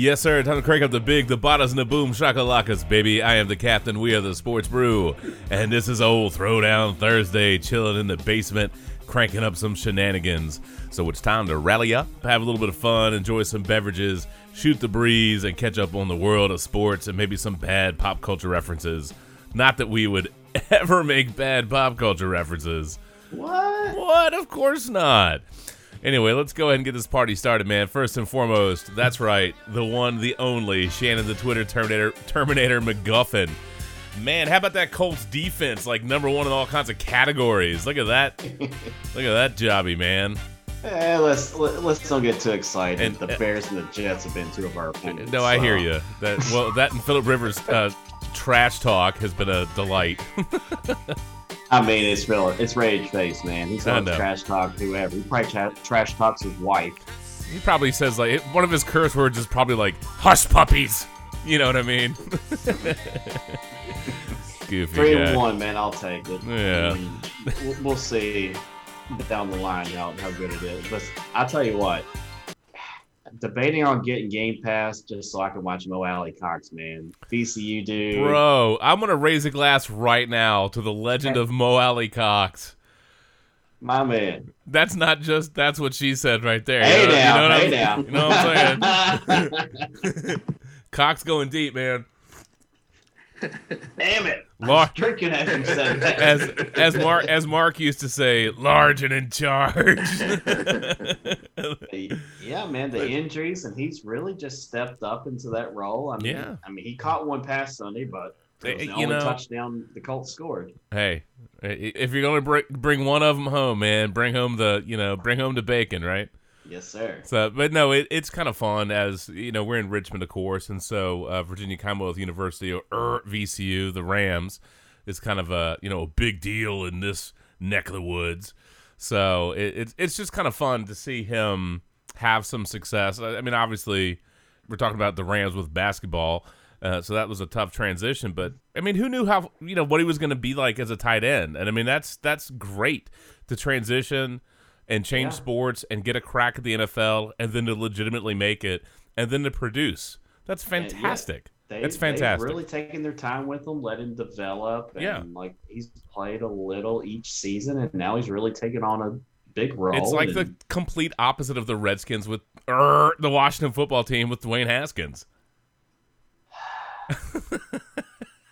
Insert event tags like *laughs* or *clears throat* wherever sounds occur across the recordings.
Yes, sir. Time to crank up the big, the bottas, and the boom shakalakas, baby. I am the captain. We are the Sports Brew, and this is old Throwdown Thursday, chilling in the basement, cranking up some shenanigans. So it's time to rally up, have a little bit of fun, enjoy some beverages, shoot the breeze, and catch up on the world of sports and maybe some bad pop culture references. Not that we would *laughs* ever make bad pop culture references. What? What? Of course not. Anyway, let's go ahead and get this party started, man. First and foremost, that's right, the one, the only Shannon, the Twitter Terminator, Terminator McGuffin. Man, how about that Colts defense? Like number one in all kinds of categories. Look at that. *laughs* Look at that jobby, man. Eh, let's let, let's don't get too excited. And- the Bears and the Jets have been two of our opponents. No, I hear you. That well, that and Philip Rivers uh, trash talk has been a delight. *laughs* I mean, it's real. It's rage face, man. He's on trash talk whoever. He probably tra- trash talks his wife. He probably says like one of his curse words is probably like "hush puppies." You know what I mean? *laughs* Goofy Three guy. one, man. I'll take it. Yeah. I mean, we'll, we'll see down the line how, how good it is. But I'll tell you what. Debating on getting Game Pass just so I can watch Mo Alie-Cox, man. VCU dude. Bro, I'm gonna raise a glass right now to the legend of Mo Alie-Cox. My man. That's not just that's what she said right there. Hey you know, now, you know what hey I'm, now. You know what I'm saying? *laughs* *laughs* Cox going deep, man. Damn it. *laughs* Lar- Drinking as you said that. as as Mark as Mark used to say, large and in charge. *laughs* *laughs* yeah, man, the injuries, and he's really just stepped up into that role. I mean, Yeah. I mean, he caught one pass Sunday, but it was the you only know- touchdown the Colts scored. hey, if you're gonna bring bring one of them home, man, bring home the you know bring home the bacon, right? Yes, sir. So, but no, it, it's kind of fun as you know we're in Richmond, of course, and so uh, Virginia Commonwealth University or er, VCU, the Rams, is kind of a you know a big deal in this neck of the woods. So it, it's it's just kind of fun to see him have some success. I, I mean, obviously, we're talking about the Rams with basketball. Uh, so that was a tough transition, but I mean, who knew how you know what he was going to be like as a tight end? And I mean, that's that's great to transition and change Yeah. sports and get a crack at the NFL and then to legitimately make it and then to produce. That's And, yeah, fantastic. They, It's fantastic. They've really taking their time with him, let him develop. And, Yeah. like he's played a little each season, and now he's really taken on a big role. It's like the complete opposite of the Redskins with er, the Washington football team with Dwayne Haskins. *sighs*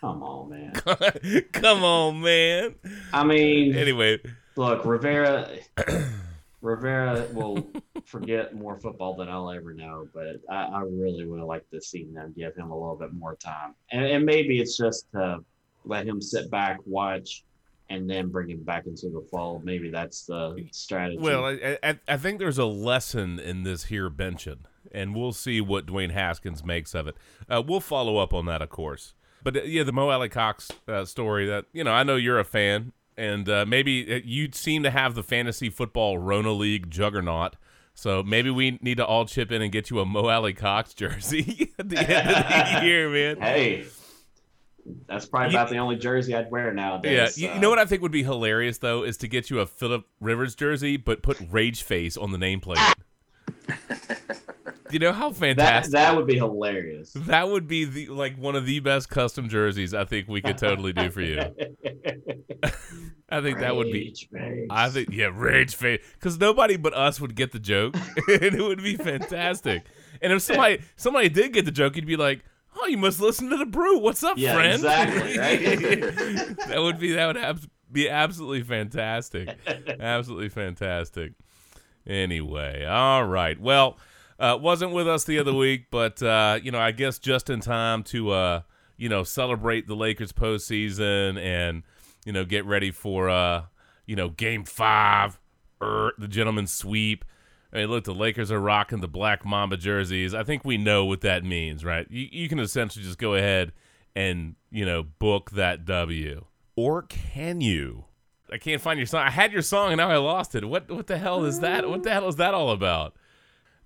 come on, man. *laughs* Come on, man. I mean, Anyway, Look, Rivera. *clears throat* Rivera will *laughs* forget more football than I'll ever know, but I, I really would like to see them give him a little bit more time, and, and maybe it's just to let him sit back, watch, and then bring him back into the fold. Maybe that's the strategy. well, I, I, I think there's a lesson in this here benching, and we'll see what Dwayne Haskins makes of it. Uh, we'll follow up on that, of course. But uh, yeah, the Mo Alie-Cox uh, story that you know, I know you're a fan, and uh, maybe uh, you seem to have the fantasy football Rona League juggernaut. So maybe we need to all chip in and get you a Mo Alie-Cox *laughs* jersey at the end of the *laughs* year, man. hey, that's probably You- about the only jersey I'd wear nowadays. Yeah, you, you know what I think would be hilarious though is to get you a Philip Rivers jersey, but put Rage Face on the nameplate. *laughs* You know how fantastic that would be hilarious. that would be the like one of the best custom jerseys I think we could totally do for you. *laughs* I think that would be Rage face. I think yeah, rage face because nobody but us would get the joke, *laughs* and it would be fantastic. And if somebody somebody did get the joke, you'd be like, "Oh, you must listen to the brew. What's up, Yeah, friend?" exactly, right? *laughs* that would be that would abs- be absolutely fantastic, absolutely fantastic. Anyway, all right. Well, uh, wasn't with us the other *laughs* week, but uh, you know, I guess just in time to uh, you know celebrate the Lakers postseason and you know get ready for uh, you know Game Five, er, the gentleman's sweep. I mean, look, the Lakers are rocking the black Mamba jerseys. I think we know what that means, right? You, you can essentially just go ahead and you know book that W, or can you? I can't find your song. I had your song and now I lost it. What what the hell is that? What the hell is that all about?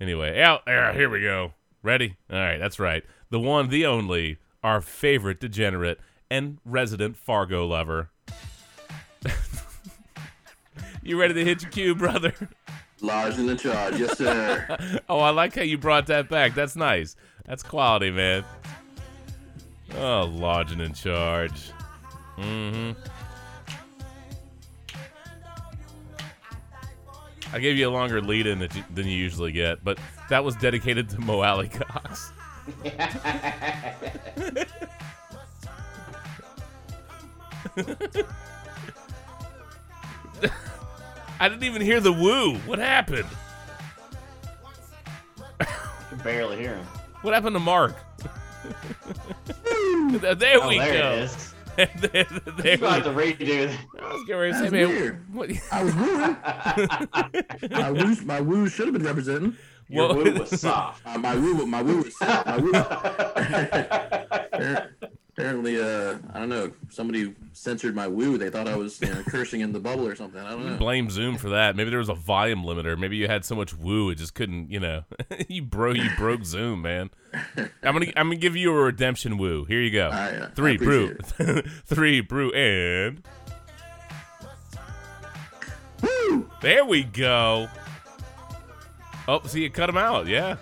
Anyway, out there. Here we go. Ready? All right, that's right. The one, the only, our favorite degenerate and resident Fargo lover. *laughs* you ready to hit your cue, brother? Large in the charge, yes sir. *laughs* oh, I like how you brought that back. That's nice. That's quality, man. Oh, lodging in charge. Mm-hmm. I gave you a longer lead in than you usually get, but that was dedicated to Mo Alie-Cox. *laughs* I didn't even hear the woo. What happened? I can barely hear him. What happened to Mark? *laughs* there oh, we there go. It is. there, there you got to redo that. I was getting ready to say, man, weird. what, I was wooing. my woo, my woo should have been representing. Your Well- woo was *laughs* soft. Uh, my woo, my woo was. My woo, *laughs* *laughs* apparently, uh, I don't know. Somebody censored my woo. They thought I was you know, *laughs* cursing in the bubble or something. I don't know. blame Zoom for that. Maybe there was a volume limiter. Maybe you had so much woo it just couldn't, you know. *laughs* you bro you broke Zoom, man. *laughs* I'm gonna I'm gonna give you a redemption woo. Here you go. I, uh, I Three brew. Three brew and woo. There we go. Oh, see you cut him out, yeah.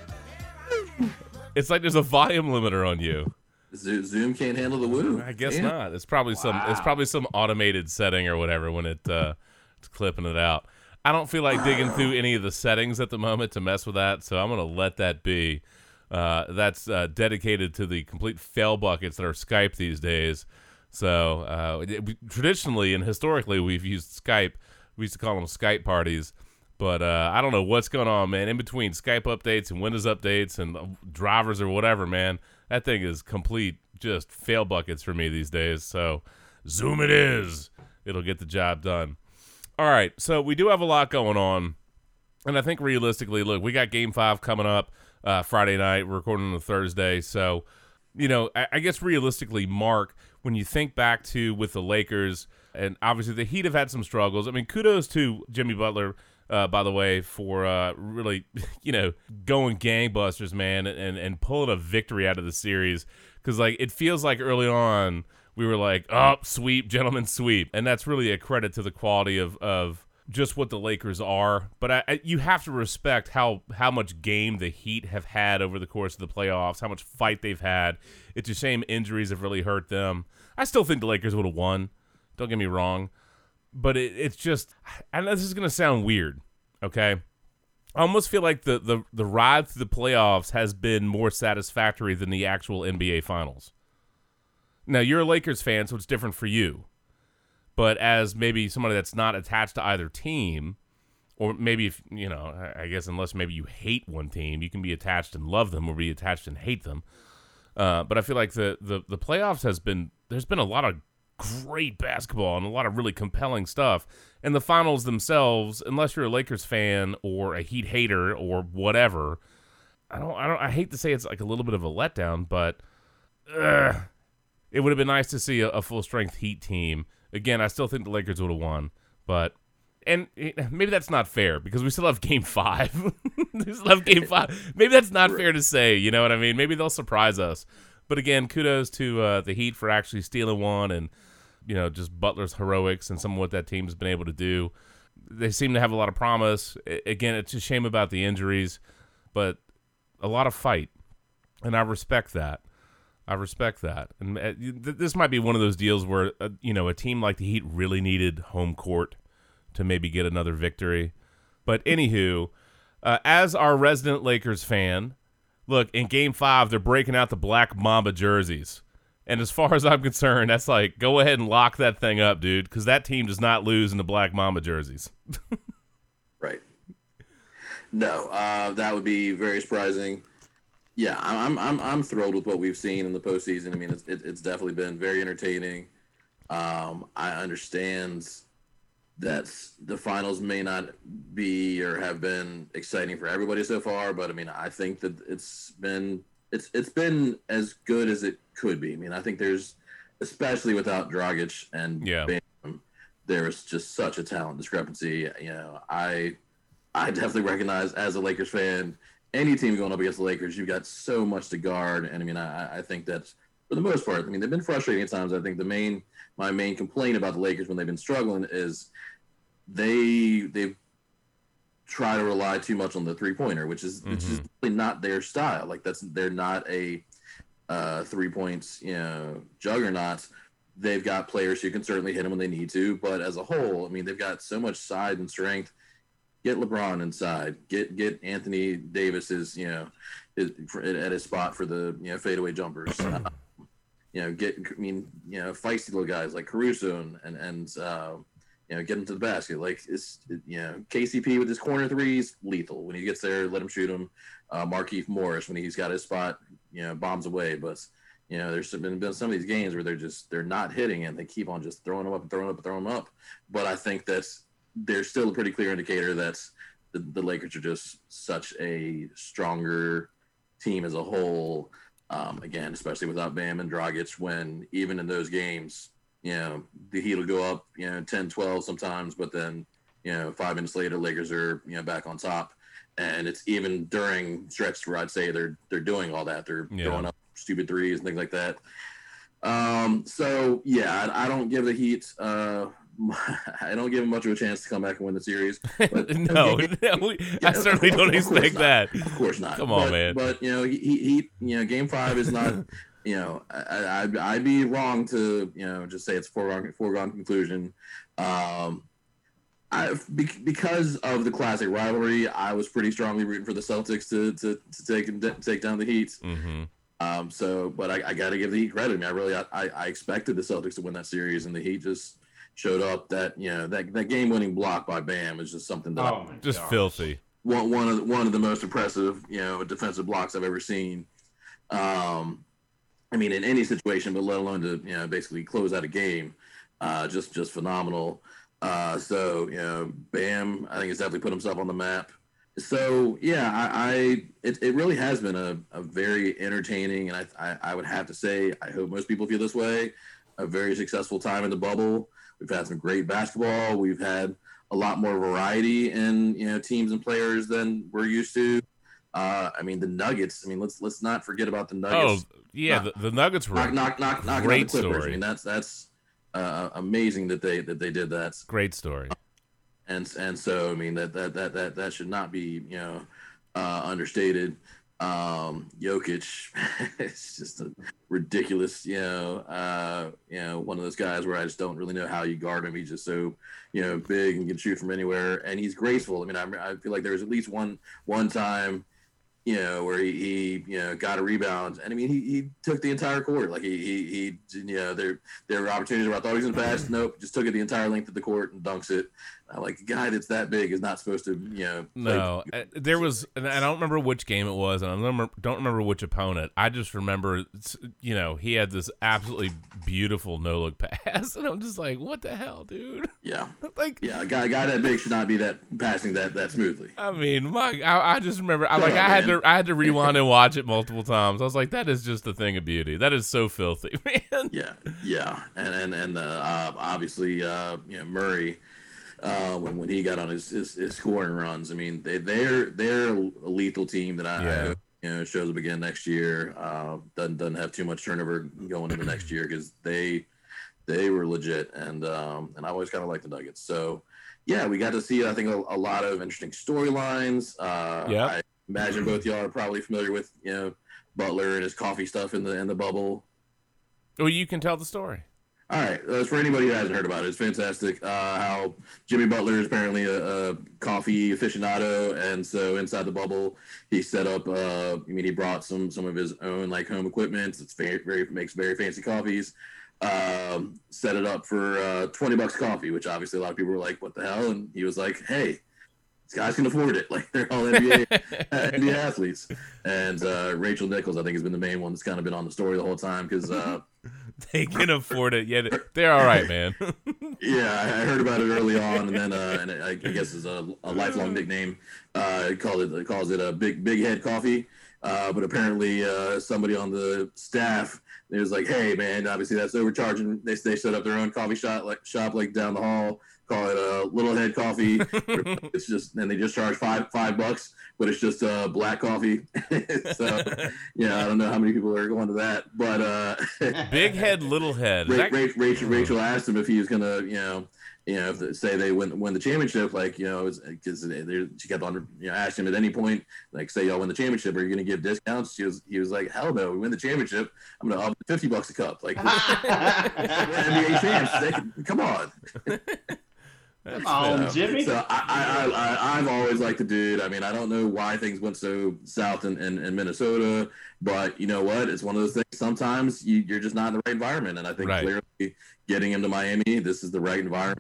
It's like there's a volume limiter on you. Zo- Zoom can't handle the woo. I guess Yeah. not. It's probably some. It's probably some automated setting or whatever when it uh, it's clipping it out. I don't feel like digging *sighs* through any of the settings at the moment to mess with that, so I'm gonna let that be. Uh, that's uh, dedicated to the complete fail buckets that are Skype these days. So uh, it- we- traditionally and historically, we've used Skype. We used to call them Skype parties. But uh, I don't know what's going on, man. In between Skype updates and Windows updates and drivers or whatever, man, that thing is complete just fail buckets for me these days. So Zoom it is. It'll get the job done. All right, so we do have a lot going on, and I think realistically, look, we got Game Five coming up uh, Friday night. We're recording on a Thursday, so you know, I, I guess realistically, Mark, when you think back to with the Lakers, and obviously the Heat have had some struggles. I mean, kudos to Jimmy Butler, uh, by the way, for uh, really, *laughs* you know, going gangbusters, man, and and pulling a victory out of the series. Because like it feels like early on we were like, oh, sweep, gentlemen, sweep, and that's really a credit to the quality of of just what the Lakers are. But I, I, you have to respect how how much game the Heat have had over the course of the playoffs, how much fight they've had. It's a shame injuries have really hurt them. I still think the Lakers would have won. Don't get me wrong, but it, it's just, and this is gonna sound weird, okay? I almost feel like the, the the ride through the playoffs has been more satisfactory than the actual NBA Finals. Now you're a Lakers fan, so it's different for you. But as maybe somebody that's not attached to either team, or maybe if you know, I I guess unless maybe you hate one team, you can be attached and love them, or be attached and hate them. Uh, but I feel like the, the the playoffs has been there's been a lot of great basketball and a lot of really compelling stuff. And the finals themselves, unless you're a Lakers fan or a Heat hater or whatever, I don't I don't I hate to say it's like a little bit of a letdown, but ugh, it would have been nice to see a, a full strength Heat team. Again, I still think the Lakers would have won, but and maybe that's not fair because we still have Game *laughs* Five. we still have Game Five. Maybe that's not fair to say. You know what I mean? Maybe they'll surprise us. But again, kudos to uh, the Heat for actually stealing one, and you know just Butler's heroics and some of what that team's been able to do. They seem to have a lot of promise. I- again, it's a shame about the injuries, but a lot of fight, and I respect that. I respect that. And uh, th- this might be one of those deals where uh, you know a team like the Heat really needed home court to maybe get another victory. But anywho, uh, as our resident Lakers fan, look in Game Five they're breaking out the black Mamba jerseys, and as far as I'm concerned, that's like go ahead and lock that thing up, dude, because that team does not lose in the black Mamba jerseys. *laughs* Right. No, uh, that would be very surprising. Yeah, I'm, I'm, I'm, thrilled with what we've seen in the postseason. I mean, it's, it, it's definitely been very entertaining. Um, I understand that the finals may not be or have been exciting for everybody so far, but I mean, I think that it's been it's it's been as good as it could be. I mean, I think there's especially without Dragic and Yeah. Bam, there's just such a talent discrepancy. You know, I I definitely recognize as a Lakers fan, any team going up against the Lakers, you've got so much to guard. And I mean, I, I think that's for the most part. I mean, they've been frustrating at times. I think the main my main complaint about the Lakers when they've been struggling is they they've try to rely too much on the three pointer, which is which is really not their style. Like that's they're not a uh, three points you know juggernauts. They've got players who can certainly hit them when they need to, but as a whole, I mean, they've got so much side and strength. Get LeBron inside. Get get Anthony Davis's you know his, at his spot for the you know fadeaway jumpers. *clears throat* Uh, you know, get I mean, you know, feisty little guys like Caruso and and, and uh, you know, get him to the basket. Like it's you know, KCP with his corner threes, lethal. When he gets there, let him shoot him. Uh, Markieff Morris when he's got his spot, you know, bombs away. But you know, there's been been some of these games where they're just they're not hitting and they keep on just throwing them up and throwing them up and throwing them up. But I think that's there's still a pretty clear indicator that the, the Lakers are just such a stronger team as a whole. Um, again, especially without Bam and Dragic, when even in those games, you know, the Heat will go up, you know, 10, 12 sometimes, but then, you know, five minutes later, Lakers are, you know, back on top. And it's even during stretches where I'd say they're they're doing all that. They're Yeah. throwing up stupid threes and things like that. Um, so yeah, I, I don't give the Heat uh *laughs* I don't give them much of a chance to come back and win the series. *laughs* But- no, no, *laughs* we- I certainly don't expect that. Of course not. Come on, but, man. But you know, he, he, he you know, game five is not. You know, I, I'd, I'd be wrong to you know just say it's foregone foregone conclusion. Um, I be, because of the classic rivalry, I was pretty strongly rooting for the Celtics to to, to take and de- take down the Heat. hmm Um, so, but I, I got to give the Heat credit. I mean, I really, I, I expected the Celtics to win that series, and the Heat just showed up. That you know, that that game winning block by Bam is just something that Oh my Just gosh. filthy. one one of the, one of the most impressive you know defensive blocks I've ever seen. Um, I mean, in any situation, but let alone to you know basically close out a game, uh, just just phenomenal. Uh, so you know, Bam, I think has definitely put himself on the map. So yeah, I, I it, it really has been a, a very entertaining, and I, I I would have to say I hope most people feel this way. A very successful time in the bubble. We've had some great basketball. We've had a lot more variety in you know teams and players than we're used to. Uh, I mean the Nuggets. I mean let's let's not forget about the Oh, Nuggets. Yeah, the, the Nuggets were knock knock knock knock great the Clippers. story. I mean that's that's uh, amazing that they that they did that. great story. And and so I mean that that that that that should not be you know uh, understated. Um, Jokic *laughs* it's just a ridiculous, you know, uh, you know, one of those guys where I just don't really know how you guard him. He's just so, you know, big and can shoot from anywhere, and he's graceful. I mean, I, I feel like there was at least one one time, you know, where he, he you know got a rebound, and I mean, he, he took the entire court. Like he he, he you know, there there were opportunities where I thought he was gonna pass. *clears throat* Nope, just took it the entire length of the court and dunks it. Like, a guy that's that big is not supposed to, you know. No, there was, and I don't remember which game it was, and I don't remember, don't remember which opponent. I just remember, you know, he had this absolutely beautiful no look pass, *laughs* and I'm just like, what the hell, dude? yeah, *laughs* like, yeah, a guy, a guy that big should not be that passing that that smoothly. I mean, my, I, I just remember, I like, I had man. to, I had to *laughs* rewind and watch it multiple times. I was like, that is just a thing of beauty. That is so filthy, man. Yeah, yeah, and and and uh, obviously, uh, you know, Murray. Uh, when, when he got on his, his, his scoring runs, I mean they they're they're a lethal team that I, Yeah. you know shows up again next year. Uh, doesn't doesn't have too much turnover going into next year because they they were legit and um, and I always kind of like the Nuggets. So yeah, we got to see I think a, a lot of interesting storylines. Uh, Yep. I imagine both y'all are probably familiar with you know Butler and his coffee stuff in the in the bubble. Well, you can tell the story. All right, uh, for anybody who hasn't heard about it, it's fantastic. Uh, how Jimmy Butler is apparently a, a coffee aficionado, and so inside the bubble, he set up. Uh, I mean, he brought some some of his own like home equipment. It's very very makes very fancy coffees. Um, set it up for uh, twenty bucks coffee, which obviously a lot of people were like, "What the hell?" And he was like, "Hey, these guys can afford it. *laughs* Like they're all NBA uh, *laughs* NBA athletes." And uh, Rachel Nichols, I think, has been the main one that's kind of been on the story the whole time because. *laughs* They can afford it. Yeah, they're all right, man. *laughs* Yeah, I heard about it early on, and then uh, and I guess it's a, a lifelong nickname. Uh, it called it it calls it a big big head coffee. Uh, but apparently, uh, somebody on the staff it was like, "Hey, man, obviously that's overcharging." They they set up their own coffee shop like shop like down the hall call it a little head coffee. *laughs* it's just and they just charge five five bucks, but it's just uh, black coffee. *laughs* so yeah, I don't know how many people are going to that, but uh, *laughs* Big head, little head. Ra- that- Ra- Rachel, Rachel asked him if he was gonna, you know, you know, if the, say they win win the championship, like you know, because she kept on, you know, asking him at any point, like say y'all win the championship, are you gonna give discounts? She was, he was like, hell no, we win the championship, I'm gonna up fifty bucks a cup, like NBA champs. They can, come on. That's Come on. Jimmy. So I, I, I, I, I've always liked the dude. I mean, I don't know why things went so south in, in, in Minnesota, but you know what? It's one of those things. Sometimes you, you're just not in the right environment, and I think Right. clearly getting him to Miami, this is the right environment.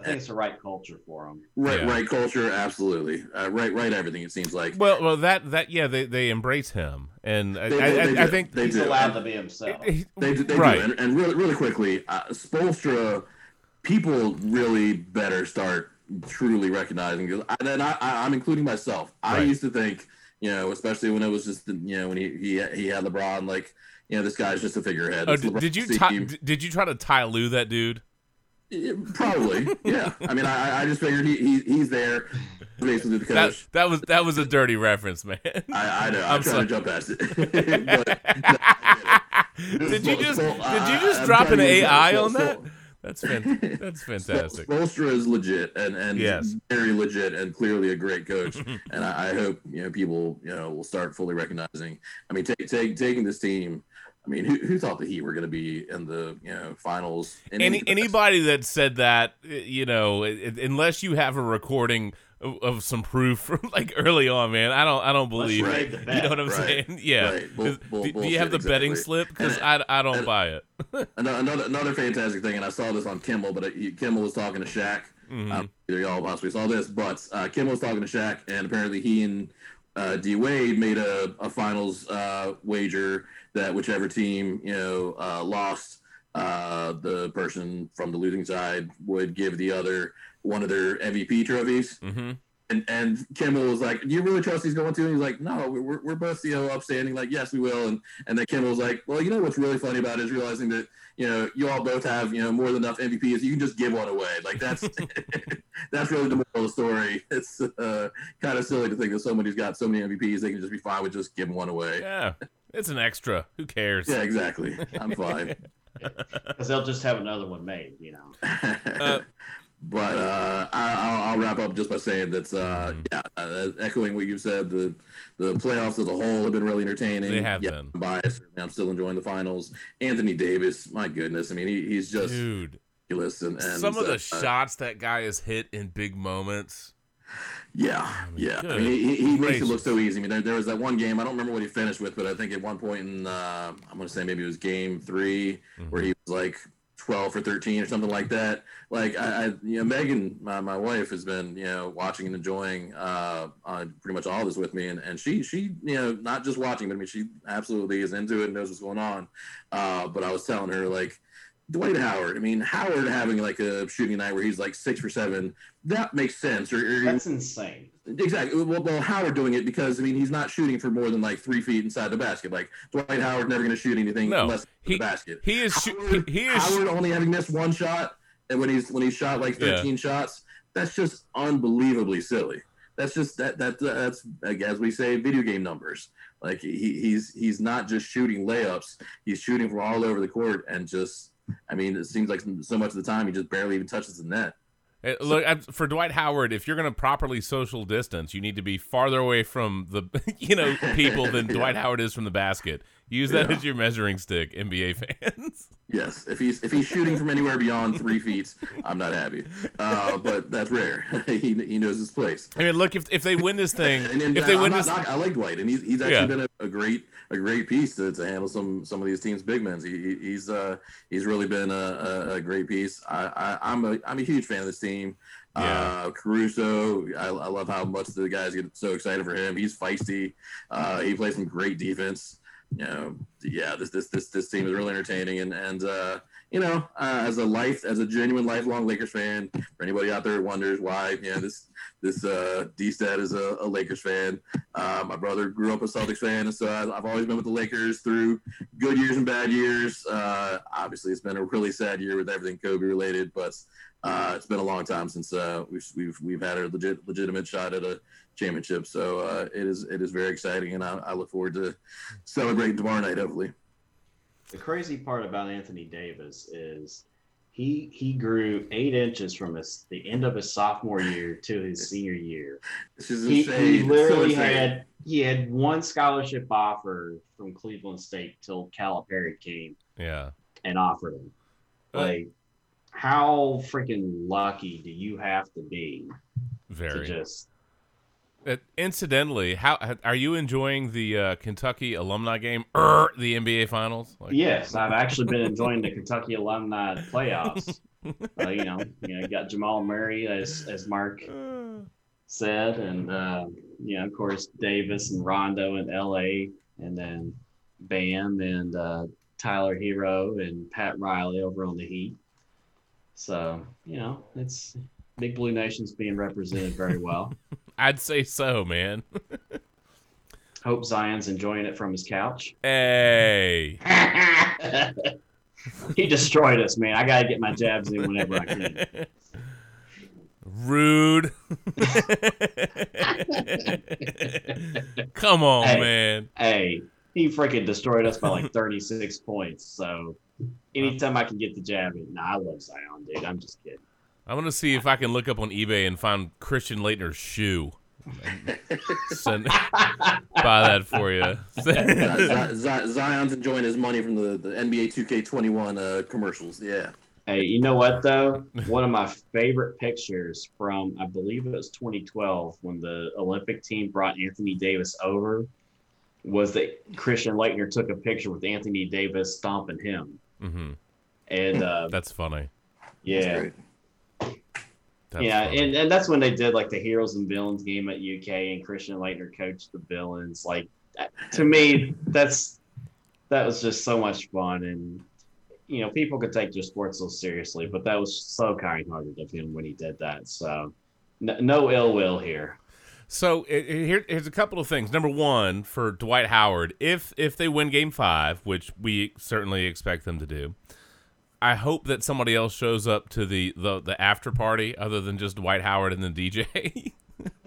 I think it's the right culture for him. Right, Yeah. right culture, absolutely. Uh, right, right. Everything it seems like. Well, well, that that yeah, they they embrace him, and I, They- I, they- I, they I think They He's do. allowed to be himself. They, do- they right. do. And, and really, really quickly, uh, Spoelstra, people really better start truly recognizing. 'cause I- And I, I, I'm including myself. I used to think, you know, especially when it was just, you know, when he he, he had LeBron, like, you know, this guy's just a figurehead. Oh, did, you did you try to tie Lue that dude? Yeah, Probably, yeah. I mean, I, I just figured he, he he's there, basically the That coach. that was that was a dirty reference, man. I, I know. I'm I'm, trying sorry. to jump past it. *laughs* but, no, it. did you just did you just drop an trying to get AI on that? That's fan- *laughs* that's fantastic. Spoelstra is legit and and Yes. very legit and clearly a great coach. *laughs* and I, I hope you know people you know will start fully recognizing. I mean, take, take taking this team. I mean, who, who thought the Heat were going to be in the you know finals? Any anybody that said that, you know, unless you have a recording of, of some proof from *laughs* like early on, man, I don't I don't believe it. *laughs* You know what I'm Right. saying? *laughs* Yeah. Right. Bull- bull- do, do you have the bullshit, betting slip? Because I, I don't and- buy it. Another another fantastic thing, and I saw this on Kimmel, but it, Kimmel was talking to Shaq. Mhm. Um, y'all possibly saw this, but uh, Kimmel was talking to Shaq, and apparently he and uh, D Wade made a, a finals uh, wager that whichever team you know uh, lost, uh, the person from the losing side would give the other one of their MVP trophies. hmm And and Kimmel was like, "Do you really trust he's going to?" And he's like, "No, we're, we're both you know upstanding. Like, yes, we will." And and then Kimmel was like, "Well, you know what's really funny about it is realizing that you know you all both have you know more than enough MVPs. You can just give one away. Like that's *laughs* that's really the moral of the story. It's uh, kind of silly to think that somebody's got so many MVPs they can just be fine with just giving one away. Yeah. It's an extra. Who cares? Yeah, exactly. I'm fine. *laughs* Because they'll just have another one made, you know. But uh, I, I'll, I'll wrap up just by saying that, uh, Mhm. yeah, uh, echoing what you said, the the playoffs as a whole have been really entertaining. They have yeah, been. I'm biased. I'm still enjoying the finals. Anthony Davis, my goodness, I mean, he, he's just Dude, ridiculous. And, and some of the uh, shots that guy has hit in big moments. Yeah, mean, yeah. I mean, he, he makes it look so easy. I mean, there, there was that one game. I don't remember what he finished with, but I think at one point in, uh, I'm going to say maybe it was game 3 Mhm. where he was like 12 or 13 or something like that. Like I, I you know, Megan, my, my wife, has been you know watching and enjoying uh, uh, pretty much all this with me, and, and she she you know not just watching, but I mean she absolutely is into it and knows what's going on. Uh, but I was telling her like. Dwight Howard. I mean, Howard having like a shooting night where he's like six for seven. That makes sense. Or, or That's insane. Exactly. Well, well, Howard doing it because I mean he's not shooting for more than like three feet inside the basket. Like Dwight Howard never going to shoot anything No, unless he- the basket. He is Howard, he, he is Howard only having missed one shot, and when he's when he shot like Yeah. 13 shots, that's just unbelievably silly. That's just that that that's like, as we say video game numbers. Like he he's he's not just shooting layups; he's shooting from all over the court, and just I mean it seems like so much of the time he just barely even touches the net. Uh, Look I- for Dwight Howard. If you're going to properly social distance, you need to be farther away from the *laughs* you know people than *laughs* Yeah. Dwight Howard is from the basket. Use that Yeah. as your measuring stick, NBA fans. *laughs* Yes, if he's if he's shooting from anywhere beyond three feet, I'm not happy. Uh, but that's rare. *laughs* he, he knows his place. I mean, look if if they win this thing, And, and if they I'm win this, knock- I like Dwight, and he's, he's actually Yeah. been a, a great a great piece to, to handle some some of these teams' big men. He, he- he's uh he's really been a, a, a great piece. I, I I'm a I'm a huge fan of this team. Yeah. Uh, Caruso, I, I love how much the guys get so excited for him. He's feisty. Uh, he plays some great defense. You know, yeah, this this this this team is really entertaining, and and uh, you know, uh, as a life, as a genuine lifelong Lakers fan, for anybody out there who wonders why, yeah, this this uh, D-Stat is a, a Lakers fan. Uh, my brother grew up a Celtics fan, and so I've always been with the Lakers through good years and bad years. Uh, obviously, it's been a really sad year with everything Kobe related, but uh, it's been a long time since uh, we've we've we've had a legit legitimate shot at a championship. So uh, it is it is very exciting, and I, I look forward to celebrating tomorrow night. Hopefully. The crazy part about Anthony Davis is he he grew eight inches from his the end of his sophomore year to his senior year. This is He, insane. he It's so literally insane. had he had one scholarship offer from Cleveland State till Calipari came Yeah. and offered him. Uh, Like, how freaking lucky do you have to be to just? Uh, incidentally, how are you enjoying the uh, Kentucky alumni game, er, the NBA Finals? Like, Yes, I've actually been enjoying the Kentucky alumni playoffs. uh, you know, you know, got Jamal Murray as as Mark said, and uh, you know, of course, Davis and Rondo in L.A., and then Bam and uh, Tyler Herro and Pat Riley over on the Heat. So you know, it's Big Blue Nation's being represented very well. *laughs* I'd say so, man. *laughs* Hope Zion's enjoying it from his couch. Hey. *laughs* he destroyed us, man. I gotta get my jabs in whenever I can. Rude. Come on, Hey. man. hey, he freaking destroyed us by like 36 points. So anytime I can get the jab in, nah, I love Zion, dude. I'm just kidding. I'm gonna see if I can look up on eBay and find Christian Laettner's shoe. Send *laughs* buy that for you. Z- Z- Zion's enjoying his money from the, the NBA 2K21 uh, commercials. Yeah. Hey, you know what though? One of my favorite pictures from I believe it was 2012 when the Olympic team brought Anthony Davis over was that Christian Laettner took a picture with Anthony Davis stomping him. Mm-hmm. And uh, That's funny. That's yeah, great. That's yeah, funny. and, and that's when they did like the heroes and villains game at UK, and Christian Laettner coached the villains. Like to me, that's that was just so much fun, and you know, people could take their sports so seriously, but that was so kind-hearted of him when he did that. So, no, no ill will here. So it, it- here, here's a couple of things. Number one, for Dwight Howard, if if they win Game Five, which we certainly expect them to do, I hope that somebody else shows up to the the, the after party other than just Dwight Howard and the DJ.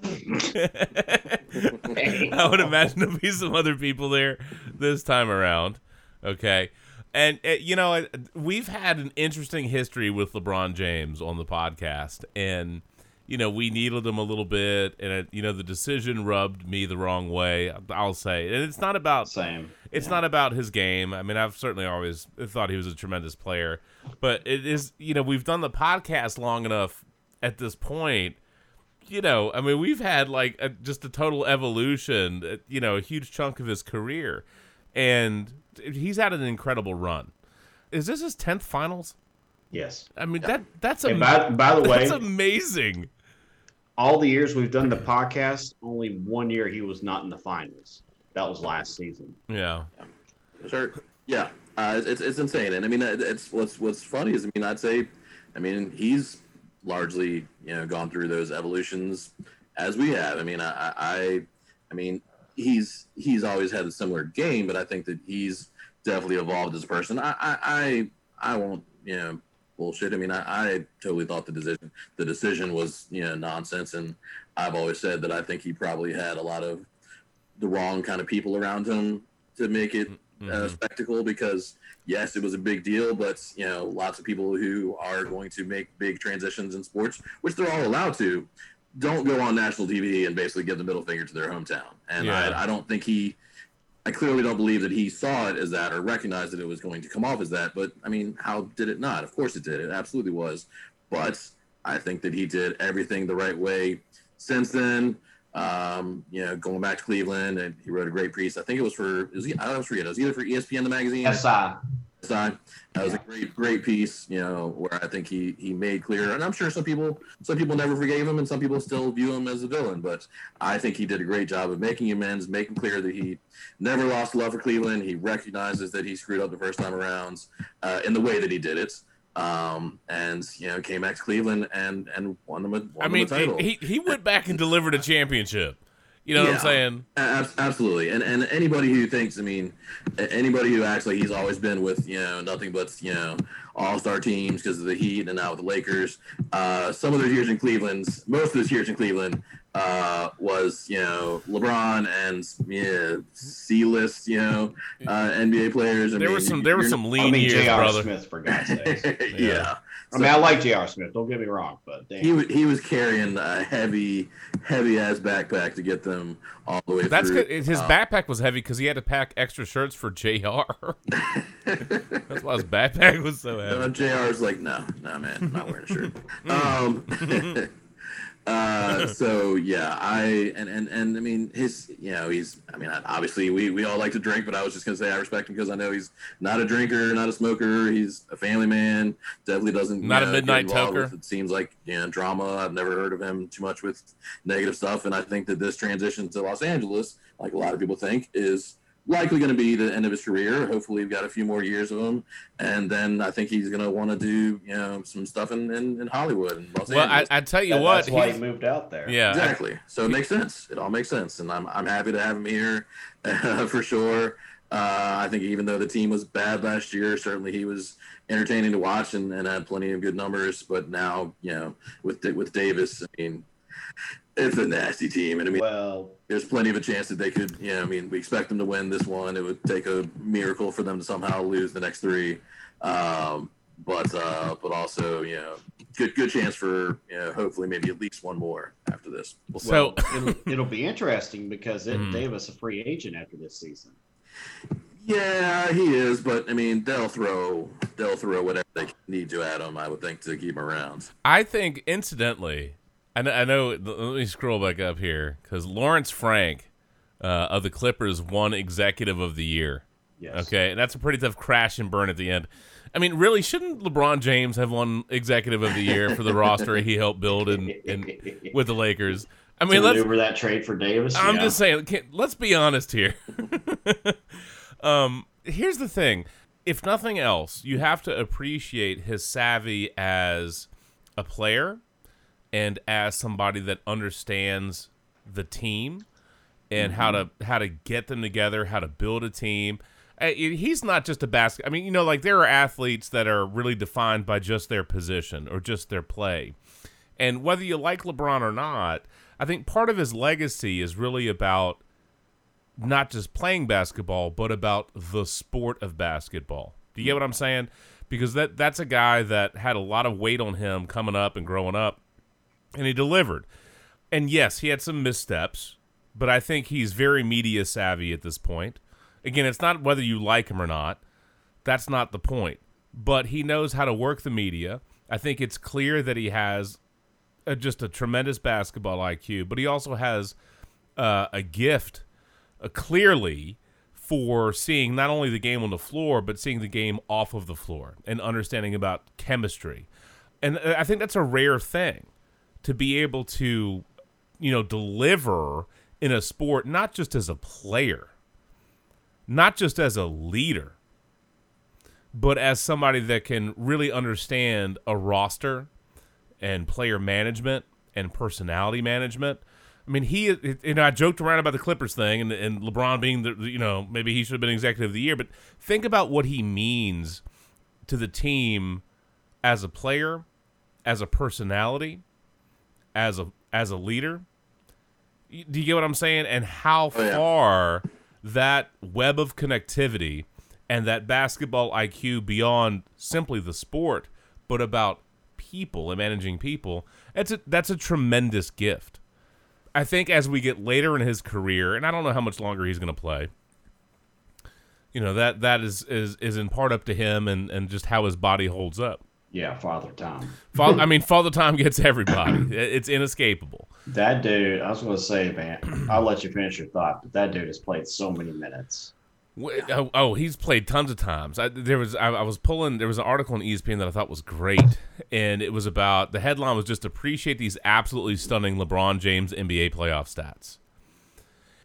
*laughs* I would imagine there'll be some other people there this time around. Okay. And, uh, you know, we've had an interesting history with LeBron James on the podcast. And, you know, we needled him a little bit. And, it, you know, the decision rubbed me the wrong way, I'll say. And it's not about Same. it's not about his game. I mean, I've certainly always thought he was a tremendous player, but it is, you know, we've done the podcast long enough at this point. You know, I mean, we've had like a, just a total evolution, uh, you know, a huge chunk of his career, and he's had an incredible run. Is this his tenth finals? Yes. I mean, that that's am- by, by the *laughs* way, that's amazing. All the years we've done the podcast, only one year he was not in the finals. That was last season. Yeah, Sure. Yeah. Uh, it's, it's insane. And I mean, it's what's what's funny is I mean, I'd say, I mean, he's largely you know gone through those evolutions as we have. I mean, I I, I- I mean, he's he's always had a similar game, but I think that he's definitely evolved as a person. I I I, I won't you know bullshit. I mean, I, I totally thought the decision the decision was you know nonsense, and I've always said that I think he probably had a lot of the wrong kind of people around him to make it uh, Mhm. spectacle because yes, it was a big deal, but you know, lots of people who are going to make big transitions in sports, which they're all allowed to, don't go on national TV and basically give the middle finger to their hometown. And Yeah. I, I don't think he, I clearly don't believe that he saw it as that or recognized that it was going to come off as that. But I mean, how did it not? Of course it did. It absolutely was. But I think that he did everything the right way since then. Um, you know, going back to Cleveland, and he wrote a great piece. I think it was for, is he, I don't forget, it was either for ESPN the magazine. SI. That was a great, great piece, you know, where I think he he made clear, and I'm sure some people some people never forgave him, and some people still view him as a villain. But I think he did a great job of making amends, making clear that he never lost love for Cleveland. He recognizes that he screwed up the first time around uh, in the way that he did it. Um, and you know, came back to Cleveland and and won them a won I mean, them a title. he he went back and delivered a championship. You know what I'm saying? Ab- Absolutely, and and anybody who thinks, I mean, anybody who acts like he's always been with you know nothing but you know all star teams because of the Heat and now with the Lakers. Uh, some of those years in Cleveland, most of those years in Cleveland, uh, was you know LeBron and yeah, C list you know uh, NBA players. I There mean, were some there were you're some I lean mean, years, J.R. brother. Smith, for God's sake. *laughs* Yeah. yeah. I mean, I like J.R. Smith. Don't get me wrong, but damn. He, wa- he was carrying a heavy, heavy ass backpack to get them all the way That's through. good. His Uh, backpack was heavy because he had to pack extra shirts for Jr. *laughs* That's why his backpack was so *laughs* heavy. JR's like, no, no, man, I'm not wearing a shirt. *laughs* um, uh, *laughs* so yeah, I and and and I mean, his, you know, he's. I mean, obviously, we we all like to drink, but I was just gonna say I respect him because I know he's not a drinker, not a smoker. He's a family man. Definitely doesn't. Not a know, midnight toker. with, It seems like you know drama. I've never heard of him too much with negative stuff, and I think that this transition to Los Angeles, like a lot of people think, is likely going to be the end of his career. Hopefully, we've got a few more years of him, and then I think he's going to want to do you know some stuff in, in, in Hollywood and Los Well, I, Angeles. I tell you That- what, that's why he moved out there. yeah, exactly. So it makes sense. It all makes sense, and I'm I'm happy to have him here *laughs* for sure. Uh, I think even though the team was bad last year, certainly he was entertaining to watch and, and had plenty of good numbers. But now, you know, with with Davis, I mean, it's a nasty team, and I mean, Well, there's plenty of a chance that they could, you know, I mean, we expect them to win this one. It would take a miracle for them to somehow lose the next three. Um, but uh, but also, you know, good good chance for, you know, hopefully maybe at least one more after this. We'll. So- *laughs* it'll, it'll be interesting because it, Mhm. Davis a free agent after this season. yeah, he is, but I mean, they'll throw they'll throw whatever they need to at him. I would think to keep him around. I think, incidentally, I know. I know let me scroll back up here because Lawrence Frank uh, of the Clippers won Executive of the Year. Yes. Okay, and that's a pretty tough crash and burn at the end. I mean, really, shouldn't LeBron James have won Executive of the Year for the roster he helped build in with the Lakers? I mean, to let's. maneuver that trade for Davis. I'm yeah. just saying. Let's be honest here. *laughs* um, here's the thing: if nothing else, you have to appreciate his savvy as a player and as somebody that understands the team and how to how to get them together, how to build a team. Uh, He's not just a basket. I mean, you know, like there are athletes that are really defined by just their position or just their play. And whether you like LeBron or not, I think part of his legacy is really about not just playing basketball, but about the sport of basketball. Do you get what I'm saying? Because that that's a guy that had a lot of weight on him coming up and growing up, and he delivered. And yes, he had some missteps, but I think he's very media savvy at this point. Again, it's not whether you like him or not. That's not the point. But he knows how to work the media. I think it's clear that he has a, just a tremendous basketball IQ, but he also has uh, a gift, uh, clearly, for seeing not only the game on the floor, but seeing the game off of the floor and understanding about chemistry. And uh, I think that's a rare thing to be able to, you know, deliver in a sport, not just as a player, not just as a leader, but as somebody that can really understand a roster and player management and personality management. I mean, he, you know, I joked around about the Clippers thing and, and LeBron being the, you know, maybe he should have been executive of the year, but think about what he means to the team as a player, as a personality, as a as a leader. Do you get what I'm saying? And how Oh, yeah. far that web of connectivity and that basketball IQ beyond simply the sport, but about people and managing people, that's a that's a tremendous gift. I think as we get later in his career, and I don't know how much longer he's going to play. You know that that is, is is in part up to him and and just how his body holds up. Yeah, Father Time. Fa- I *laughs* mean, Father Time gets everybody. *clears throat* It's inescapable. That dude, I was going to say, man, I'll let you finish your thought, but that dude has played so many minutes. Oh, oh, he's played tons of times. I, there was I, I was pulling. There was an article on ESPN that I thought was great, and it was about the headline was just appreciate these absolutely stunning LeBron James NBA playoff stats.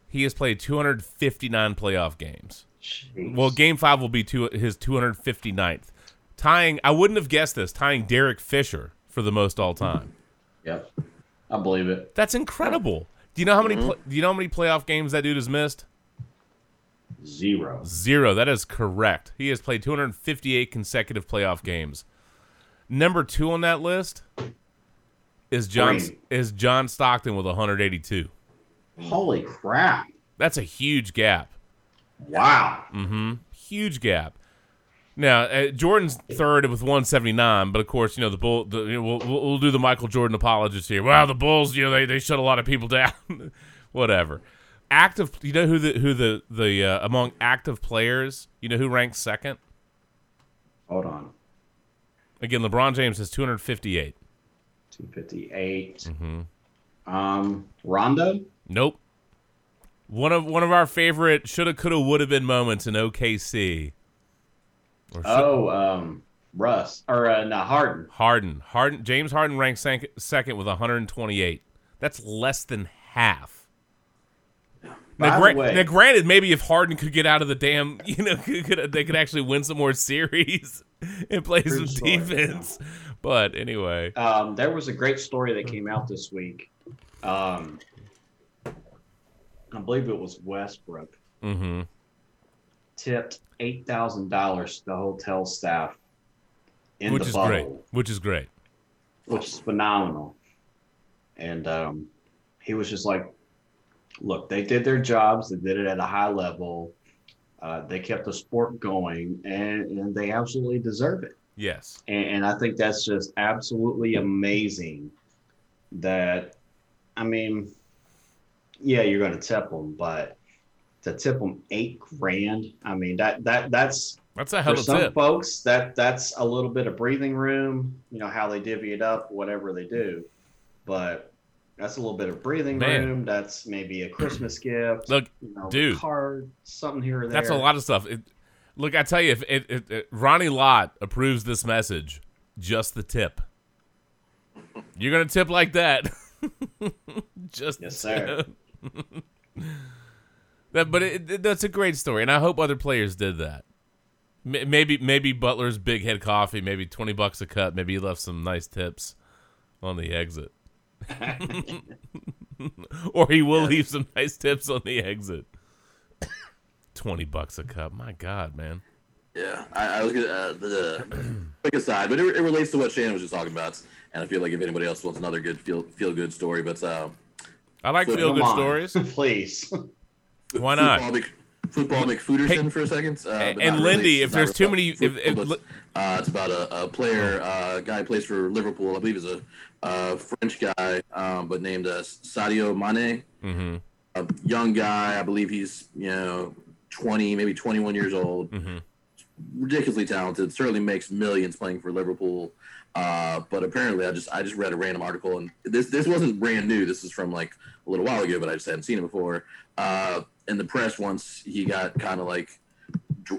He has played 259 playoff games. Jeez. Well, Game Five will be two, his 259th, tying. I wouldn't have guessed this, tying Derek Fisher for the most all time. Yep. I believe it. That's incredible. Do you know how many? pla do you know how many playoff games that dude has missed? Zero. Zero. That is correct. He has played 258 consecutive playoff games. Number two on that list is John is John Stockton with 182. Holy crap. That's a huge gap. Wow. Mm-hmm. Huge gap. Now uh, Jordan's third with 179, but of course you know the bull. The, you know, we'll, we'll we'll do the Michael Jordan apologist here. Wow, the Bulls, you know they, they shut a lot of people *laughs* down. Whatever. Active. You know who the who the the uh, among active players. You know who ranks second? Hold on. Again, LeBron James has 258. 258. Mm-hmm. Um, Rondo? Nope. One of one of our favorite shoulda, coulda, woulda been moments in OKC. Or Oh, um, Russ. Or, uh, no, Harden. Harden. Harden. James Harden ranks sec- second with 128. That's less than half. Now, gra- now, granted, maybe if Harden could get out of the damn, *laughs* you know, could, could- they could actually win some more *laughs* series and play True some story, defense. But anyway, Um, there was a great story that came out this week. Um, I believe it was Westbrook hmm tipped eight thousand dollars to the hotel staff in which the is bubble, great. Which is great. which is phenomenal. And um, he was just like, "Look, they did their jobs. They did it at a high level. Uh, they kept the sport going, and, and they absolutely deserve it." Yes. and, and I think that's just absolutely amazing. That, I mean, yeah, you're going to tip them, but to tip them eight grand, I mean that that that's That's a hell for some tip. folks that that's a little bit of breathing room. You know how they divvy it up, whatever they do, but that's a little bit of breathing Man. room. That's maybe a Christmas *clears throat* gift. Look, you know, dude. card, something here or there. That's a lot of stuff. It, look, I tell you, if it, it, it, Ronnie Lott approves this message, just the tip. You're gonna tip like that. *laughs* just Yes, sir. *laughs* tip. that, but it, it- that's a great story, and I hope other players did that. M- Maybe, maybe Butler's Big Head Coffee, maybe twenty bucks a cup. Maybe he left some nice tips on the exit, *laughs* or he will leave some nice tips on the exit. Twenty bucks a cup. My God, man. Yeah, I, I was gonna uh, the, *clears throat* the quick aside, but it, it relates to what Shannon was just talking about, and I feel like if anybody else wants another good feel feel good story, but uh, I like So feel good on, stories. *laughs* please. Why not? Football, Mc, football McFooderson Hey, for a second. Uh, and Lindy, really- if there's too many- if- football, if- uh, it's about a, a player, uh, guy plays for Liverpool. I believe he's a uh, French guy, um, but named uh, Sadio Mane. Mm-hmm. A young guy, I believe he's you know 20, maybe 21 years old. Mm-hmm. ridiculously talented. Certainly makes millions playing for Liverpool. Uh, but apparently, I just I just read a random article, and this this wasn't brand new. This is from like a little while ago, but I just hadn't seen it before. Uh, in the press, once he got kind of like,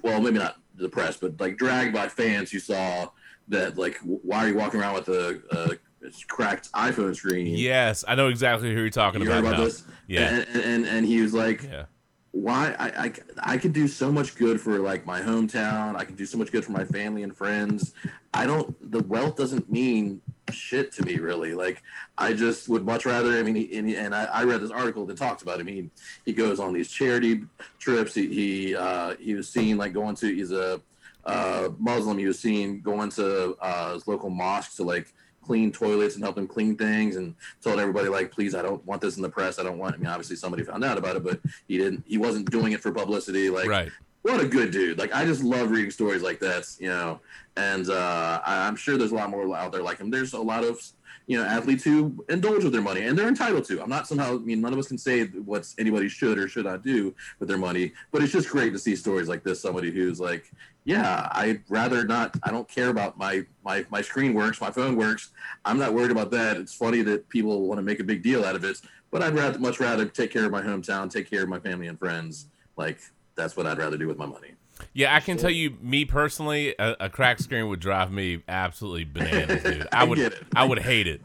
well, maybe not the press, but like dragged by fans who saw that like, why are you walking around with a, a cracked iPhone screen? Yes, I know exactly who you're talking you about, about now. this? Yeah, and, and and he was like, yeah, why I, I I could do so much good for like my hometown. I can do so much good for my family and friends. I don't. The wealth doesn't mean shit to me really. Like I just would much rather. I mean, he, and, and I, I read this article that talks about him. He he goes on these charity trips. He he uh, he was seen like going to. He's a uh, Muslim. He was seen going to uh, his local mosque to like clean toilets and help them clean things and told everybody like please i don't want this in the press i don't want i mean obviously somebody found out about it but he didn't he wasn't doing it for publicity like right. what a good dude like i just love reading stories like that you know and uh i'm sure there's a lot more out there like him. There's a lot of you know athletes who indulge with their money and they're entitled to. I'm not somehow i mean none of us can say what anybody should or should not do with their money but it's just great to see stories like this. Somebody who's like yeah i'd rather not i don't care about my my my screen works my phone works. I'm not worried about that. It's funny that people want to make a big deal out of it but i'd rather much rather take care of my hometown take care of my family and friends. Like that's what I'd rather do with my money. Yeah, I can tell you, me personally, a, a crack screen would drive me absolutely bananas, dude. I *laughs* I would. I would hate it.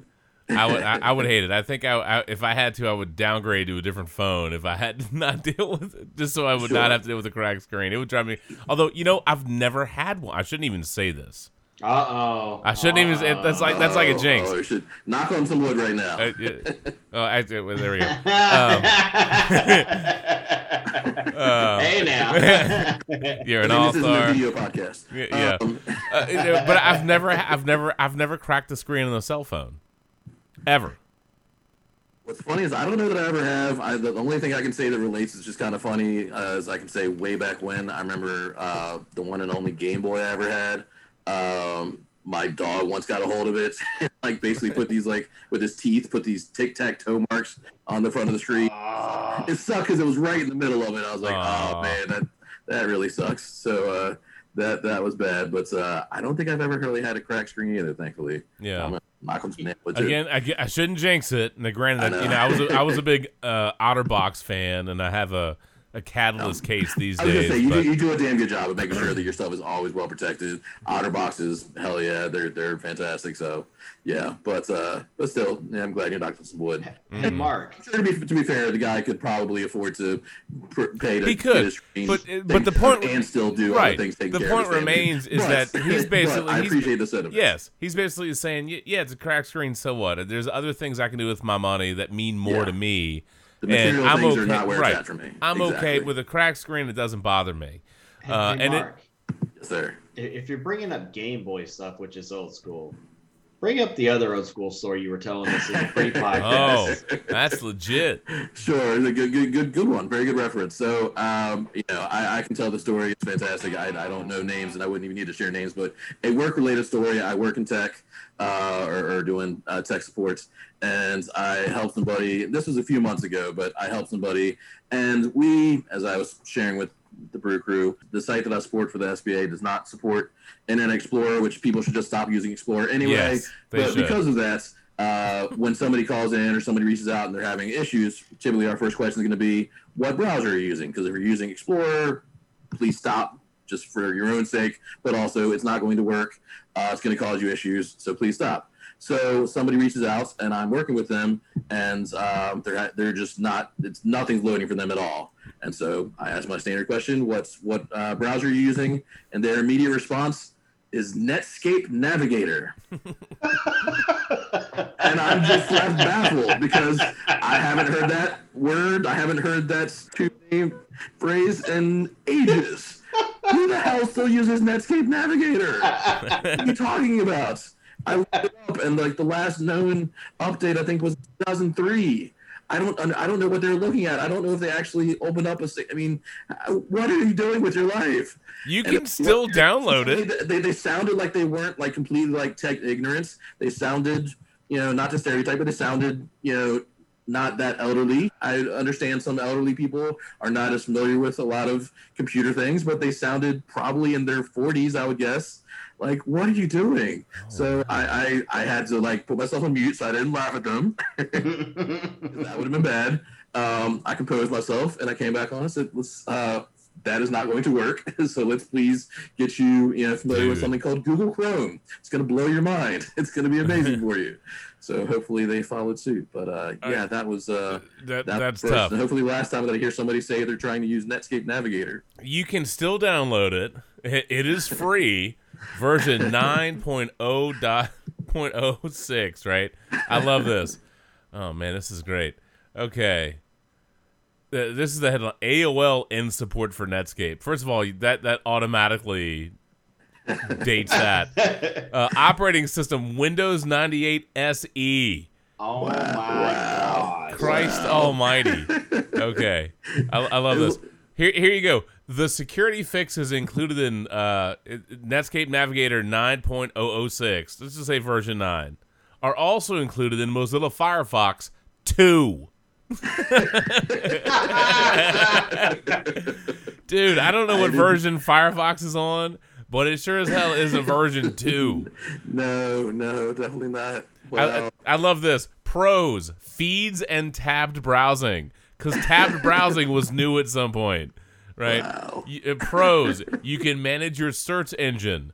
I would, I, I would hate it. I think I, I, if I had to, I would downgrade to a different phone if I had to *laughs* not deal with it, just so I would Sure. not have to deal with a crack screen. It would drive me. Although, you know, I've never had one. I shouldn't even say this. Uh oh. I shouldn't even say that's like that's like a Oh, jinx. Oh, should knock on some wood right now. Uh, yeah. *laughs* oh, I, well, there we go. *laughs* *laughs* Um, hey now. You're an I mean, all this isn't a star. video podcast. Yeah, yeah. Um, Uh, but I've never, I've never, I've never cracked the screen on a cell phone, ever. What's funny is I don't know that I ever have. I, the only thing I can say that relates is just kind of funny. Uh, is I can say way back when I remember uh, the one and only Game Boy I ever had. Um, my dog once got a hold of it, *laughs* like basically put these like with his teeth, put these tic tac toe marks on the front of the street. Ah. It sucked because it was right in the middle of it. I was like, Aw. oh man, that that really sucks. So uh, that that was bad. But uh, I don't think I've ever really had a crack screen either. Thankfully, Yeah. I'm gonna knock on some nail wood, too. Again, I, I shouldn't jinx it. And granted, I know. you know, I was a, I was a *laughs* big uh, OtterBox fan, and I have a, a Catalyst case these days. I was gonna say you, but do, you do a damn good job of making sure that your stuff is always well protected. Otter boxes, hell yeah, they're they're fantastic. So yeah, but uh, but still, yeah, I'm glad you knocked knocking some wood. And Mark. Sure, to be to be fair, the guy could probably afford to pr- pay to He could, his screen but- but the care of point- and still do right. other things. The care point remains is But- that *laughs* he's basically- I he's- appreciate the sentiment. yes, he's basically saying, yeah, it's a crack screen. So what? There's other things I can do with my money that mean more Yeah. to me. The and material I'm things okay. are not where right. it's at for me. I'm okay with a crack screen. It doesn't bother me. Hey, Uh, hey, and it- yes, sir. if you're bringing up Game Boy stuff, which is old school, bring up the other old school story you were telling us in the pre Oh, that's legit. Sure, it's a good, good, good, good one. Very good reference. So, um, you know, I, I can tell the story. It's fantastic. I, I don't know names, and I wouldn't even need to share names. But a work-related story. I work in tech, uh, or, or doing uh, tech support, and I helped somebody. This was a few months ago, but I helped somebody, and we, as I was sharing with the Brew Crew, the site that I support for the SBA does not support Internet Explorer, which people should just stop using Explorer anyway. Yes, they but should. because of that, uh, when somebody calls in or somebody reaches out and they're having issues, typically our first question is going to be, "What browser are you using?" Because if you're using Explorer, please stop, just for your own sake. But also, it's not going to work. Uh, it's going to cause you issues, so please stop. So somebody reaches out, and I'm working with them, and um, they're they're just not. It's nothing's loading for them at all. And so I ask my standard question: What's what uh, browser are you using? And their immediate response is Netscape Navigator *laughs* and I'm just left baffled because I haven't heard that word. I haven't heard that name phrase in ages. Who the hell still uses Netscape Navigator? What are you talking about? I looked it up, and like the last known update, I think was 2003. I don't, I don't know what they're looking at. I don't know if they actually opened up a. I mean, uh, what are you doing with your life? You And can still download it. They, they, they sounded like they weren't like completely like tech ignorance. They sounded, you know, not to stereotype, but they sounded, you know, not that elderly. I understand some elderly people are not as familiar with a lot of computer things, but they sounded probably in their 40s, I would guess. Like, what are you doing? So I, I, I had to like put myself on mute so I didn't laugh at them. *laughs* that would have been bad. Um, I composed myself and I came back on and said, let's, uh, that is not going to work. *laughs* so let's please get you, you know, familiar with something called Google Chrome. It's going to blow your mind. *laughs* It's going to be amazing for you. So hopefully they followed suit. But uh, yeah, that was uh, That, that that's first. tough. And hopefully last time that I hear somebody say they're trying to use Netscape Navigator. You can still download. It, it is free. Version *laughs* 9.0.06, right? I love this. Oh man, this is great. Okay. Uh, This is the headline. AOL in support for Netscape. First of all, that that automatically dates that. *laughs* Uh, operating system Windows 98 SE. oh Wow, my wow. god. Christ Wow. Almighty. Okay, I, I love this. Here, here you go. The security fix is included in uh, Netscape Navigator 9.006. Let's just say version 9. Are also included in Mozilla Firefox 2. *laughs* Dude, I don't know what version Firefox is on, but it sure as hell is a version 2. No, no, definitely not. I, Well, I, I love this. Pros, feeds and tabbed browsing. Because tabbed browsing was new at some point. Right? Wow. Y- uh, pros, you can manage your search engine.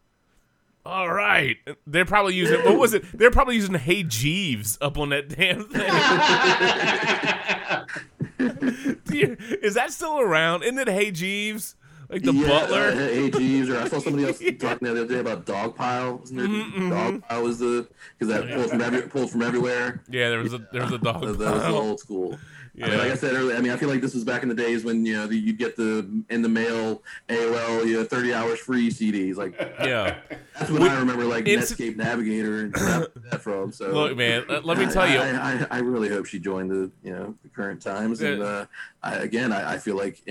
All right, they're probably using what was it? They're probably using Hey Jeeves up on that damn thing. *laughs* Dear, Is that still around? Isn't it Hey Jeeves? Like the Yeah, butler? Uh, hey, Jeeves, or I saw somebody else *laughs* talking the other day about Dogpile. Wasn't there? Mhm, mhm. Dogpile was the because that pulled from every, pulled from everywhere. yeah, there was a there was a dog. That, that was old school. I mean, like I said earlier, I mean, I feel like this was back in the days when you know the, you'd get the in the mail AOL, you know, thirty hours free CDs. Like *laughs* yeah. that's when I remember like It's- Netscape Navigator and that from. So Look, man, let, me I- tell you. I, I, I really hope she joined the you know the current times. And uh, I, again, I, I feel like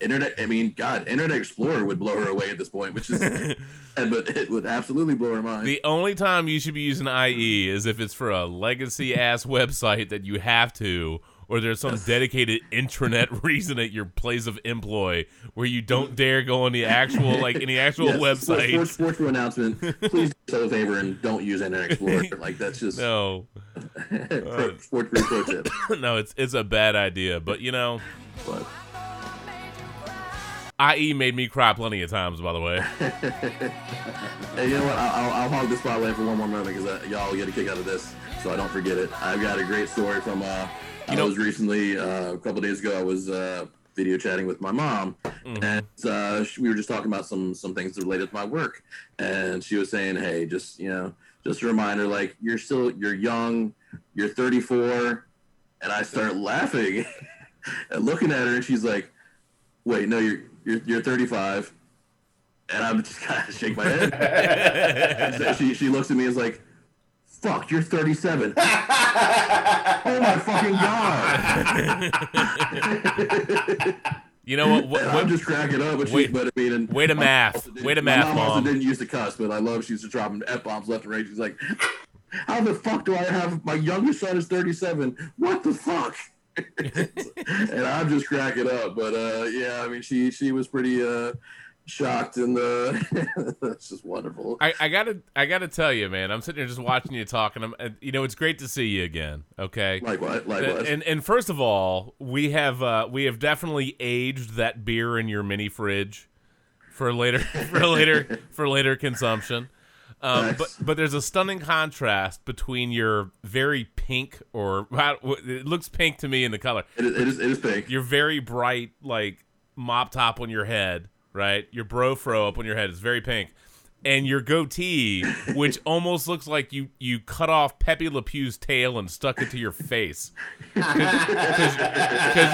internet. I mean, God, Internet Explorer would blow her away at this point, which is, *laughs* but it would absolutely blow her mind. The only time you should be using IE is if it's for a legacy ass website that you have to, or there's some dedicated intranet *laughs* reason at your place of employ where you don't dare go on the actual like any actual Yes, website. Sports, sports announcement. Please *laughs* do us a favor and don't use Internet Explorer. Like that's just No, pro, sports pro, pro tip. *coughs* no, it's it's a bad idea. But you know, But IE made me cry plenty of times. By the way, *laughs* hey, you know what? I'll, I'll, I'll hog the spotlight for one more moment because uh, y'all get a kick out of this, so I don't forget it. I've got a great story from. Uh, You I know- was recently uh, a couple days ago. I was uh, video chatting with my mom, Mhm. and uh, she- we were just talking about some some things related to my work, and she was saying, "Hey, just you know, just a reminder, like you're still you're young, you're 34," and I start *laughs* laughing *laughs* and looking at her, and she's like, "Wait, no, you're you're you're 35," and I'm just *laughs* kind of shake my head. So she she looks at me and is like, "Fuck, you're 37." *laughs* oh my fucking god! *laughs* you know what? what, And what I'm just cracking up, but, she, wait- but I mean, and way to my math. mom also didn't- my math, mom. also didn't use the cuss, but I love she used to drop f bombs left and right. She's like, *laughs* "How the fuck do I have my youngest son is 37? What the fuck?" and I'm just cracking up. But uh, yeah, I mean, she she was pretty uh, shocked, and uh, it's just wonderful. I, I gotta I gotta tell you, man. I'm sitting here just watching you talk, and I'm and, you know it's great to see you again. Okay. Likewise, likewise. And and first of all, we have uh, we have definitely aged that beer in your mini fridge for later *laughs* for later for later consumption. Um, Nice. but but there's a stunning contrast between your very pink or it looks pink to me in the color. it, is, it is it is pink. Your very bright like mop top on your head, right? Your bro fro up on your head is very pink. And your goatee, which *laughs* almost looks like you you cut off Pepe Le Pew's tail and stuck it to your face, because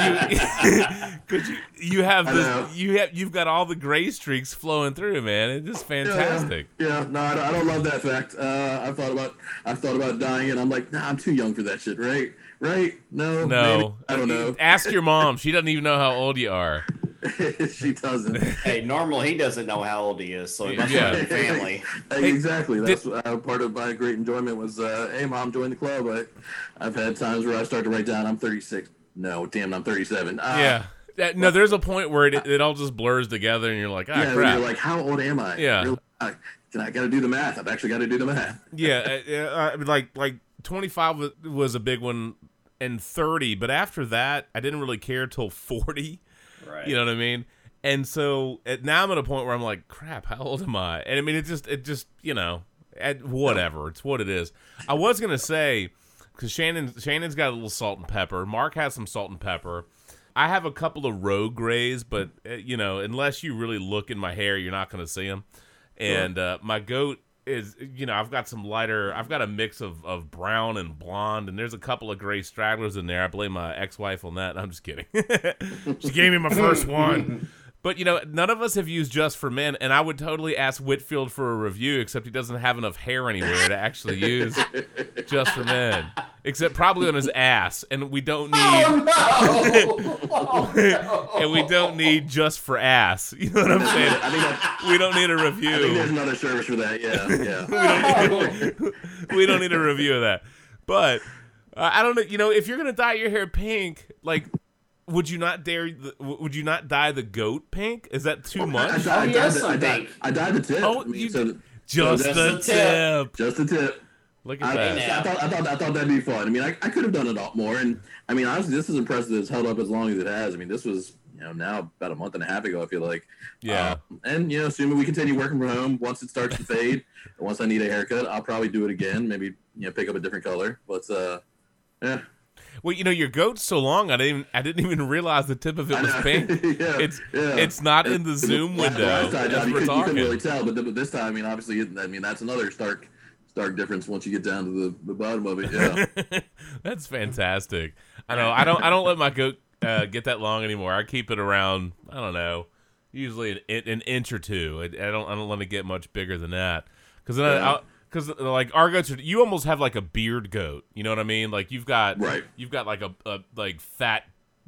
you *laughs* because you, you have I this you have you've got all the gray streaks flowing through, man. It's just fantastic. Yeah, yeah. no, I don't, I don't love that fact. Uh, I've thought about I've thought about dying, and I'm like, nah, I'm too young for that shit. Right? Right? No. No, maybe. I don't know. Ask your mom; she doesn't even know how old you are. *laughs* she doesn't. Hey, normally he doesn't know how old he is, so he must Yeah. have a family. *laughs* Hey, exactly. That's uh, part of my great enjoyment was, uh, hey, mom, join the club. I, I've had times where I start to write down, I'm 36. No, damn, I'm 37. Ah, Yeah. That- no, there's a point where it, it all just blurs together, and you're like, ah, yeah. crap. You're like, how old am I? Yeah. Really? I, I got to do the math. I've actually got to do the math. *laughs* yeah, uh, uh, I mean, like like 25 was, was a big one, and 30. But after that, I didn't really care till 40. Right. You know what I mean? And so at, now I'm at a point where I'm like, crap, how old am I? And I mean, it just it just you know, at whatever, it's what it is. I was gonna say because Shannon Shannon's got a little salt and pepper. Mark has some salt and pepper. I have a couple of rogue grays, but uh, you know, unless you really look in my hair, you're not going to see them. And uh, my goat is, you know, I've got some lighter. I've got a mix of, of brown and blonde, and there's a couple of gray stragglers in there. I blame my ex-wife on that. I'm just kidding. *laughs* she gave me my first one. But you know, none of us have used Just for Men, and I would totally ask Whitfield for a review, except he doesn't have enough hair anywhere to actually use Just for Men, except probably on his *laughs* ass, and we don't need *laughs* Oh no! and we don't need Just for Ass. You know what I'm saying? I think, that, We don't need a I think there's another service for that. Yeah, yeah. *laughs* we don't need a review of that. But uh, I don't know. You know, if you're gonna dye your hair pink, like. Would you not dare? The, would you not dye the goat pink? Is that too I, I, much? I, Oh, he dyed the- some I, dyed, pink. I dyed the tip. Oh, I mean, you so Just that's the the tip. tip. just the tip. Look at I, that. I thought I thought I thought that'd be fun. I mean, I, I could have done a lot more, and I mean, honestly, this is impressive. It's held up as long as it has. I mean, this was you know now about a month and a half ago. I feel like. Yeah. Um, and you know, assuming we continue working from home, once it starts to fade, *laughs* once I need a haircut, I'll probably do it again. Maybe you know pick up a different color. But uh, yeah, Well, you know, your goat's so long, I didn't. Even, I didn't even realize the tip of it was pink. *laughs* yeah, It's yeah. it's not in the Zoom window Last time, John, you, couldn't, you couldn't really tell, but, but this time, I mean, obviously, I mean, that's another stark, stark difference once you get down to the, the bottom of it. Yeah, *laughs* That's fantastic. I know. I don't. I don't let my goat uh, get that long anymore. I keep it around. I don't know. Usually an, an inch or two. I, I don't. I don't let it get much bigger than that. Because then, Yeah. because like our goats, are, you almost have like a beard goat. You know what I mean? Like you've got Right. You've got like a, a like fat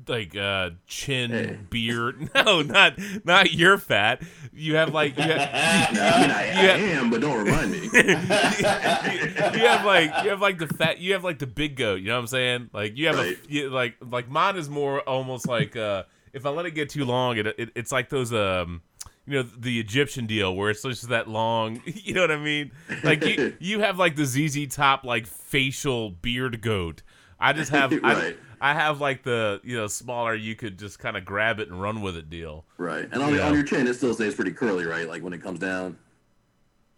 like uh chin Hey. beard. *laughs* No, not not your fat. You have like you have, *laughs* I mean, *laughs* I, Yeah. I am, but don't remind me. you have like you have like the fat you have like the big goat you know what i'm saying like you have Right. a you, like like mine is more almost like uh if i let it get too long it, it it's like those um you know the egyptian deal where it's just that long you know what i mean like you you have like the zz top like facial beard goat i just have Right. I have like the you know smaller you could just kind of grab it and run with it deal Right, and on, Yeah. on your chin, it still stays pretty curly, right? Like when it comes down.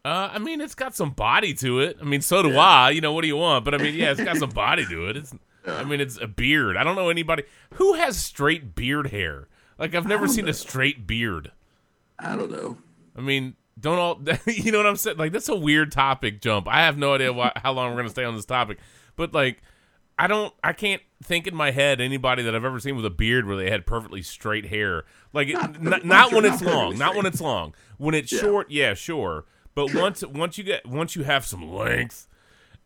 Uh, I mean, it's got some body to it. I mean, so do Yeah. I. You know, what do you want? But I mean, yeah, it's got some body to it. It's, *laughs* Yeah. I mean, it's a beard. I don't know anybody who has straight beard hair. Like, I've never seen know. a straight beard. I don't know. I mean, don't all, *laughs* you know what I'm saying? Like, that's a weird topic jump. I have no idea why, how long we're gonna stay on this topic, but like, I don't, I can't think in my head anybody that I've ever seen with a beard where they had perfectly straight hair. Like, Not- not, not, when it's not long, not when it's long. When it's Yeah. short, yeah, sure. But once, once you get, once you have some length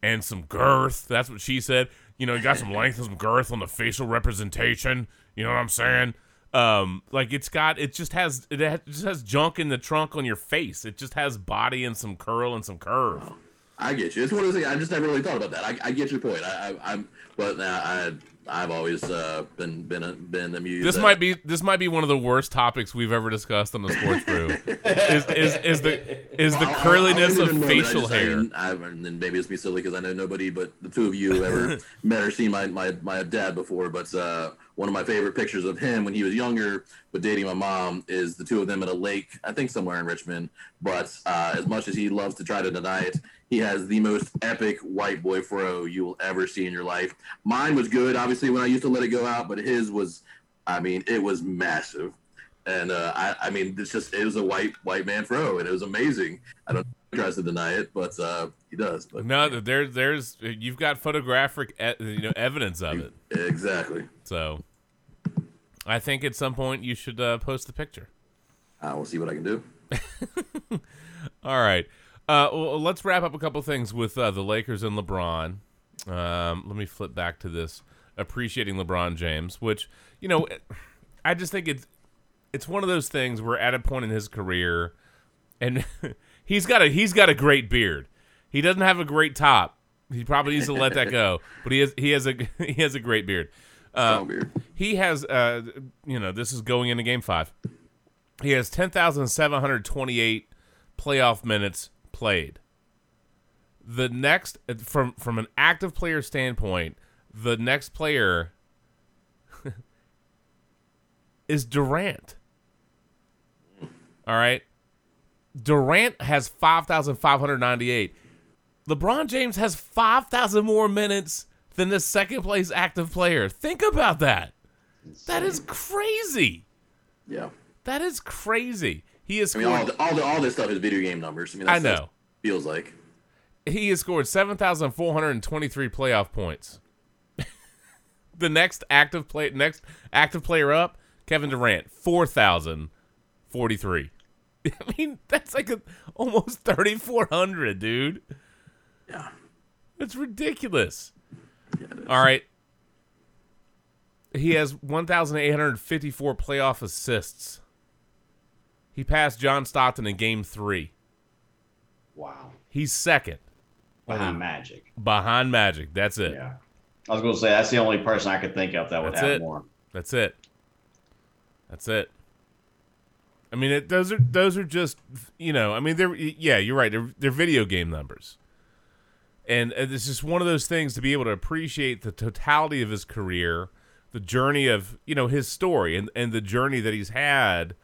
and some girth, that's what she said. You know, you got some length and some girth on the facial representation. You know what I'm saying? Um, like it's got, it just has, it ha- just has junk in the trunk on your face. It just has body and some curl and some curve. I get you. It's one of those things. I just never really thought about that. I, I get your point. I, I, I'm, but now I, I've always uh, been been been amused. This that- might be, this might be one of the worst topics we've ever discussed on the sports crew. *laughs* is, is, is the, is the curliness of leave it in a moment. I facial just- hair. I, and then maybe it's me silly because I know nobody but the two of you ever *laughs* met or seen my, my, my dad before. But uh, one of my favorite pictures of him when he was younger, but dating my mom, is the two of them at a lake, I think somewhere in Richmond. But uh, as much as he loves to try to deny it, he has the most epic white boy fro you will ever see in your life. Mine was good, obviously, when I used to let it go out, but his was, I mean, it was massive. And uh, I, I mean, it's just it was a white white man fro, and it was amazing. I don't know if he tries to deny it, but uh, he does. But No, there, there's, you've got photographic, e- you know, evidence of it. exactly. So, I think at some point you should uh, post the picture. I will see what I can do. *laughs* All right. Uh, well, let's wrap up a couple things with uh, the Lakers and LeBron. Um, let me flip back to this appreciating LeBron James, which you know, I just think it's it's one of those things where at a point in his career, and *laughs* he's got a he's got a great beard. He doesn't have a great top. He probably needs to let that go, *laughs* but he has he has a *laughs* he has a great beard. Uh, beard. he has uh you know this is going into game five he has 10,728 playoff minutes played. The next from from an active player standpoint the next player *laughs* is Durant. All right? Durant has 5,598 LeBron James has 5,000 more minutes than the second place active player. Think about that. That is crazy. Yeah. That is crazy. He has I mean, all the, all the, all this stuff is video game numbers. I mean, I know. feels like. He has scored seven thousand four hundred and twenty-three playoff points. *laughs* the next active play, next active player up, Kevin Durant, four thousand forty-three. *laughs* I mean, that's like a, almost thirty-four hundred, dude. Yeah. That's ridiculous. Yeah, it. All right. He has 1,854 playoff assists. He passed John Stockton in game three. Wow. He's second Behind Magic. behind Magic. That's it. Yeah. I was going to say that's the only person I could think of that would That's have it. more. That's it. That's it. I mean, it, those are those are just you know. I mean, they're yeah, you're right. They're they're video game numbers, and uh, it's just one of those things to be able to appreciate the totality of his career the journey of you know his story and and the journey that he's had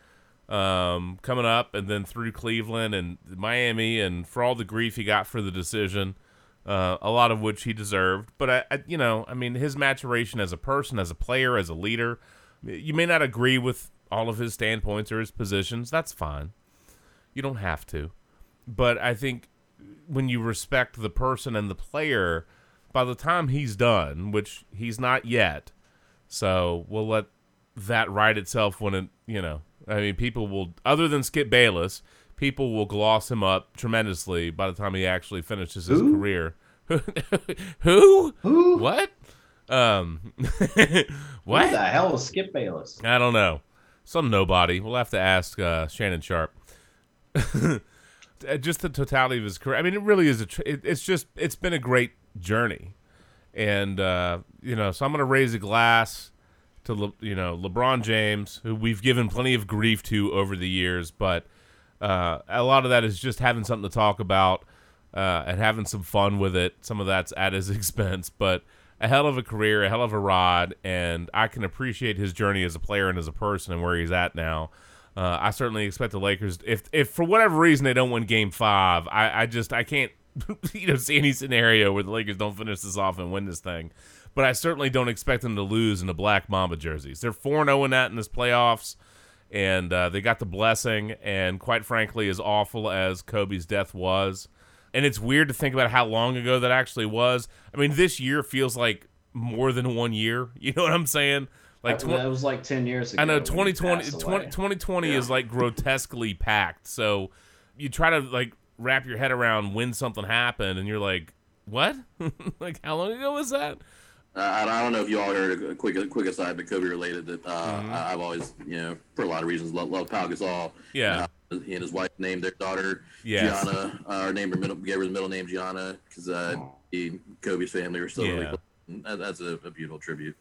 um, coming up and then through Cleveland and Miami and for all the grief he got for the decision, uh, a lot of which he deserved. But I, I, you know, I mean, his maturation as a person, as a player, as a leader. You may not agree with all of his standpoints or his positions. That's fine. You don't have to. But I think when you respect the person and the player, by the time he's done, which he's not yet, so we'll let that right itself when it, you know, I mean, people will, other than Skip Bayless, people will gloss him up tremendously by the time he actually finishes his Who? career. *laughs* Who? Who? What? Um, *laughs* What what? the hell is Skip Bayless? I don't know. Some nobody. We'll have to ask uh, Shannon Sharpe. *laughs* Just the totality of his career. I mean, it really is a. Tr- it, it's just. It's been a great journey, and uh, you know. So I'm going to raise a glass to Le, you know LeBron James, who we've given plenty of grief to over the years, but uh, a lot of that is just having something to talk about uh, and having some fun with it. Some of that's at his *laughs* expense, but a hell of a career, a hell of a ride, and I can appreciate his journey as a player and as a person and where he's at now. Uh, I certainly expect the Lakers, if if for whatever reason they don't win Game Five, I, I just I can't *laughs* you know see any scenario where the Lakers don't finish this off and win this thing. But I certainly don't expect them to lose in the Black Mamba jerseys. They're four zero in that in this playoffs, and uh, they got the blessing. And quite frankly, as awful as Kobe's death was, and it's weird to think about how long ago that actually was. I mean, this year feels like more than one year. *laughs* You know what I'm saying? Like that, tw- that was like ten years ago. I know when 2020, 20, 2020 Yeah. is like grotesquely packed. So you try to like wrap your head around when something happened, and you're like, "What? *laughs* like how long ago was that?" Uh, I, don't know if you all heard a quick quick aside, but Kobe related that uh, Mm-hmm. I've always, you know, for a lot of reasons, love, love Pau Gasol. Yeah. Uh, he and his wife named their daughter Yes. Gianna, uh, or named her middle, gave her the middle name Gianna because uh, he, Kobe's family are still really close. That- That's a, a beautiful tribute.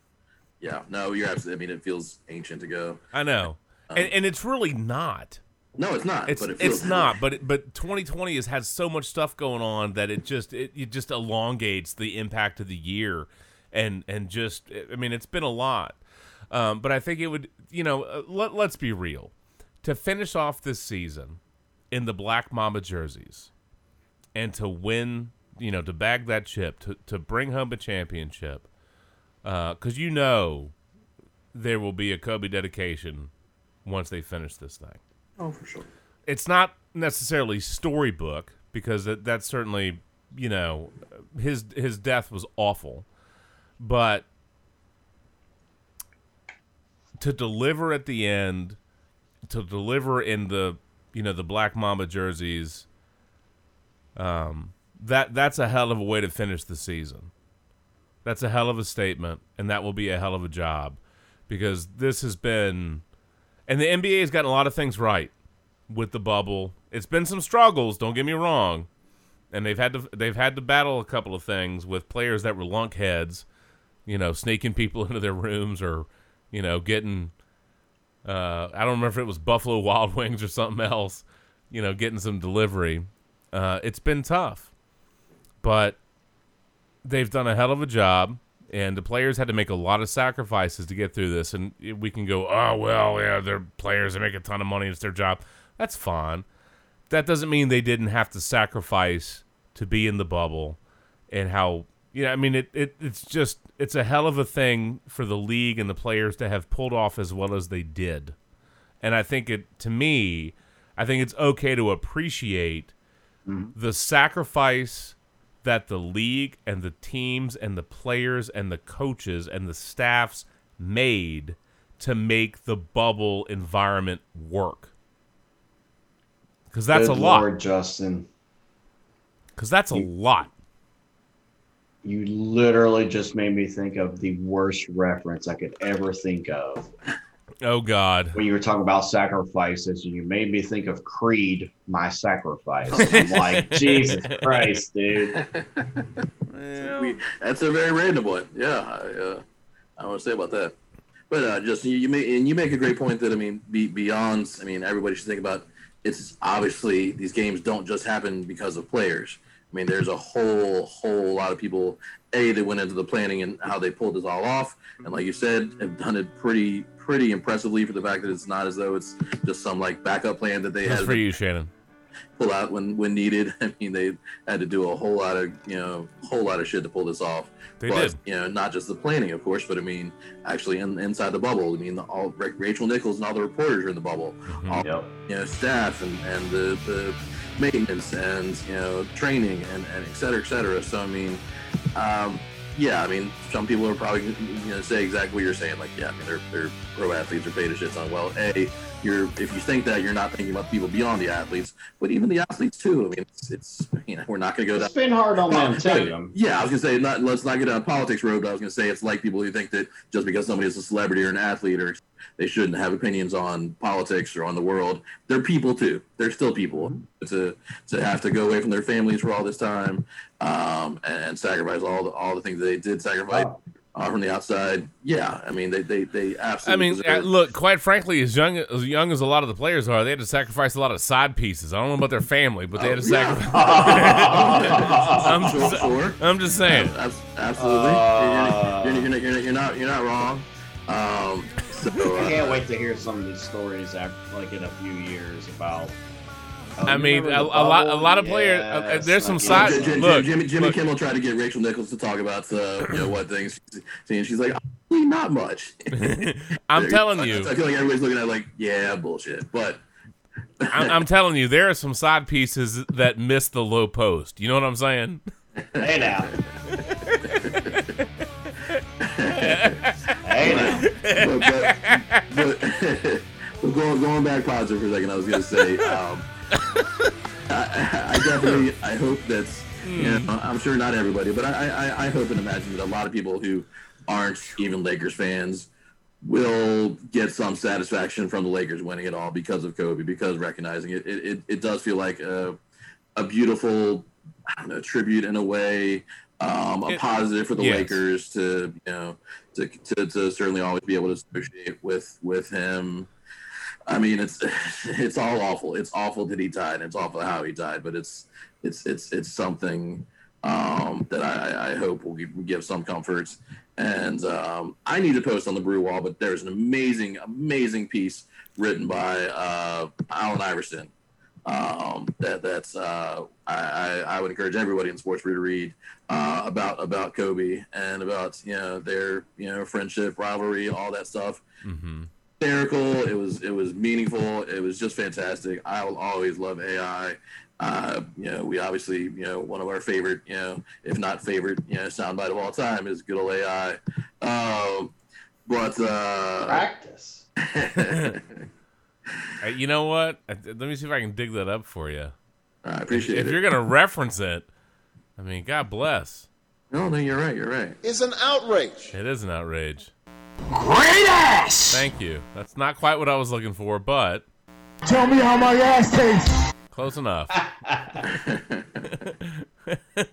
Yeah, no, you're absolutely. I mean, it feels ancient to go. I know, and, and it's really not. No, it's not. It's but it it's not, *laughs* but it, but 2020 has had so much stuff going on that it just it, it just elongates the impact of the year, and and just I mean it's been a lot, um, but I think it would you know uh, let let's be real, to finish off this season in the Black Mamba jerseys, and to win you know to bag that chip to to bring home a championship, because you know there will be a Kobe dedication once they finish this thing. Oh, for sure. it's not necessarily storybook because that, that's certainly you know his his death was awful but to deliver at the end to deliver in the you know the black mamba jerseys um that that's a hell of a way to finish the season that's a hell of a statement and that will be a hell of a job because this has been and the NBA has gotten a lot of things right with the bubble. It's been some struggles, don't get me wrong. And they've had to they've had to battle a couple of things with players that were lunkheads, you know, sneaking people *laughs* into their rooms or, you know, getting uh, I don't remember if it was Buffalo Wild *laughs* Wings or something else, you know, getting some delivery. Uh, it's been tough. But they've done a hell of a job and the players had to make a lot of sacrifices to get through this and we can go oh well yeah they're players they make a ton of money it's their job that's fine that doesn't mean they didn't have to sacrifice to be in the bubble and how you know i mean it, it it's just it's a hell of a thing for the league and the players to have pulled off as well as they did and i think it to me i think it's okay to appreciate mm-hmm. the sacrifice that the league and the teams and the players and the coaches and the staffs made to make the bubble environment work. Because that's Good a lot. Lord, Justin. Because that's a lot. You literally just made me think of the worst reference I could ever think of. Oh God. When you were talking about sacrifices, you made me think of Creed, my sacrifice. *laughs* I'm like, Jesus Christ, dude. Eh, we, that's a very random one. Yeah, I, uh, I want to say about that. But uh, just you, you make and you make a great point that I mean, be, beyond. I mean, everybody should think about. It's obviously these games don't just happen because of players. I I mean, there's a whole whole lot of people a that went into the planning and how they pulled this all off, and like you said, have done it pretty pretty impressively for the fact that it's not as though it's just some like backup plan that they That's had for you, Shannon. pull out when when needed. *laughs* I mean, they had to do a whole lot of you know whole lot of shit to pull this off. They but, did. You know, not just the planning, of course, but I mean, actually in, inside the bubble. I mean, the, all Rachel Nichols and all the reporters are in the bubble. Mhm. All Yep. you know, staff and and the the maintenance and you know training and and et cetera, et cetera. So I mean, um, yeah, I mean, some people are probably you know say exactly what you're saying. Like, yeah, I mean, they're they're pro athletes are paid a shit ton. Well, a you're if you think that you're not thinking about people beyond the athletes, but even the athletes too. I mean, it's, it's you know we're not gonna go down. It's been hard on them too. Yeah, I was gonna say not. Let's not get down politics road. But I was gonna say it's like people who think that just because somebody is a celebrity or an athlete, or they shouldn't have opinions on politics or on the world. They're people too. They're still people. To to have to go away from their families for all this time, um, and sacrifice all the all the things they did sacrifice uh, from the outside. Yeah, I mean they they they absolutely. I mean, uh, deserve- look, quite frankly, as young as young as a lot of the players are, they had to sacrifice a lot of side pieces. I don't know about their family, but they had to Oh, sacrifice. *laughs* *laughs* I'm Sure, just, sure. I'm just saying. Absolutely, Uh, you're, you're, you're, you're, you're not you're not wrong. Um, so, *laughs* I uh, can't wait to hear some of these stories after, like in a few years about. Oh, I mean, a, a lot, a lot of players. uh, uh, there's some like, side. Jim- Jim- look, Jimmy, Jimmy look, Kimmel tried to get Rachel Nichols to talk about uh, you know what things, and she's like, "Honestly, not much. *laughs* *laughs* I'm telling I you, I feel like everybody's looking at it like, yeah, bullshit. But I'm, I'm *laughs* telling you, there are some side pieces that miss the low post. You know what I'm saying? Hey now. hey now. but, but, but, but going going back positive for a second, I was gonna say, um, I, *laughs* I definitely I hope that's you know I'm sure not everybody, but I, I I hope and imagine that a lot of people who aren't even Lakers fans will get some satisfaction from the Lakers winning it all because of Kobe, because recognizing it, it, it, it does feel like a, a beautiful, know, tribute in a way, um, a positive for the yes. Lakers to, you know, to, to, to certainly always be able to associate with, with him. I mean, it's, *laughs* it's all awful. It's awful that he died. And it's awful how he died, but it's, it's, it's, it's something, um, that I, I hope will give, some comfort. And um, I need to post on the brew wall, but there's an amazing, amazing piece written by uh, Allen Iverson. Um, that that's uh, I, I, would encourage everybody in sports brew to read uh, about about Kobe and about you know their you know friendship, rivalry, all that stuff. hmm Hysterical. It was it was meaningful. It was just fantastic. I will always love AI. Uh, you know, we obviously, you know, one of our favorite, you know, if not favorite, you know, soundbite of all time is good old AI. Um, but uh, Practice. *laughs* You know what? Let me see if I can dig that up for you. I appreciate If it. If you're gonna reference it, I mean, God bless. No, no, you're right. You're right. It's an outrage. It is an outrage. Great ass! Thank you. That's not quite what I was looking for, but Tell me how my ass tastes. close enough. *laughs* *laughs*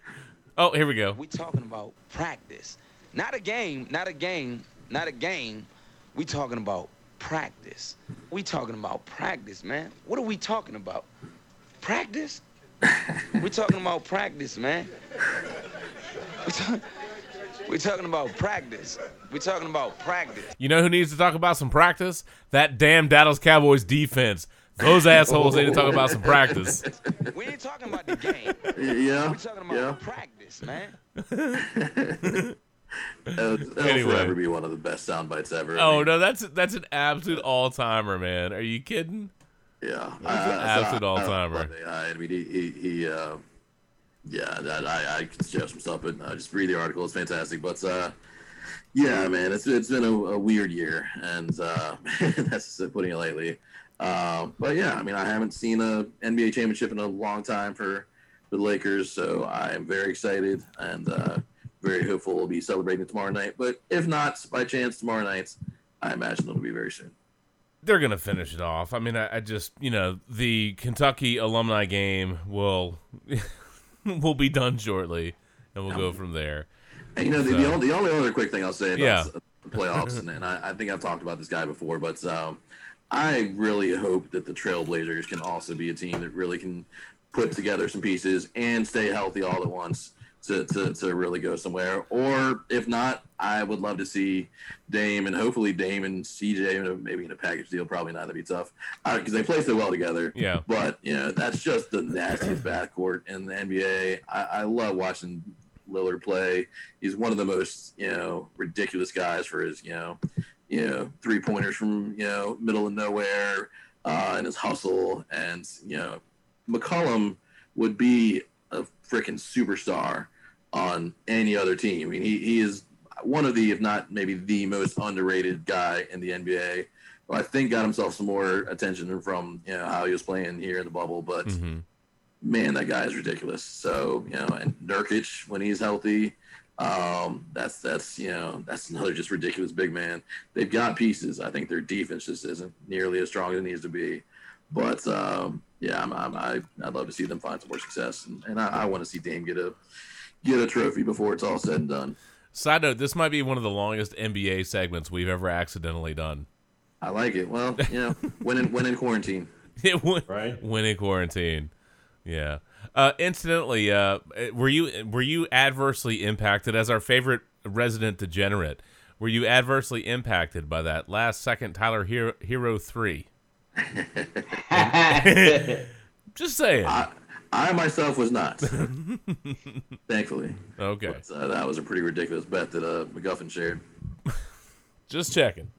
oh, here we go. We talking about practice. Not a game, not a game, not a game. We talking about practice. We talking about practice, man. What are we talking about? Practice? we talking about practice, man. *laughs* We talk- we talking about practice. We're talking about practice. You know who needs to talk about some practice? That damn Dallas Cowboys defense. Those assholes need to talk about some practice. *laughs* We ain't talking about the game. Yeah. We talking about Yeah. practice, man. *laughs* It'll, it'll Anyway. forever be one of the best sound bites ever. I Oh mean, no, that's that's an absolute all timer, man. Are you kidding? Yeah, an absolute all-timer. I, I mean, he, he, he uh, yeah, that, I, I could share some stuff, but uh, just read the article. It's fantastic. But uh, yeah, man, it's it's been a, a weird year, and uh, *laughs* that's putting it lightly. Uh, but yeah, I mean, I haven't seen a NBA championship in a long time for, for the Lakers, so I am very excited and uh, very hopeful we'll be celebrating tomorrow night. But if not, by chance tomorrow night, I imagine it'll be very soon. They're gonna finish it off. I mean, I, I just you know the Kentucky alumni game will *laughs* *laughs* will be done shortly, and we'll go from there. And, you know, the, So- the, only, the only other quick thing I'll say about Yeah. the playoffs, and, and I, I think I've talked about this guy before, but um, I really hope that the Trailblazers can also be a team that really can put together some pieces and stay healthy all at once to, to, to really go somewhere. Or if not, I would love to see Dame and hopefully Dame and CJ maybe in a package deal. Probably not. That'd be tough because they play so well together. Yeah. But you know, that's just the nastiest backcourt in the NBA. I, I love watching Lillard play. He's one of the most you know ridiculous guys for his you know you know three pointers from you know middle of nowhere uh, and his hustle and you know McCollum would be a freaking superstar on any other team. I mean, he, he is one of the, if not maybe the most underrated guy in the NBA. Who I think got himself some more attention from you know how he was playing here in the bubble, but hmm man, that guy is ridiculous. So you know, and Nurkic when he's healthy, um, that's that's you know that's another just ridiculous big man. They've got pieces. I think their defense just isn't nearly as strong as it needs to be. But um, yeah, I'm, I'm, I I'd love to see them find some more success, and, and I, I want to see Dame get a get a trophy before it's all said and done. Side note: This might be one of the longest NBA segments we've ever accidentally done. I like it. Well, you know, *laughs* when in when in quarantine. *laughs* when, Right. when in quarantine. Yeah. Uh, incidentally, uh, were you were you adversely impacted as our favorite resident degenerate? Were you adversely impacted by that last second Tyler Herro, Herro three? *laughs* Just saying. I, I myself was not, *laughs* thankfully. Okay. But, uh, that was a pretty ridiculous bet that uh, McGuffin shared. *laughs* Just checking.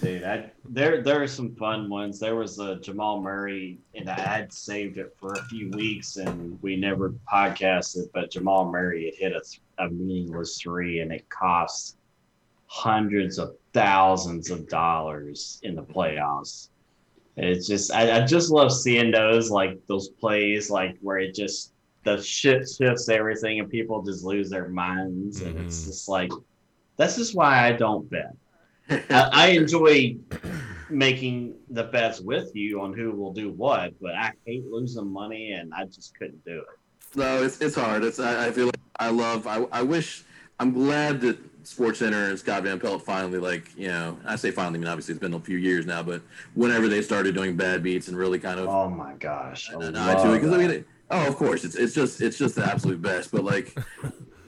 Dude, I, there there are some fun ones. There was a Jamal Murray, and I had saved it for a few weeks, and we never podcasted. It, but Jamal Murray had hit a, a meaningless three, and it cost hundreds of thousands of dollars in the playoffs. It's just I, I just love seeing those like those plays like where it just the shit shifts everything, and people just lose their minds, and it's Mhm. just like that's just why I don't bet. *laughs* I, I enjoy making the bets with you on who will do what, but I hate losing money, and I just couldn't do it. No, it's it's hard. It's I, I feel like I love. I I wish. I'm glad that Sports Center and Scott Van Pelt finally like you know. I say finally. I mean, obviously it's been a few years now, but whenever they started doing bad beats and really kind of Oh my gosh! I I I that. mean, it, oh, of course, it's it's just it's just the absolute best. But like,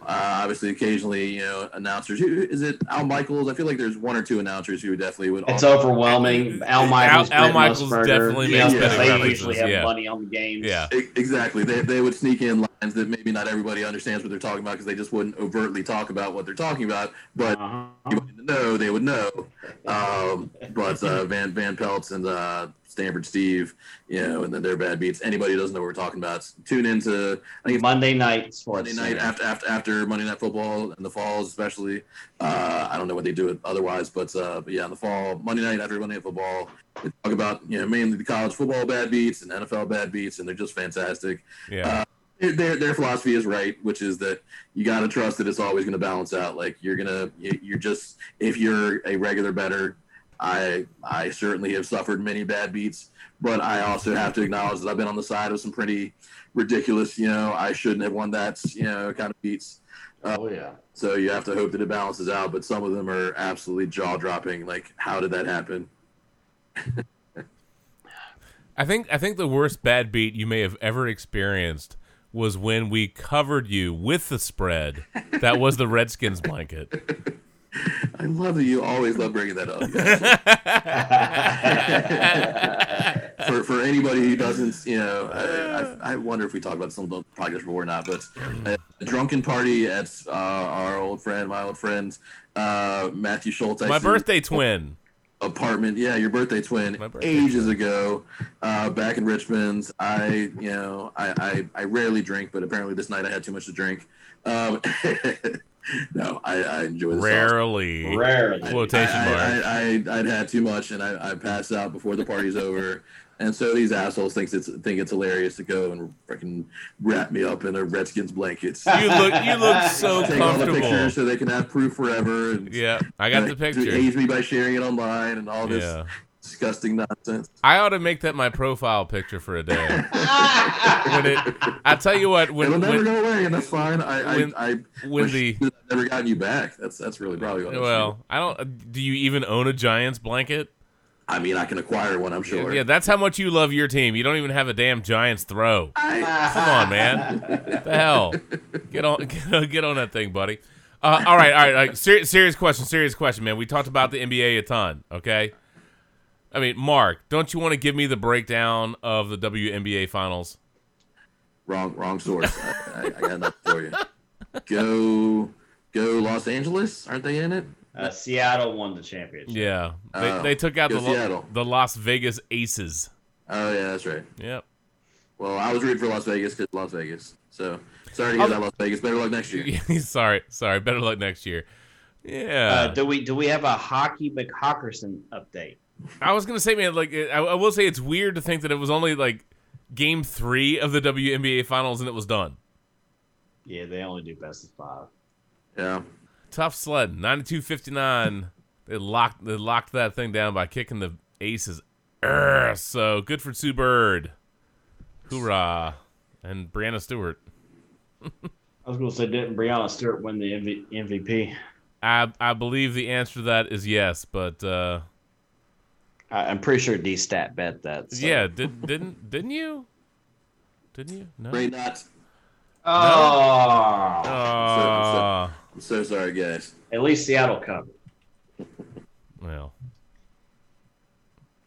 uh, obviously, occasionally, you know, announcers. Who is it? Al Michaels. I feel like there's one or two announcers who definitely would. It's also- overwhelming. Al Michaels, Al Brent Michaels Musburger, definitely you know, makes because betting they usually have yeah. money on the games. Yeah. Exactly. They, they would sneak in lines that maybe not everybody understands what they're talking about because they just wouldn't overtly talk about what they're talking about. But Uh-huh. you would know, they would know. *laughs* Um, but uh, Van Van Peltz and uh, Stanford Steve, you know, and then their bad beats. Anybody who doesn't know what we're talking about, tune into I think Monday night sports. Monday night after after after Monday Night Football in the falls, especially. Uh, I don't know what they do it otherwise, but uh, but yeah, in the fall, Monday night after Monday Night Football, they talk about you know mainly the college football bad beats and NFL bad beats, and they're just fantastic. Yeah. Their their philosophy is right, which is that you got to trust that it's always going to balance out. Like you're gonna you- you're just if you're a regular better. I I certainly have suffered many bad beats, but I also have to acknowledge that I've been on the side of some pretty ridiculous, you know, I shouldn't have won that, you know, kind of beats. Uh, oh yeah. So you have to hope that it balances out, but some of them are absolutely jaw dropping. Like, how did that happen? *laughs* I think I think the worst bad beat you may have ever experienced was when we covered you with the spread. That was the Redskins blanket. *laughs* I love that you always love bringing that up. *laughs* for for anybody who doesn't, you know, I, I, I wonder if we talked about some of the podcast before or not, but a drunken party at uh, our old friend, my old friend, uh, Matthew Schultz. I My birthday twin. apartment. Yeah, your birthday twin birthday ages ago, uh, back in Richmond. I, you know, I, I, I rarely drink, but apparently this night I had too much to drink. Um, *laughs* no, I, I enjoy this. Rarely. Rarely. Quotation I, mark. I, I, I'd had too much, and I, I passed out before the party's over. And so these assholes thinks it's think it's hilarious to go and freaking wrap me up in a Redskins blankets. You look you look *laughs* so Take all the pictures so they can have proof forever. And, Yeah, I got the uh, picture. Age me by sharing it online and all this Yeah. Disgusting nonsense. I ought to make that my profile picture for a day. when it, I tell you what, when It'll never when, go away, and that's fine. I, when- I, I when wish the I'd never gotten you back. That's that's really probably what. Well, I don't. Do you even own a Giants blanket? I mean, I can acquire one. I'm sure. Yeah, that's how much you love your team. You don't even have a damn Giants throw. Come on, man. the hell? Get on, *laughs* get on, get on that thing, buddy. Uh, all right, all right, all right. Ser- serious question, serious question, man. We talked about the NBA a ton, okay? I mean, Mark, don't you want to give me the breakdown of the WNBA finals? Wrong, wrong source. I, I, I got nothing for you. Go, go, Los Angeles. Aren't they in it? Uh, Seattle won the championship. Yeah, they, Oh, they took out the Lo- Seattle. the Las Vegas Aces. Oh yeah, that's right. Yep. Well, I was rooting for Las Vegas because Las Vegas. So sorry to hear that, Las Vegas. Better luck next year. *laughs* sorry, sorry. Better luck next year. Yeah. Uh, do we do we have a hockey McHawkerson update? I was gonna say, man, like I, I will say, it's weird to think that it was only like game three of the WNBA finals and it was done. Yeah, they only do best of five. Yeah. Tough sled, 92-59. *laughs* They locked they locked that thing down by kicking the aces. Urgh, so good for Sue Bird. Hoorah. And Breanna Stewart. I was going to say, didn't Breanna Stewart win the MV- MVP? I I believe the answer to that is yes, but uh I, I'm pretty sure D Stat bet that. so- yeah, did didn't didn't you? Didn't you? No. Pray not. Oh, Aw. I'm so sorry, guys. at least Seattle covered. well.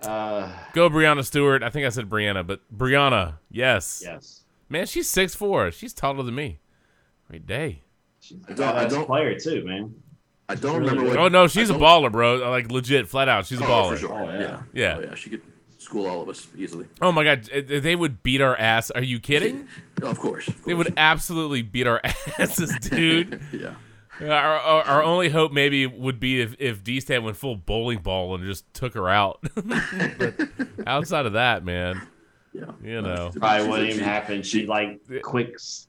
Uh, Go Breanna Stewart. I think I said Brianna, but Brianna, yes. yes. Man, she's six four. She's taller than me. Great day. She's I a don't- I don't- player too, man. I don't Really remember good. what. Oh no, she's I a don't- baller, bro. Like legit, flat out, she's a Oh, baller. for sure. Oh, yeah. yeah. Yeah. Oh, yeah. She could school all of us easily. Oh my god, they would beat our ass. Are you kidding? Oh, of course. Of They would absolutely beat our *laughs* asses, *laughs* dude. yeah. Our, our, our only hope maybe would be if if D Stat went full bowling ball and just took her out. *laughs* but outside of that, man, Yeah. You know. Probably wouldn't even happen. She like quick. s-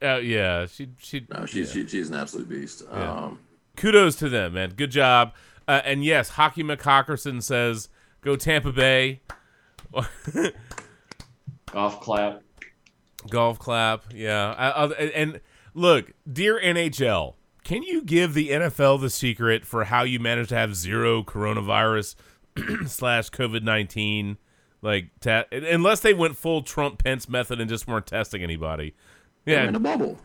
uh, yeah, she she. No, she's she, she's an absolute beast. Yeah. Um, kudos to them, man. Good job. Uh, and yes, Hockey McHawkerson says, "Go Tampa Bay." *laughs* Golf clap. Golf clap. Yeah. I, I, and look, dear NHL, can you give the NFL the secret for how you managed to have zero coronavirus *clears throat* slash COVID nineteen? Like, ta- unless they went full Trump Pence method and just weren't testing anybody. yeah. Yeah, in a bubble.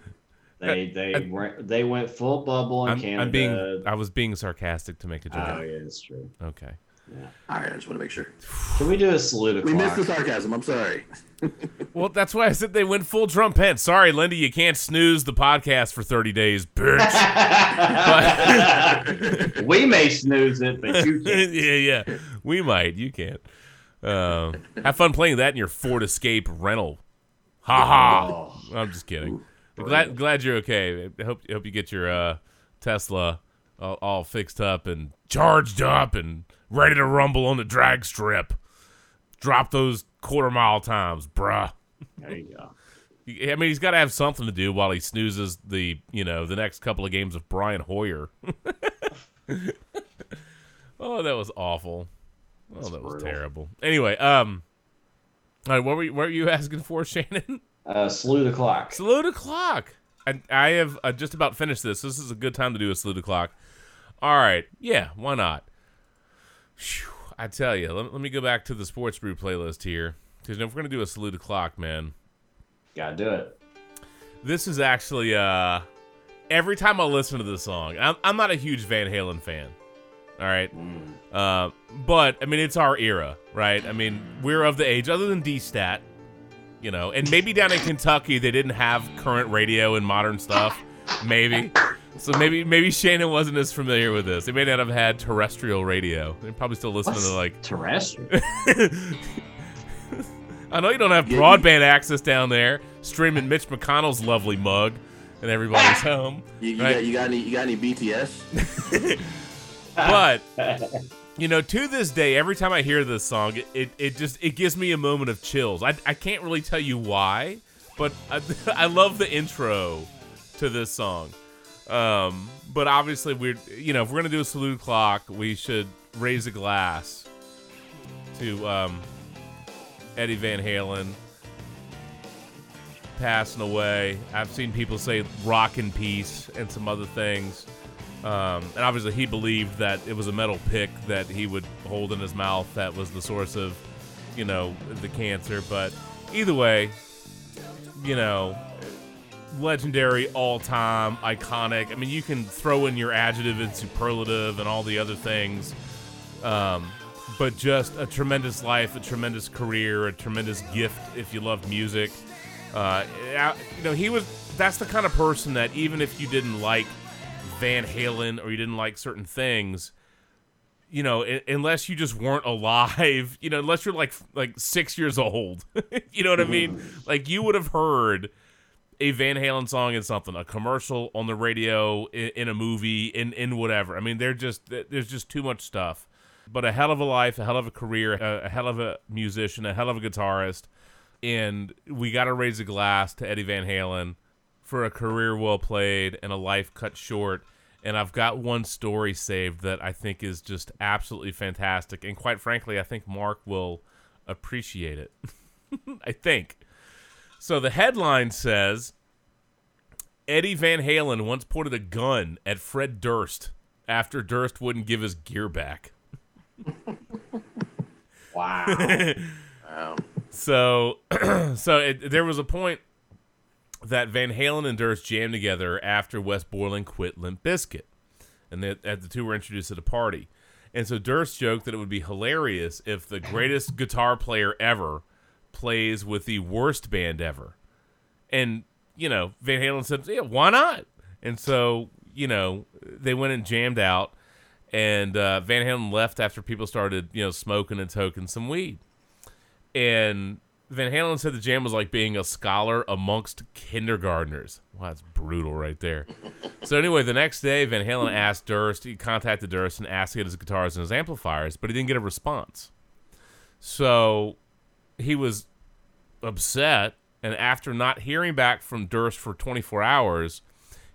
They they went they went full bubble in I'm, Canada. I'm being. I was being sarcastic to make a joke. oh yeah, it's true. Okay. Yeah. All right, I just want to make sure. Can we do a salute of the We missed the sarcasm. I'm sorry. *laughs* Well, that's why I said they went full Trump Pence. Sorry, Linda, you can't snooze the podcast for 30 days, bitch. *laughs* we may snooze it, but you *laughs* can't. yeah, yeah. We might. You can't. Um, have fun playing that in your Ford Escape rental. Ha ha. Oh. I'm just kidding. Glad glad you're okay. I hope hope you get your uh, Tesla all, all fixed up and charged up and ready to rumble on the drag strip. Drop those quarter mile times, bruh. There you go. *laughs* I mean, he's got to have something to do while he snoozes the, you know, the next couple of games of Brian Hoyer. *laughs* oh, that was awful. Oh, That's that was brutal. terrible. Anyway, um, all right, what were you, what were you *laughs* asking for, Shannon? Uh, salute o'clock. salute o'clock. I, I have uh, just about finished this. This is a good time to do a salute o'clock. All right, yeah, why not? Phew, I tell you, let, let me go back to the sports brew playlist here because if we're gonna do a salute o'clock, man, Gotta do it. this is actually uh every time I listen to this song, I'm I'm not a huge Van Halen fan. All right. Uh, but I mean it's our era, right? I mean, we're of the age other than D Stat, you know, and maybe down in Kentucky they didn't have current radio and modern stuff. Maybe. So maybe maybe Shannon wasn't as familiar with this. They may not have had terrestrial radio. They're probably still listening What's to like terrestrial? *laughs* I know you don't have broadband access down there, streaming Mitch McConnell's lovely mug in everybody's home. You, you, Right. got, you got any? You got any BTS? *laughs* But *laughs* you know, to this day, every time I hear this song, it, it, just it gives me a moment of chills. I, I can't really tell you why, but I, *laughs* I love the intro to this song. Um, but obviously, we're you know if we're gonna do a salute clock, we should raise a glass to um, Eddie Van Halen passing away. I've seen people say "rock in peace" and some other things. Um, and obviously, he believed that it was a metal pick that he would hold in his mouth that was the source of, you know, the cancer. But either way, you know, legendary, all time, iconic. I mean, you can throw in your adjective and superlative and all the other things. Um, but just a tremendous life, a tremendous career, a tremendous gift if you love music. Uh, you know, he was, that's the kind of person that even if you didn't like Van Halen or you didn't like certain things, you know, I- unless you just weren't alive, *laughs* you know, unless you're like like six years old, *laughs* you know what I mean? Mm-hmm. Like you would have heard a Van Halen song in something, a commercial on the radio, in, in a movie, in in whatever. I mean, they're just there's just too much stuff. But a hell of a life, a hell of a career, a, a hell of a musician, a hell of a guitarist, and we got to raise a glass to Eddie Van Halen for a career well played and a life cut short. And I've got one story saved that I think is just absolutely fantastic. And quite frankly, I think Mark will appreciate it. *laughs* I think. So the headline says Eddie Van Halen once pointed a gun at Fred Durst after Durst wouldn't give his gear back. *laughs* Wow. Wow. *laughs* Um. So, *clears throat* so it, there was a point that Van Halen and Durst jammed together after Wes Borland quit Limp Bizkit, and that the two were introduced at a party. And so Durst joked that it would be hilarious if the greatest guitar player ever plays with the worst band ever. And you know, Van Halen said, "Yeah, why not?" And so you know, they went and jammed out, and uh, Van Halen left after people started you know smoking and toking some weed. And Van Halen said the jam was like being a scholar amongst kindergartners. Wow, that's brutal right there. *laughs* so anyway, the next day, Van Halen asked Durst, he contacted Durst and asked to get his guitars and his amplifiers, but he didn't get a response. So he was upset, and after not hearing back from Durst for 24 hours,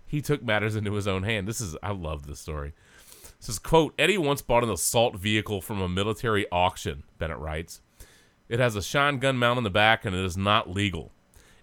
he took matters into his own hand. This is I love this story. It says, quote, Eddie once bought an assault vehicle from a military auction, Bennett writes. It has a shine gun mount on the back and it is not legal.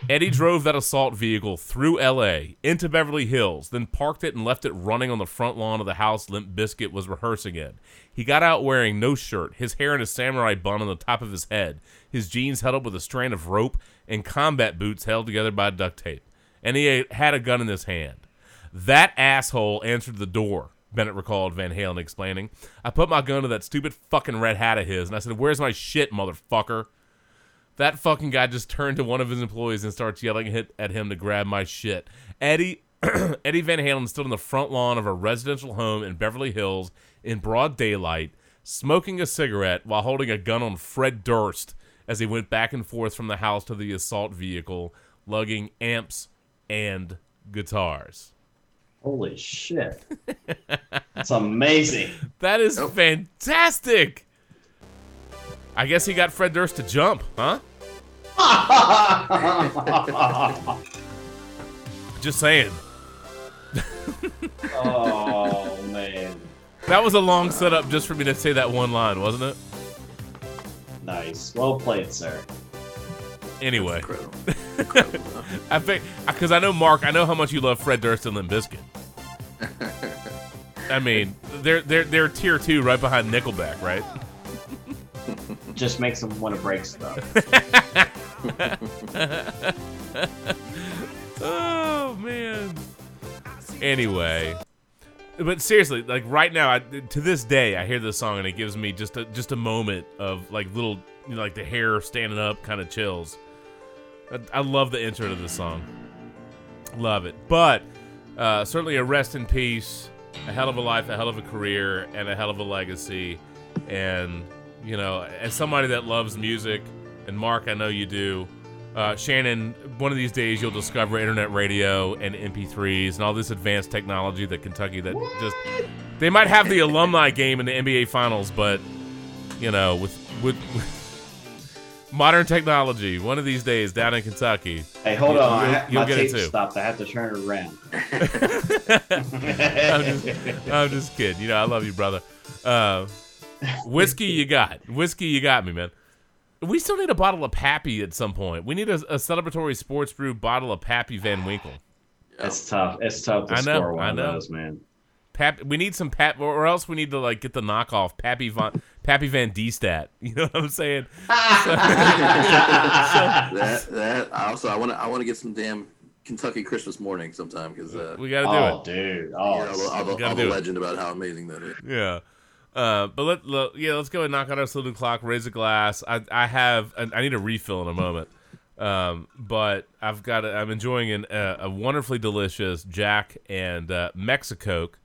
Eddie drove that assault vehicle through LA into Beverly Hills, then parked it and left it running on the front lawn of the house Limp Bizkit was rehearsing in. He got out wearing no shirt, his hair in a samurai bun on the top of his head, his jeans held up with a strand of rope, and combat boots held together by duct tape. And he had a gun in his hand. That asshole answered the door, Bennett recalled Van Halen explaining. I put my gun to that stupid fucking red hat of his, and I said, Where's my shit, motherfucker? That fucking guy just turned to one of his employees and starts yelling at him to grab my shit. Eddie *clears throat* Eddie Van Halen stood on the front lawn of a residential home in Beverly Hills in broad daylight, smoking a cigarette while holding a gun on Fred Durst as he went back and forth from the house to the assault vehicle, lugging amps and guitars. Holy shit. *laughs* That's amazing. That is Oh. fantastic. I guess he got Fred Durst to jump, huh? *laughs* Just saying. oh, man. That was a long setup just for me to say that one line, wasn't it? Nice. Well played, sir. Anyway, Incredible. *laughs* Incredible. I think because I know Mark, I know how much you love Fred Durst and Limp Bizkit. *laughs* I mean, they're they're they're tier two, right behind Nickelback, right? *laughs* Just makes them want to break stuff. *laughs* Oh man. Anyway, but seriously, like right now, I, to this day, I hear this song and it gives me just a just a moment of like little, you know, like the hair standing up, kind of chills. I, I love the intro to this song. Love it, but uh, certainly a rest in peace, a hell of a life, a hell of a career, and a hell of a legacy. And you know, as somebody that loves music, and Mark, I know you do. Uh, Shannon, one of these days you'll discover internet radio and MP3s and all this advanced technology that Kentucky that just they might have the alumni game in the NBA finals, but you know, with with, with modern technology, one of these days down in Kentucky, Hey, hold You'll- on. You'll- ha- you'll my get it tape too. stopped. I have to turn it around. *laughs* I'm just, I'm just kidding. You know, I love you, brother. Uh, whiskey, you got whiskey, you got me, man. We still need a bottle of Pappy at some point. We need a, a celebratory sports brew bottle of Pappy Van Winkle. It's tough. It's tough to I know, score one I of those, man. Pap, we need some Pap, or else we need to like get the knockoff Pappy Van Pappy Van D stat. *laughs* You know what I'm saying? *laughs* that that I also I want to I want to get some damn Kentucky Christmas morning sometime because uh, We got to do oh, it. dude. you Oh, know, all, the, gotta all the it. legend about how amazing that is. Yeah. Uh, but let, let yeah, let's go and knock out our salute clock, raise a glass. I I have I I need a refill in a moment. Um, but I've got a, I'm enjoying an, uh, a wonderfully delicious Jack and uh, Mexicoke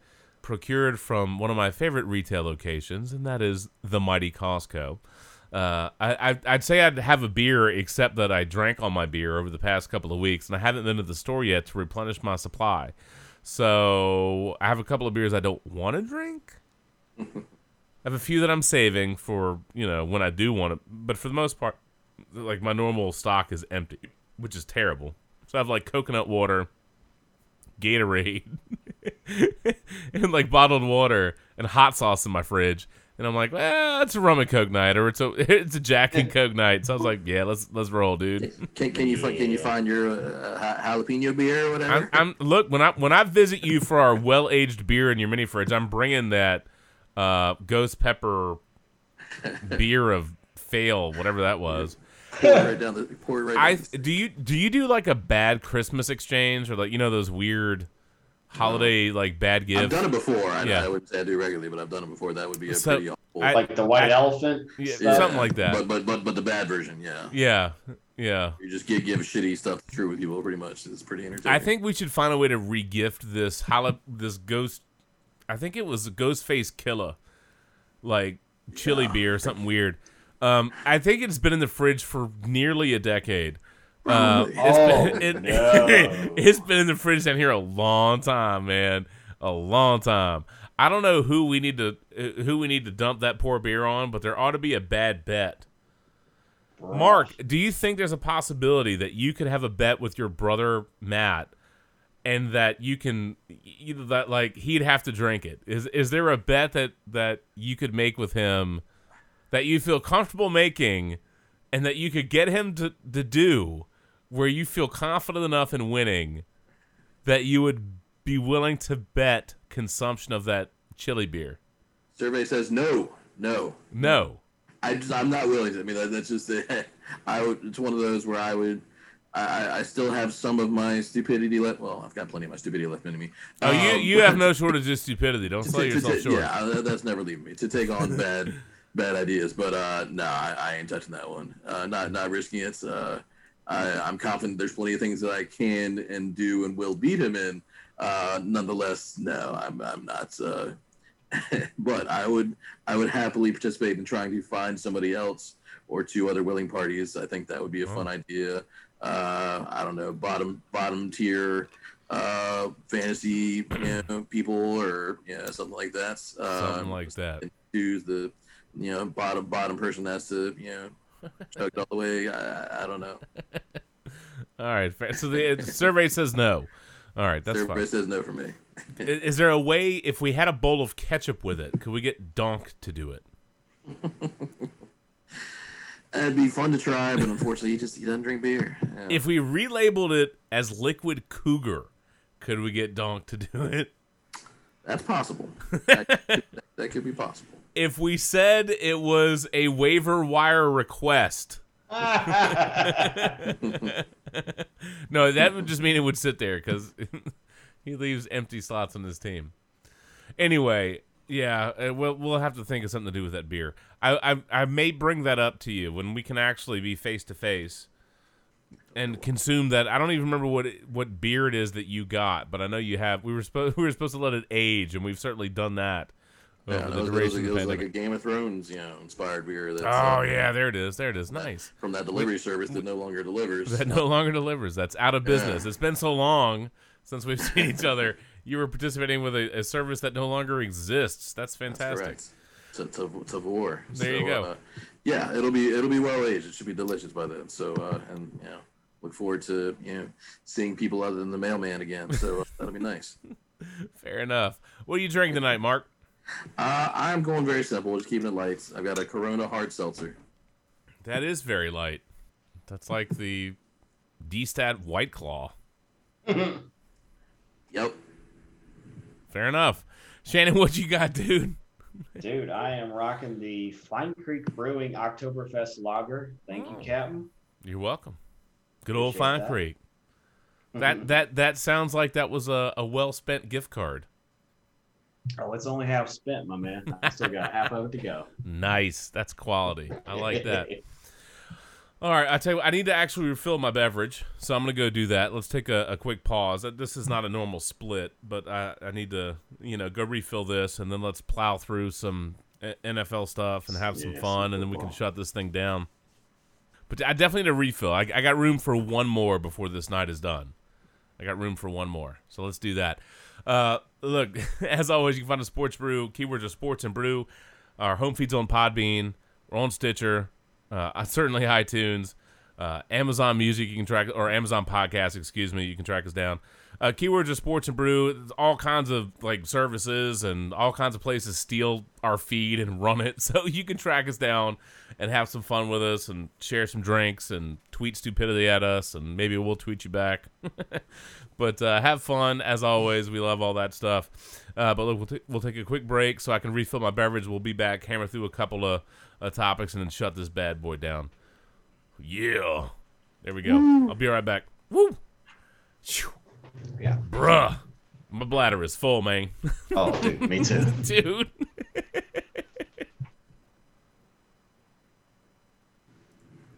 procured from one of my favorite retail locations, and that is the mighty Costco. Uh, I, I'd say I'd have a beer, except that I drank all my beer over the past couple of weeks, and I haven't been to the store yet to replenish my supply. So I have a couple of beers I don't want to drink. I have a few that I'm saving for you know when I do want to, but for the most part, like my normal stock is empty, which is terrible. So I have like coconut water, Gatorade, *laughs* *laughs* and like bottled water and hot sauce in my fridge. And I'm like, well, it's a rum and coke night, or it's a *laughs* it's a Jack and Coke night. So I was like, yeah, let's let's roll, dude. Can, can you fi- can you find your uh, jalapeno beer or whatever? I'm, I'm look when I when I visit you for our well aged beer in your mini fridge, I'm bringing that uh, ghost pepper *laughs* beer of fail, whatever that was. pour it right down the pour it right. I do you do you do like a bad Christmas exchange or like you know those weird holiday like bad gift. I've done it before. I, Yeah. I wouldn't say I do regularly, but I've done it before. That would be a So, pretty awful. I- like the white elephant. Yeah, stuff. something like that. But but but but the bad version, yeah. Yeah, yeah. You just give give shitty stuff to true with people pretty much. It's pretty entertaining. I think we should find a way to regift this holo- this ghost. I think it was a ghost face killer, like chili beer or something weird. Um, I think it's been in the fridge for nearly a decade. Uh, it's Oh, been, *laughs* it, no. *laughs* it's been in the fridge down here a long time, man, a long time. I don't know who we need to uh, who we need to dump that poor beer on, but there ought to be a bad bet. Mark, do you think there's a possibility that you could have a bet with your brother Matt, and that you can either that like he'd have to drink it? Is is there a bet that that you could make with him that you feel comfortable making, and that you could get him to to do, where you feel confident enough in winning, that you would be willing to bet consumption of that chili beer? Survey says no, no. No. I just I'm not willing to. I mean that's just *laughs* I would. It's one of those where I would. I, I- still have some of my stupidity left. Well, I've got plenty of my stupidity left in me. Oh, you Um, you have *laughs* no shortage of stupidity. Don't sell yourself short. Yeah, that's never leaving me to take on bad bad ideas. But uh, no, I, I ain't touching that one. Uh, not not risking it. Uh, I, I'm confident there's plenty of things that I can and do and will beat him in. Uh, nonetheless, no, I'm I'm not. Uh, *laughs* but I would I would happily participate in trying to find somebody else or two other willing parties. I think that would be a fun idea. Uh, I don't know, bottom bottom tier uh, fantasy you know, people or yeah something like that. Something Um, like that. choose the you know bottom bottom person has to you know *laughs* chug it all the way. I, I don't know. *laughs* All right. So uh, the survey says no. All right, that's Everybody fine. says no for me. *laughs* I- Is there a way if we had a bowl of ketchup with it, could we get Donk to do it? *laughs* It'd be fun to try, but unfortunately, he just he doesn't drink beer. Yeah. If we relabeled it as Liquid Cougar, could we get Donk to do it? That's possible. *laughs* That, that, that could be possible. If we said it was a waiver wire request. *laughs* no, that would just mean it would sit there because *laughs* he leaves empty slots on his team. Anyway, yeah, uh, we'll we'll have to think of something to do with that beer. I I, I may bring that up to you when we can actually be face to face and consume that. I don't even remember what it, what beer it is that you got, but I know you have. We were supposed *laughs* we were supposed to let it age, and we've certainly done that Yeah, the it was, was, duration like a. Game of Thrones, you know, inspired beer. That's, Oh uh, yeah, there it is. There it is. Nice. from that delivery service that no longer delivers. *laughs* That no longer delivers. That's out of business. It's been so long since we've *laughs* seen each other. You were participating with a, a service that no longer exists. That's fantastic. Correct. To, to, war. There you go. Uh, yeah, it'll be it'll be well aged. It should be delicious by then. So uh, and you know, look forward to you know seeing people other than the mailman again. So uh, that'll be nice. *laughs* Fair enough. What are you drinking tonight, Mark? Uh, I'm going very simple, just keeping it light. I've got a Corona hard seltzer. That is very light. That's like the D-Stat White Claw. *laughs* Yep. Fair enough. Shannon, what you got, dude? Dude, I am rocking the Fine Creek Brewing Oktoberfest Lager. Thank you, Oh. Captain. You're welcome. Good old Appreciate Fine that. Creek. Mhm. That that that sounds like that was a, a well spent gift card. Oh, it's only half spent, my man. I still got half of it to go. *laughs* Nice. That's quality. I like that. *laughs* All right, I tell you, what, I need to actually refill my beverage, so I'm gonna go do that. Let's take a, a quick pause. Uh, This is not a normal split, but I, I need to, you know, go refill this, and then let's plow through some uh, NFL stuff and have some Yeah, fun, and then we can shut this thing down. But I definitely need a refill. I, I got room for one more before this night is done. I got room for one more, so let's do that. Uh, look, *laughs* as always, you can find a Sports Brew. Keywords are sports and brew. Our home feeds on Podbean. We're on Stitcher. Uh, certainly iTunes, uh, Amazon Music. You can track or Amazon Podcast. Excuse me. You can track us down. Uh, keywords are sports and brew. All kinds of like services and all kinds of places steal our feed and run it, *laughs* so you can track us down and have some fun with us and share some drinks and tweet stupidity at us and maybe we'll tweet you back. *laughs* but uh, have fun as always. We love all that stuff. Uh, but look, we'll, t- we'll take a quick break so I can refill my beverage. We'll be back, hammer through a couple of uh, topics, and then shut this bad boy down. Yeah, there we go. I'll be right back. Woo. Yeah. bruh, my bladder is full, man, *laughs* Oh, dude, me too. *laughs* dude.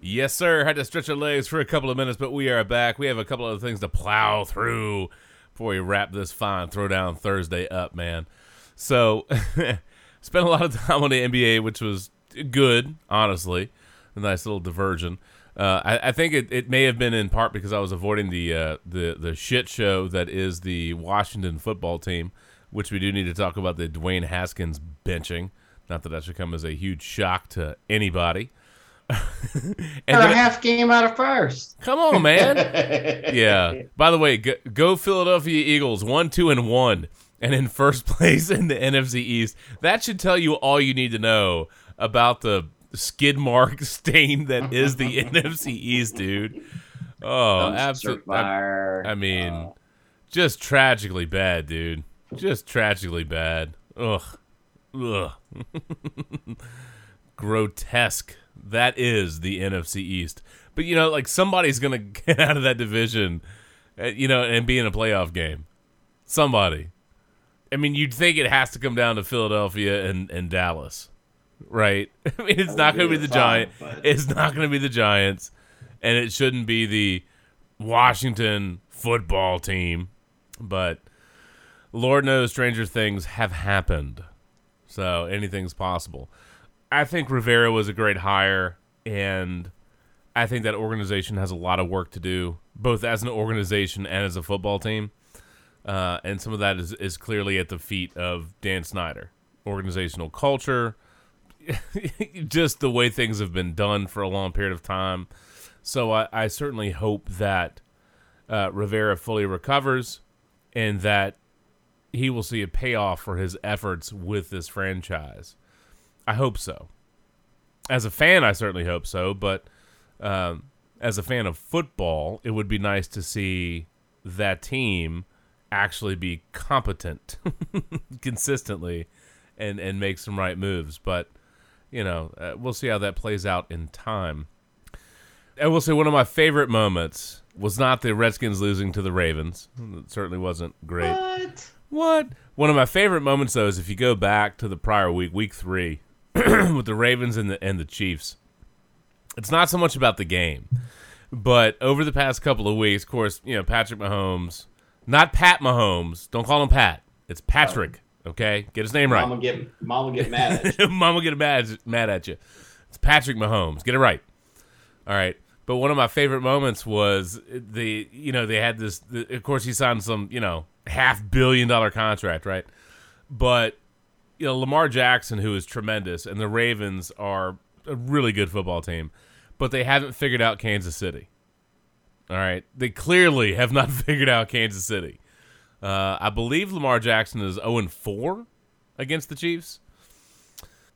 Yes, sir. Had to stretch our legs for a couple of minutes, but we are back. We have a couple of things to plow through before we wrap this fine throwdown Thursday up, man. So, *laughs* spent a lot of time on the NBA, which was good, honestly. A nice little diversion. Uh, I, I think it, it may have been in part because I was avoiding the uh, the the shit show that is the Washington football team, which we do need to talk about the Dwayne Haskins benching. Not that that should come as a huge shock to anybody. *laughs* and a half game out of first. come on, man. *laughs* yeah. By the way, go, go Philadelphia Eagles, one, two, and one, and in first *laughs* place in the NFC East. That should tell you all you need to know about the skid mark *laughs* stain that is the *laughs* NFC East, dude. Oh, absolutely. fire. I mean, Oh. just tragically bad, dude. Just tragically bad. Ugh. Ugh. *laughs* Grotesque. That is the NFC East. But you know, like somebody's gonna get out of that division, uh, you know, and be in a playoff game. Somebody. I mean, you'd think it has to come down to Philadelphia and, and Dallas, right? *laughs* I mean, it's not going to be the fun, Giant. but- *laughs* It's not going to be the Giants, and it shouldn't be the Washington football team. But Lord knows, stranger things have happened, so anything's possible. I think Rivera was a great hire, and I think that organization has a lot of work to do, both as an organization and as a football team. Uh, and some of that is, is clearly at the feet of Dan Snyder. Organizational culture, *laughs* just the way things have been done for a long period of time. So I, I certainly hope that uh, Rivera fully recovers and that he will see a payoff for his efforts with this franchise. I hope so. As a fan, I certainly hope so, but um, as a fan of football, it would be nice to see that team actually be competent *laughs* consistently and, and make some right moves. But, you know, uh, we'll see how that plays out in time. I will say one of my favorite moments was not the Redskins losing to the Ravens. It certainly wasn't great. What? What? One of my favorite moments though is if you go back to the prior week, week three, *clears throat* with the Ravens and the and the Chiefs. It's not so much about the game, but over the past couple of weeks, of course, you know Patrick Mahomes, not Pat Mahomes. Don't call him Pat. It's Patrick. Okay, get his name right. Mama get mama get mad at you. *laughs* Mom will get mad mad at you. It's Patrick Mahomes. Get it right. All right. But one of my favorite moments was the you know they had this. The, of course, he signed some you know half billion dollar contract, right? But you know Lamar Jackson, who is tremendous, and the Ravens are a really good football team, but they haven't figured out Kansas City. All right, they clearly have not *laughs* figured out Kansas City. Uh, I believe Lamar Jackson is zero and four against the Chiefs.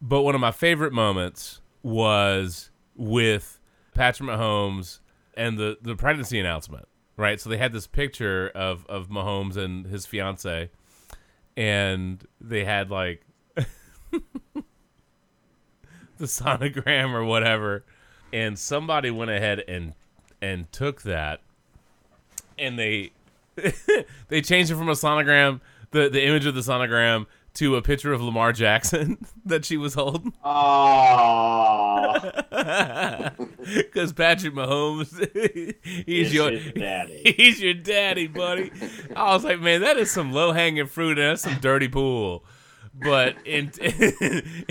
But one of my favorite moments was with Patrick Mahomes and the, the pregnancy announcement, right? So they had this picture of, of Mahomes and his fiance, and they had like *laughs* the sonogram or whatever, and somebody went ahead and and took that, and they *laughs* they changed it from a sonogram, the the image of the sonogram, to a picture of Lamar Jackson *laughs* that she was holding. Oh, *laughs* Because Patrick Mahomes, he's your daddy. he's your daddy, buddy. I was like, man, that is some low hanging fruit and that's some dirty pool. But in,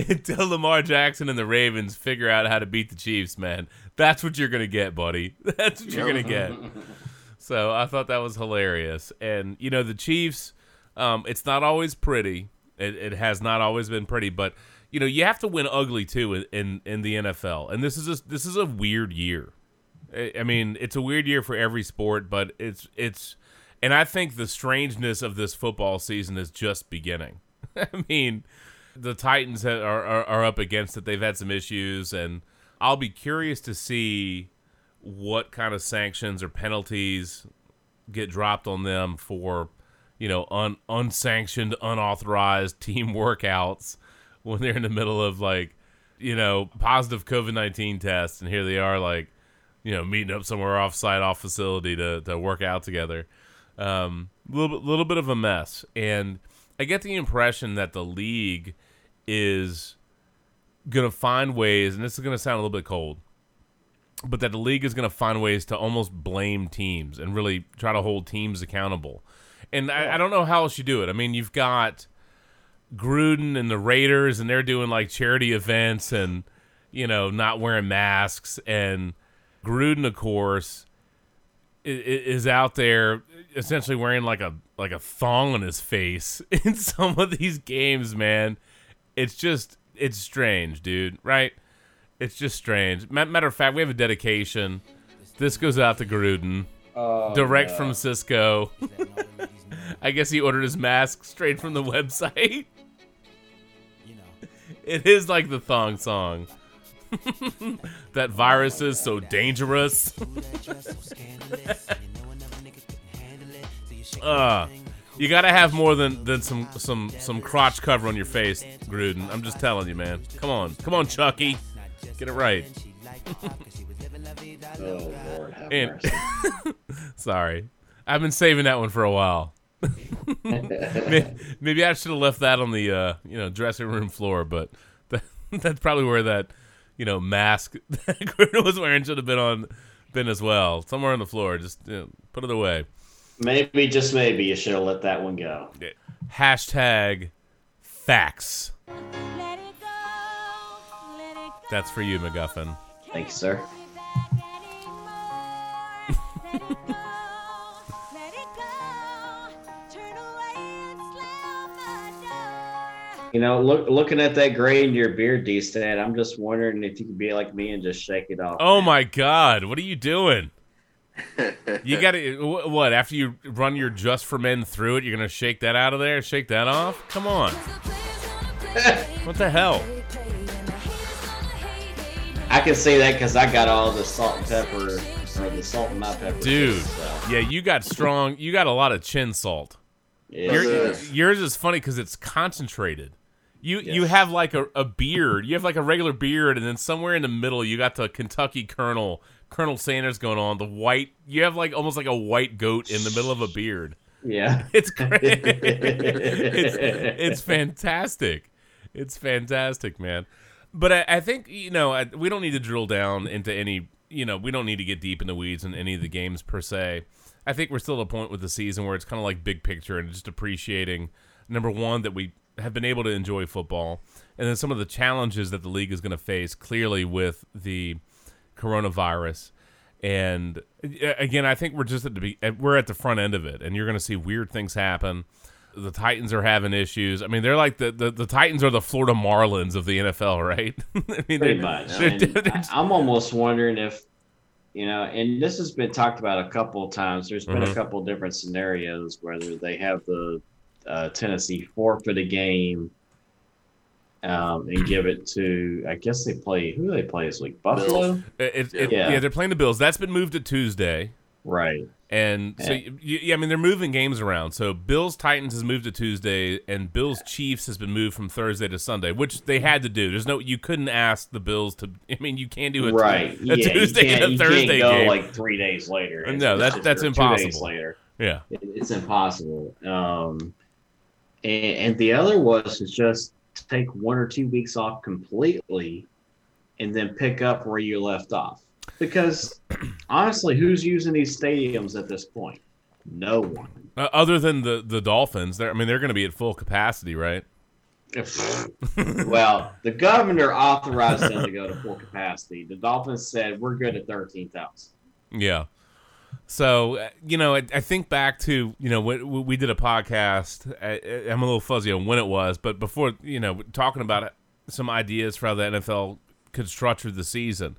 until Lamar Jackson and the Ravens figure out how to beat the Chiefs, man, that's what you're gonna get, buddy. That's what you're gonna get. So I thought that was hilarious. And you know, the Chiefs, um, it's not always pretty. It, it has not always been pretty, but you know, you have to win ugly too in, in, in the NFL. And this is a, this is a weird year. I I mean, it's a weird year for every sport, but it's it's, and I think the strangeness of this football season is just beginning. *laughs* I mean, the Titans are, are are up against it. They've had some issues, and I'll be curious to see what kind of sanctions or penalties get dropped on them for, you know, un, unsanctioned, unauthorized *laughs* team workouts when they're in the middle of like, you know, positive COVID nineteen tests, and here they are like, you know, meeting up somewhere off site, off facility to to work out together. Um, little bit, little bit of a mess, and I get the impression that the league is gonna find ways, and this is gonna sound a little bit cold, but that the league is gonna find ways to almost blame teams and really try to hold teams accountable. And I, I don't know how else you do it. I mean, you've got Gruden and the Raiders, and they're doing like charity events and you know not wearing masks, and Gruden, of course, is out there essentially wearing like a like a thong on his face *laughs* in some of these games, man. It's just it's strange, dude. Right? It's just strange. Matter of fact, we have a dedication. This goes out to Gruden, Oh, direct no. from Cisco. *laughs* I guess he ordered his mask straight from the *laughs* website. *laughs* It is like the thong song. that virus is so dangerous. uh, you gotta have more than, than some, some some crotch cover on your face, Gruden. I'm just telling you, man. Come on, come on, Chucky, get it right. *laughs* Oh Lord, have And- *laughs* Sorry, I've been saving that one for a while. *laughs* May- Maybe I should have left that on the uh, you know dressing room floor, but that, that's probably where that you know mask that Gruden was wearing should have been on been as well, somewhere on the floor. Just you know, put it away. maybe, just maybe, you should have let that one go. Hashtag facts. That's for you, MacGuffin. Thank you, sir. Let it go. Turn away and slam the door. You know, look, looking at that gray in your beard, D Stat, I'm just wondering if you could be like me and just shake it off. Oh my God, what are you doing? *laughs* You got to what? After you run your just for men through it, you're gonna shake that out of there, shake that off. Come on, what the hell? I can say that because I got all the salt and pepper, or the salt and my pepper. Dude, so, yeah, you got strong. You got a lot of chin salt. Yes. yours is funny because it's concentrated. You you have like a, a beard. You have like a regular beard, and then somewhere in the middle, you got the Kentucky Colonel Colonel Sanders going on. The white. You have like almost like a white goat in the middle of a beard. yeah. *laughs* It's great. *laughs* it's, it's fantastic. It's fantastic, man. But I, I think you know I, we don't need to drill down into any. You know, we don't need to get deep in the weeds in any of the games per se. I think we're still at a point with the season where it's kind of like big picture and just appreciating number one that we have been able to enjoy football, and then some of the challenges that the league is going to face clearly with the coronavirus. And again, I think we're just at the we're at the front end of it, and you're going to see weird things happen. The Titans are having issues. I mean, they're like the, the, the Titans are the Florida Marlins of the NFL, right? *laughs* I mean, Pretty much. they're- And they're- I- I'm almost wondering if, you know, and this has been talked about a couple of times. There's been Mhm. a couple of different scenarios whether they have the uh, Tennessee forfeit a game um, and give it to, I guess they play, who do they play this week? Buffalo? It, it, it- Yeah. yeah. they're playing the Bills. That's been moved to Tuesday. Right. And so, Yeah. you, yeah, I mean, they're moving games around. So, Bills Titans has moved to Tuesday, and Bills Chiefs has been moved from Thursday to Sunday, which they had to do. There's no, you couldn't ask the Bills to. I mean, you can't do a, right. a yeah, Tuesday and a you Thursday go game. like three days later. It's- No, that- that's days impossible. later. yeah, It- it's impossible. Um, and, and the other was to just take one or two weeks off completely, and then pick up where you left off. Because honestly, who's using these stadiums at this point? No one. uh, other than the the Dolphins, they're, I mean, they're going to be at full capacity, right? well, the governor authorized them to go to full capacity. The Dolphins said we're good at thirteen thousand. Yeah. So uh, you know, I, I think back to you know when we did a podcast. I, I'm a little fuzzy on when it was, but before you know, talking about some ideas for how the NFL could structure the season,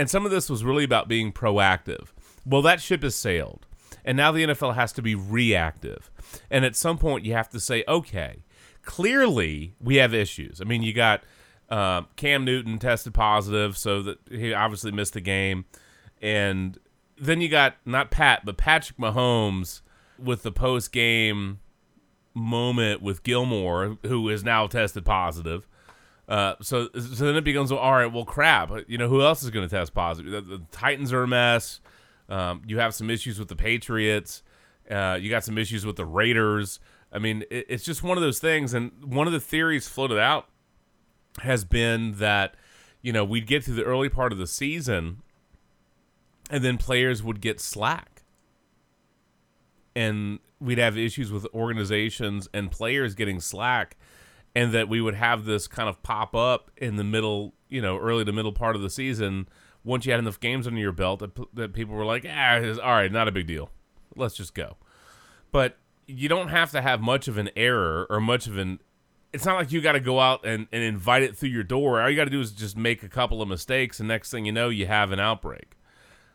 and some of this was really about being proactive. Well, that ship has sailed, and now the NFL has to be reactive. And at some point, you have to say, okay, clearly we have issues. I mean, you got uh, Cam Newton tested positive, so that he obviously missed the game, and then you got not Pat, but Patrick Mahomes with the post game moment with Gilmore, who is now tested positive. Uh, so, so then it becomes all right. Well, crap. You know who else is going to test positive? The, the Titans are a mess. Um, you have some issues with the Patriots. Uh, you got some issues with the Raiders. I mean, it, it's just one of those things. And one of the theories floated out has been that you know we'd get to the early part of the season, and then players would get slack, and we'd have issues with organizations and players getting slack and that we would have this kind of pop up in the middle, you know, early to middle part of the season once you had enough games under your belt that, that people were like, ah, it's- all right, not a big deal. Let's just go. But you don't have to have much of an error or much of an. It's not like you got to go out and, and invite it through your door. All you got to do is just make a couple of mistakes, and next thing you know, you have an outbreak.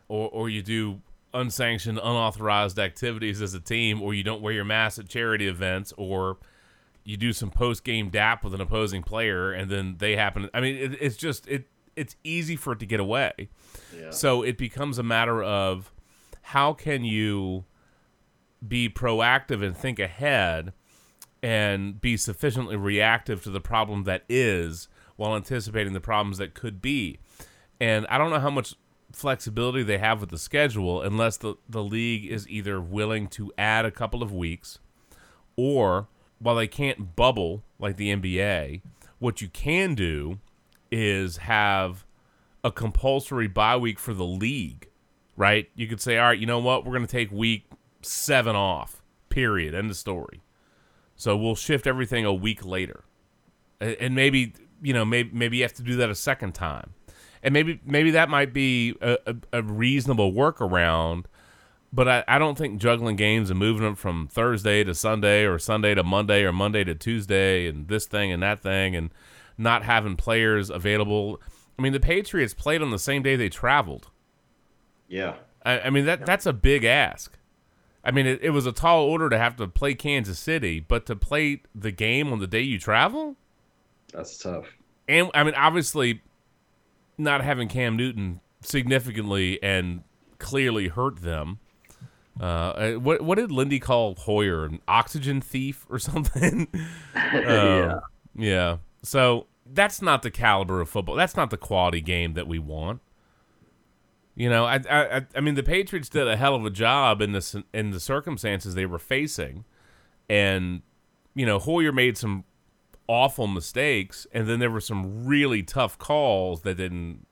Or, or you do unsanctioned, unauthorized activities as a team, or you don't wear your mask at charity events, or you do some post game dap with an opposing player, and then they happen. I mean, it, it's just it it's easy for it to get away. Yeah. So it becomes a matter of how can you be proactive and think ahead and be sufficiently reactive to the problem that is while anticipating the problems that could be. And I don't know how much flexibility they have with the schedule unless the, the league is either willing to add a couple of weeks or while they can't bubble like the NBA, what you can do is have a compulsory bye week for the league, right? You could say, all right, you know what? We're going to take week seven off, period. End of story. So we'll shift everything a week later. And maybe, you know, maybe, maybe you have to do that a second time. And maybe maybe that might be a, a, a reasonable workaround, but I, I don't think juggling games and moving them from Thursday to Sunday or Sunday to Monday or Monday to Tuesday and this thing and that thing and not having players available. I mean, the Patriots played on the same day they traveled. Yeah. I, I mean that that's a big ask. I mean, it, it was a tall order to have to play Kansas City, but to play the game on the day you travel, That's tough. and I mean, obviously, not having Cam Newton significantly and clearly hurt them. Uh, what what did Lindy call Hoyer? An oxygen thief or *laughs* something? *laughs* yeah. Um, yeah. So that's not the caliber of football. That's not the quality game that we want. You know, I, I, I- I mean, the Patriots did a hell of a job in this in the circumstances they were facing, and you know, Hoyer made some awful mistakes, and then there were some really tough calls that didn't.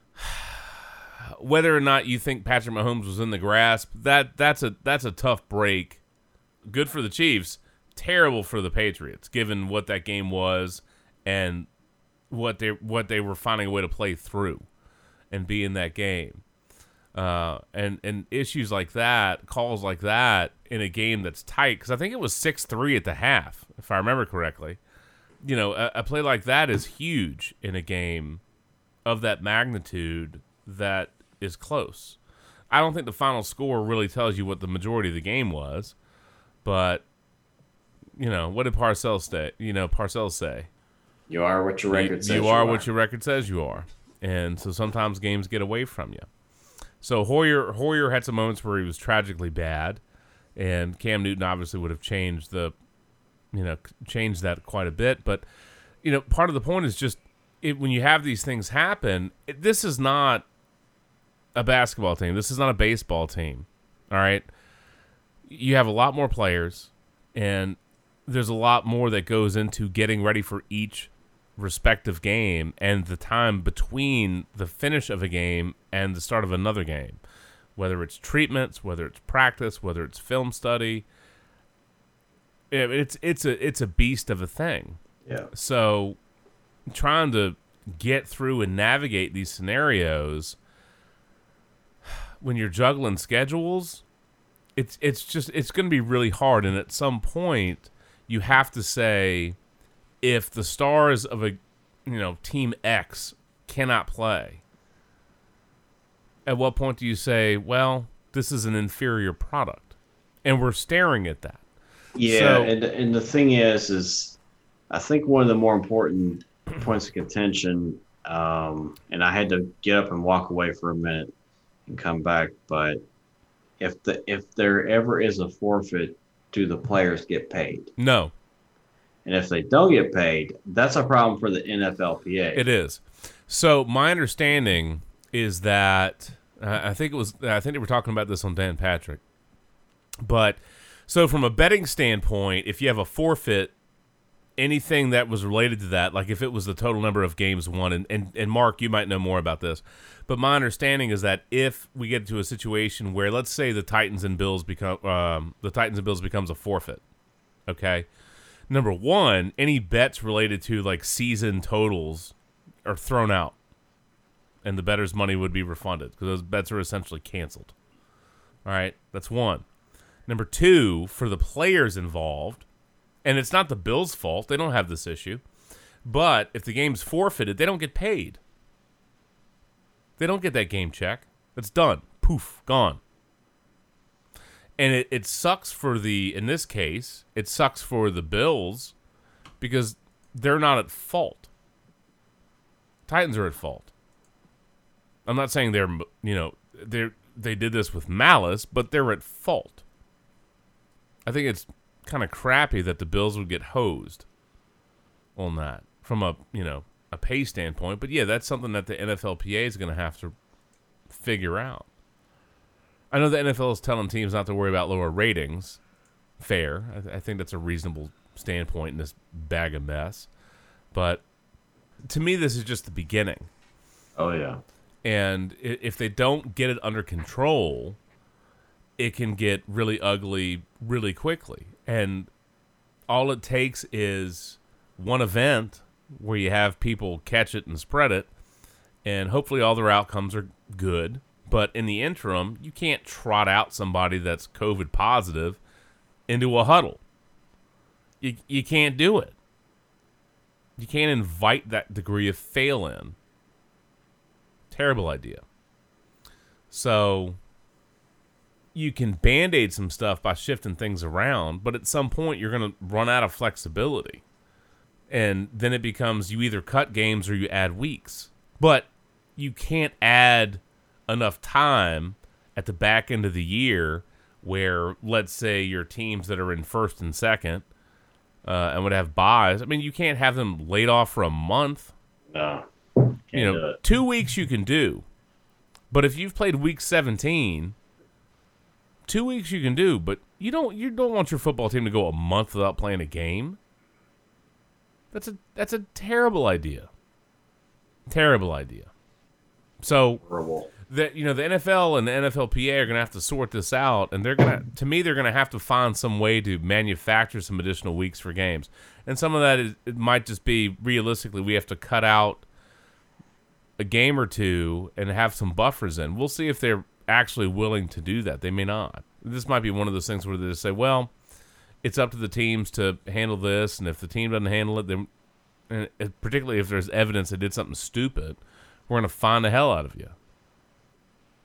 Whether or not you think Patrick Mahomes was in the grasp, that that's a that's a tough break. Good for the Chiefs, terrible for the Patriots, given what that game was and what they what they were finding a way to play through and be in that game. Uh, and and issues like that, calls like that in a game that's tight, because I think it was six three at the half, if I remember correctly. You know, a, a play like that is huge in a game of that magnitude that is close. I don't think the final score really tells you what the majority of the game was, but you know, what did Parcells say? You know, Parcells say You are what your record you, says. you are what your record says you are, and so sometimes games get away from you. So Hoyer Hoyer had some moments where he was tragically bad, and Cam Newton obviously would have changed the, you know, changed that quite a bit. But you know, part of the point is just it, when you have these things happen, it, this is not a basketball team. This is not a baseball team. All right, you have a lot more players, and there's a lot more that goes into getting ready for each respective game and the time between the finish of a game and the start of another game. Whether it's treatments, whether it's practice, whether it's film study, it's it's a it's a beast of a thing. Yeah. So trying to get through and navigate these scenarios when you're juggling schedules, it's it's just it's going to be really hard. And at some point you have to say if the stars of a you know team X cannot play at what point do you say well this is an inferior product? And we're staring at that. Yeah, So- and and the thing is, is I think one of the more important points of contention, um, and I had to get up and walk away for a minute and come back, but if the if there ever is a forfeit, do the players get paid? no And if they don't get paid, that's a problem for the NFLPA. It is. So my understanding is that uh, I think it was I think they were talking about this on Dan Patrick. But so from a betting standpoint, if you have a forfeit, anything that was related to that, like if it was the total number of games won, and, and, and Mark, you might know more about this, but my understanding is that if we get to a situation where, let's say, the Titans and Bills become um, the Titans and Bills becomes a forfeit, okay. Number one, any bets related to like season totals are thrown out, and the bettor's money would be refunded because those bets are essentially canceled. All right, that's one. Number two, for the players involved, and it's not the Bills' fault; they don't have this issue. But if the game's forfeited, they don't get paid. They don't get that game check. It's done. Poof, gone. And it, it sucks for the, in this case, it sucks for the Bills because they're not at fault. Titans are at fault. I'm not saying they're, you know, they're they did this with malice, but they're at fault. I think it's kind of crappy that the Bills would get hosed on that from a, you know, a pay standpoint. But yeah, that's something that the NFLPA is going to have to figure out. I know the NFL is telling teams not to worry about lower ratings. Fair. I, th- I think that's a reasonable standpoint in this bag of mess. But to me, this is just the beginning. Oh yeah. And if they don't get it under control, it can get really ugly really quickly. And all it takes is one event where you have people catch it and spread it, and hopefully all their outcomes are good. But in the interim, you can't trot out somebody that's COVID positive into a huddle. You, you can't do it. You can't invite that degree of fail in. Terrible idea. So you can band aid some stuff by shifting things around, but at some point you're going to run out of flexibility. And then it becomes you either cut games or you add weeks. But you can't add enough time at the back end of the year where, let's say, your teams that are in first and second uh, and would have buys. I mean, you can't have them laid off for a month No. You know, two weeks you can do, but if you've played week seventeen, two weeks you can do, but you don't you don't want your football team to go a month without playing a game. That's a that's a terrible idea. Terrible idea. So that you know the NFL and the NFLPA are going to have to sort this out, and they're going to, to me, they're going to have to find some way to manufacture some additional weeks for games, and some of that is it might just be realistically we have to cut out a game or two and have some buffers in. We'll see if they're actually willing to do that. They may not. This might be one of those things where they just say, well, it's up to the teams to handle this, and if the team doesn't handle it, then and particularly if there's evidence they did something stupid, we're going to find the hell out of you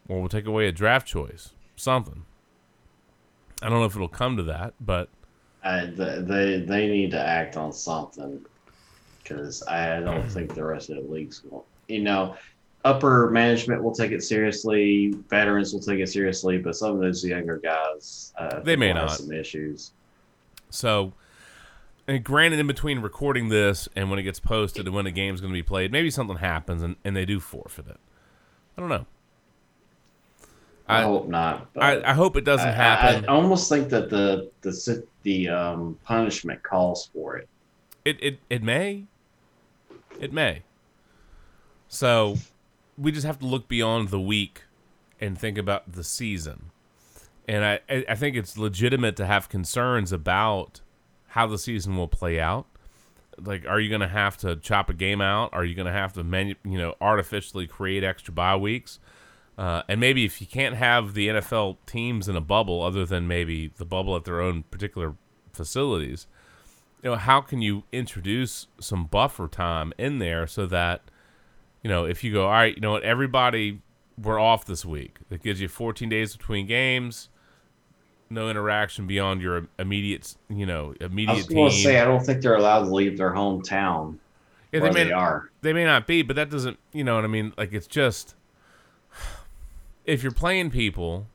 or we'll take away a draft choice, something. I don't know if it'll come to that, but they they need to act on something because I don't think the rest of the league's going. You know, upper management will take it seriously, veterans will take it seriously, but some of those younger guys, uh, They may will have some issues. So, and granted, in between recording this and when it gets posted and when the game's going to be played, maybe something happens and, and they do forfeit it. I don't know. I, I hope not. I, I hope it doesn't I- happen. I, I almost think that the the the um, punishment calls for it. It it it may. It may. So we just have to look beyond the week and think about the season. And I, I think it's legitimate to have concerns about how the season will play out. Like, are you going to have to chop a game out? Are you going to have to, manu- you know, artificially create extra bye weeks? Uh, and maybe if you can't have the NFL teams in a bubble, other than maybe the bubble at their own particular facilities, you know, how can you introduce some buffer time in there so that, you know, if you go, all right, you know what, everybody, we're off this week. That gives you 14 days between games, no interaction beyond your immediate, you know, immediate. I was going to say I don't think they're allowed to leave their hometown Yeah, they they, may, are. they may not be, but that doesn't, you know what I mean? Like, it's just, if you're playing people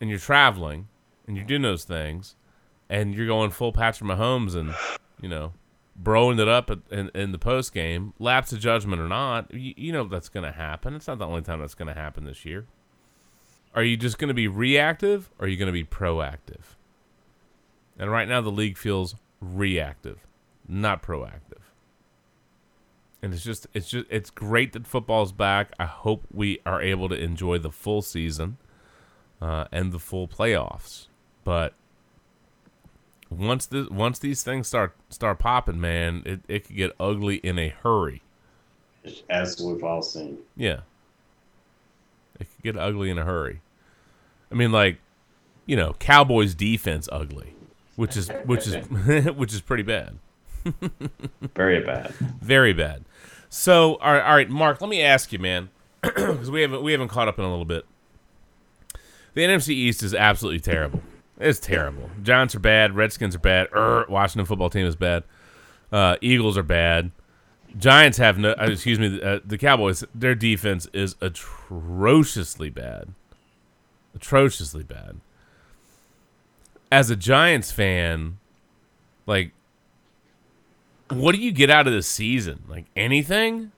and you're traveling and you're doing those things and you're going full Patrick Mahomes and, you know, broing it up in, in the post game, lapse of judgment or not, you, you know that's going to happen. It's not the only time that's going to happen this year. Are you just going to be reactive or are you going to be proactive? And right now, the league feels reactive, not proactive and it's just it's just it's great that football's back. I hope we are able to enjoy the full season uh, and the full playoffs. But once this once these things start start popping, man, it, it could get ugly in a hurry. as we've all seen. Yeah, it could get ugly in a hurry. I mean, like you know, Cowboys defense ugly, which is which is *laughs* which is pretty bad. *laughs* Very bad. Very bad. So, all right, all right, Mark. Let me ask you, man, *clears throat* because we haven't we haven't caught up in a little bit. The NFC East is absolutely terrible. It's terrible. Giants are bad. Redskins are bad. Er, Washington football team is bad. Uh, Eagles are bad. Giants have no. Uh, excuse me. Uh, the Cowboys. Their defense is atrociously bad. Atrociously bad. As a Giants fan, like what do you get out of this season? Like anything?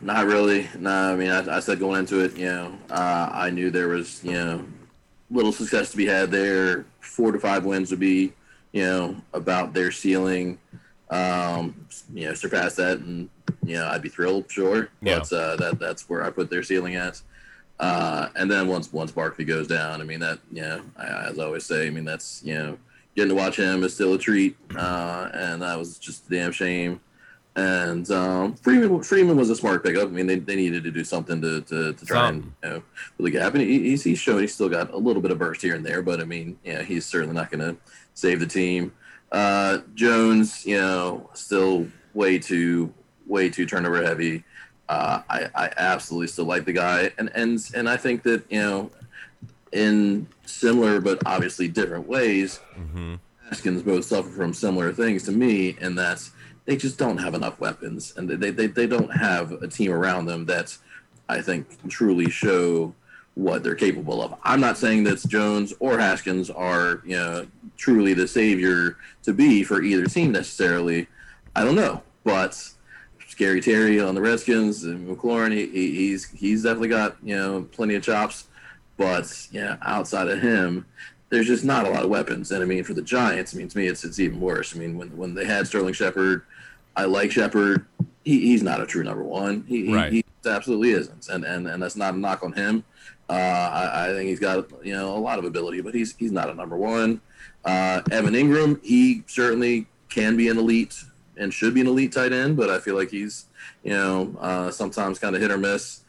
Not really. No, I mean, I, I said going into it, you know, uh, I knew there was, you know, little success to be had there. Four to five wins would be, you know, about their ceiling. Um, you know, surpass that, and you know, I'd be thrilled, sure. Yeah. But uh, that that's where I put their ceiling at. Uh, and then once once Barkley goes down, I mean that, you know, I, as I always say, I mean that's, you know, getting to watch him is still a treat, uh, and that was just a damn shame. And um, Freeman Freeman was a smart pickup. I mean, they, they needed to do something to, to, to try Something. and you know fill the gap. And he, he's he's shown he's still got a little bit of burst here and there, but I mean, yeah, he's certainly not going to save the team. Uh, Jones, you know, still way too way too turnover heavy. Uh, I, I absolutely still like the guy, and and and I think that you know, in similar but obviously different ways, Mm-hmm. Haskins both suffer from similar things to me, and that's they just don't have enough weapons, and they, they, they don't have a team around them that I think truly show what they're capable of. I'm not saying that Jones or Haskins are you know truly the savior to be for either team necessarily. I don't know, but Scary Terry on the Redskins and McLaurin, he, he's he's definitely got you know plenty of chops, but yeah, outside of him, there's just not a lot of weapons. And I mean, for the Giants, I mean, to me, it's it's even worse. I mean, when when they had Sterling Shepard, I like Shepard. He, he's not a true number one. He, he- he, absolutely isn't, and and and that's not a knock on him. Uh, I, I think he's got you know a lot of ability, but he's he's not a number one. Uh, Evan Engram, he certainly can be an elite and should be an elite tight end, but I feel like he's you know uh, sometimes kind of hit or miss.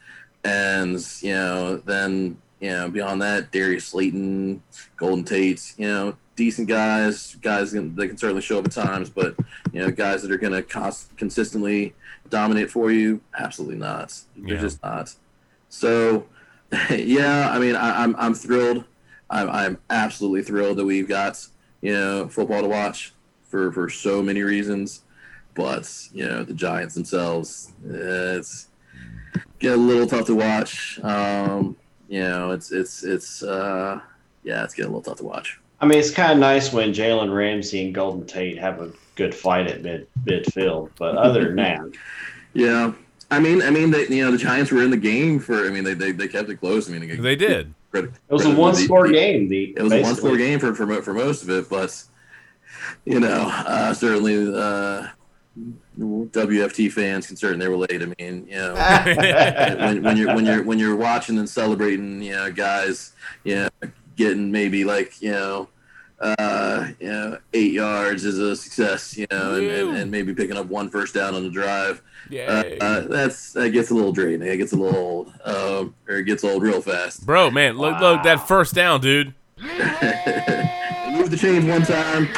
And you know then you know beyond that, Darius Slayton, Golden Tate, you know decent guys, guys they can certainly show up at times, but you know guys that are going to cons- consistently dominate for you, absolutely not. They're Yeah. just not. So *laughs* yeah, I mean I, I'm I'm thrilled. I'm I'm absolutely thrilled that we've got you know football to watch for for so many reasons. But you know the Giants themselves, it's get a little tough to watch. Um, you know, it's it's it's uh, yeah, it's getting a little tough to watch. I mean, it's kind of nice when Jalen Ramsey and Golden Tate have a good fight at mid midfield, but other than that, *laughs* Yeah, I mean, I mean, they, you know, the Giants were in the game for. I mean, they they, they kept it close. I mean, They did. credit- it was a one score game. The It was a one score game for, for for most of it, but you know, uh, certainly uh, WFT fans can certainly relate. I mean, you know, *laughs* when, when you're when you're when you're watching and celebrating, you know, guys, you know, getting maybe like you know. Uh, you know, eight yards is a success, you know, and, and, and maybe picking up one first down on the drive. Uh, Yeah. uh, that's that gets a little draining. It gets a little old, um, or it gets old real fast. Bro, man, look, look, that first down, dude. *laughs* Move the chains one time.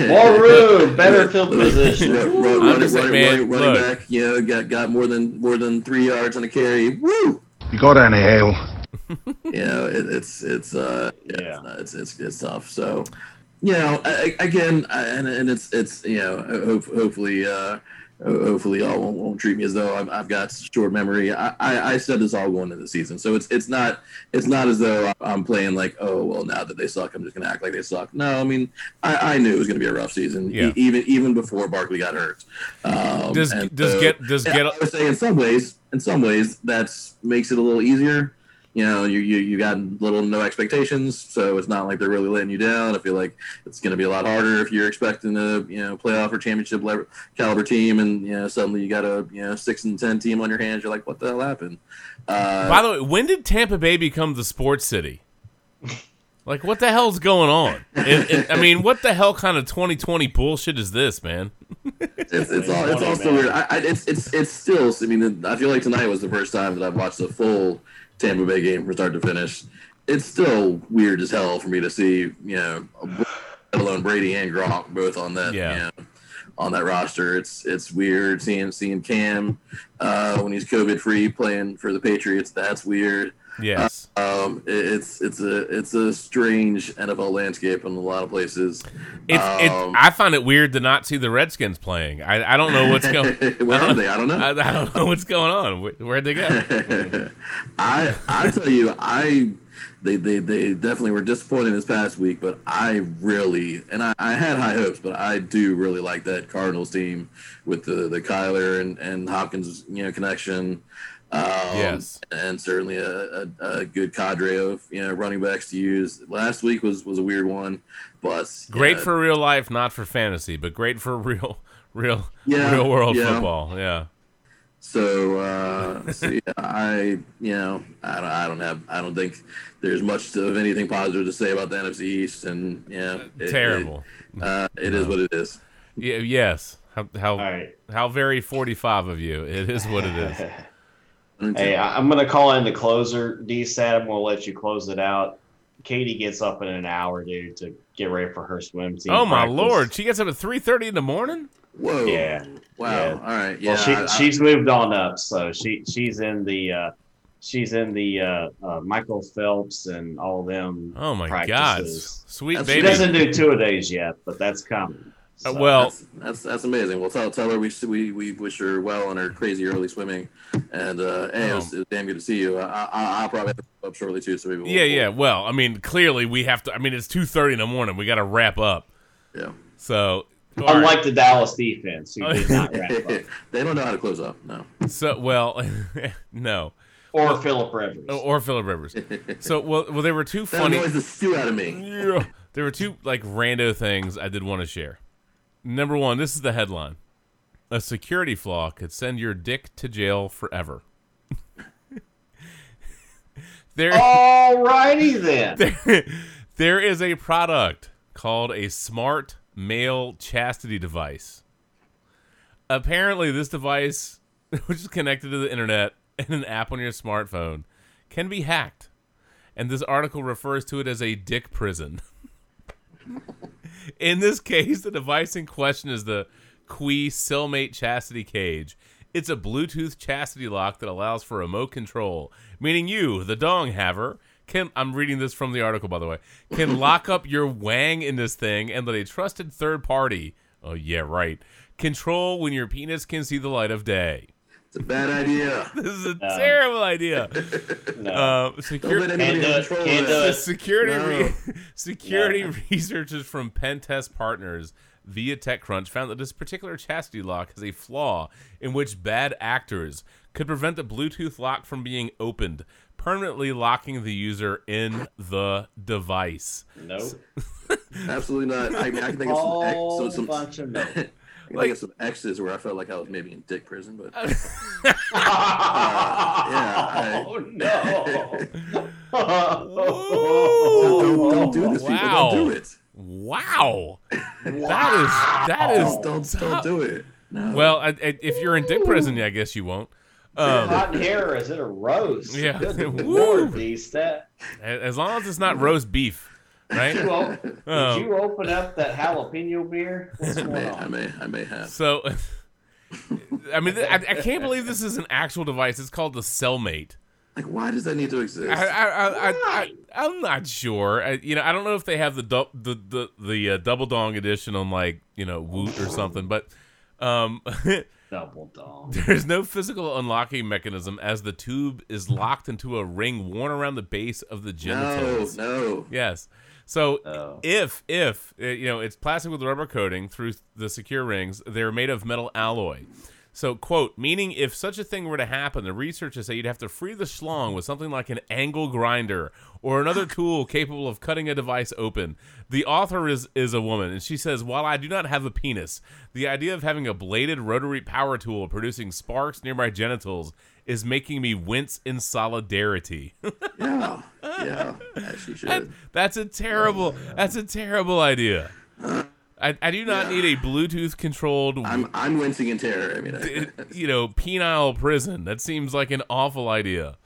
*laughs* More room, better *laughs* field position. Run, run, I'm running, running, man, running, running look. back, you know, got got more than more than three yards on a carry. Woo! You got any hell? You know, it, it's it's uh yeah, Yeah. It's, it's it's it's tough. So, you know, I, I- again, I, and and it's it's you know, hope, hopefully. uh ho- Hopefully, y'all won't, won't treat me as though I've, I've got short memory. I, I, I said this all going into the season, so it's it's not it's not as though I'm playing like oh well now that they suck I'm just gonna act like they suck. No, I mean I, I knew it was gonna be a rough season, Yeah. e- even even before Barkley got hurt. Um, Does does so- get does get I would say in some ways, in some ways, that makes it a little easier. You know, you, you you got little no expectations, so it's not like they're really letting you down. I feel like it's going to be a lot harder if you're expecting a you know playoff or championship level, caliber team, and you know suddenly you got a you know six and ten team on your hands. You're like, what the hell happened? Uh, By the way, when did Tampa Bay become the sports city? *laughs* Like, what the hell's going on? It- it- I mean, what the hell kind of 2020 bullshit is this, man? it's, it's all it's all still weird. I, I, it's it's it's still. I mean, I feel like tonight was the first time that I've watched a full Tampa Bay game from start to finish. It's still weird as hell for me to see, you know, let alone Brady and Gronk both on that, Yeah. you know, on that roster. It's it's weird seeing seeing Cam uh, when he's COVID free playing for the Patriots. That's weird. Yes. Um, it's it's a it's a strange NFL landscape in a lot of places. It's, it, Um, I find it weird to not see the Redskins playing. I, I don't know what's going. *laughs* Where are they? I don't know. I, I don't know what's going on. Where, where'd they go? *laughs* I I tell you, I they, they they definitely were disappointing this past week, but I really and I, I had high hopes, but I do really like that Cardinals team with the the Kyler and and Hopkins you know connection. Um, Yes. and certainly a, a, a good cadre of you know running backs to use. Last week was was a weird one, but Great yeah, for real life, not for fantasy, but great for *laughs* real, real, Yeah, real world yeah. football. Yeah. So, uh, so yeah, I you know I don't I don't have I don't think there's much of anything positive to say about the NFC East, and yeah, it- Terrible. It, uh, it is what it is. Yeah, yes. How how, All right. how very 45 of you. It is what it is. *laughs* Hey, I- I'm gonna call in the closer, D Sat. I'm gonna let you close it out. Katie gets up in an hour, dude, to get ready for her swim team. Oh my practice. lord, she gets up at 3:30 in the morning? Whoa! Yeah. Wow! Yeah. All right. Yeah. Well, she I- I- she's moved on up, so she she's in the uh, she's in the uh, uh, Michael Phelps and all them. Oh my god. Sweet That's- She doesn't do two a days yet, but that's coming. Uh, So- well, that's, that's that's amazing. Well, tell tell her we we we wish her well on her crazy early swimming, and uh, hey, it, was, it was damn good to see you. I, I, I'll probably have to go up shortly too, so maybe we'll, yeah, yeah. Well, I mean, clearly we have to I mean, it's 2:30 in the morning. We got to wrap up. yeah. So all right. unlike the Dallas defense, who did not wrap up, *laughs* they don't know how to close up. No. so well, *laughs* no. or Philip Rivers. Oh, Or Philip Rivers. So well, well there were two *laughs* That funny annoys the stew out of me. Yeah. There were two like rando things I did want to share. Number one, this is the headline: A security flaw could send your dick to jail forever. *laughs* there, Alrighty then. there, *laughs* there is a product called a smart male chastity device. Apparently, this device, *laughs* which is connected to the internet and an app on your smartphone, can be hacked. And this article refers to it as a dick prison. In this case, the device in question is the Qiui Cellmate Chastity Cage. It's a Bluetooth chastity lock that allows for remote control, meaning you, the dong haver, can I'm reading this from the article by the way, can *laughs* lock up your wang in this thing and let a trusted third party Oh yeah, right. Control when your penis can see the light of day. It's a bad idea. *laughs* This is a terrible idea. *laughs* No. Uh, Don't let anybody Can't do have it, control can't of do the it. that. security re- No. security No. *laughs* researchers from Pen Test Partners via TechCrunch found that this particular chastity lock has a flaw in which bad actors could prevent the Bluetooth lock from being opened, permanently locking the user in the device. nope. Absolutely not. I mean, I can think of some, ex- so some bunch of nope. I can think some X's where I felt like I was maybe in dick prison, but *laughs* *laughs* yeah. Oh no. don't, don't do this, people. Don't do it. Wow, that is that is Don't don't do it. No. well. I, I, if you're in dick prison, yeah, I guess you won't. Um, Hot hair or is it a roast? Yeah. Good *laughs* lord, beast. That as long as it's not roast beef, right? did you, op- did Um, you open up that jalapeno beer? I may, I may, I may have. So, *laughs* I mean, I, I can't believe this is an actual device. It's called the Cellmate. Like, why does that need to exist? I, I, I, I, I, I'm not sure. I, you know, I don't know if they have the du- the the the uh, double dong edition on like you know Woot or something, but um, *laughs* Double dong. there's no physical unlocking mechanism as the tube is locked into a ring worn around the base of the genitals. no, genitals. no. Yes. So Oh. if if uh, you know it's plastic with rubber coating through the secure rings, they're made of metal alloy. So quote meaning if such a thing were to happen, the researchers say you'd have to free the schlong with something like an angle grinder or another *laughs* tool capable of cutting a device open. The author is is a woman, and she says, "While I do not have a penis, the idea of having a bladed rotary power tool producing sparks near my genitals is making me wince in solidarity." *laughs* Yeah, yeah. As she That- should. that's a terrible. That's a terrible idea. I, I do not need a Bluetooth controlled, I'm, I'm wincing in terror. I mean, I, *laughs* you know, penile prison. That seems like an awful idea.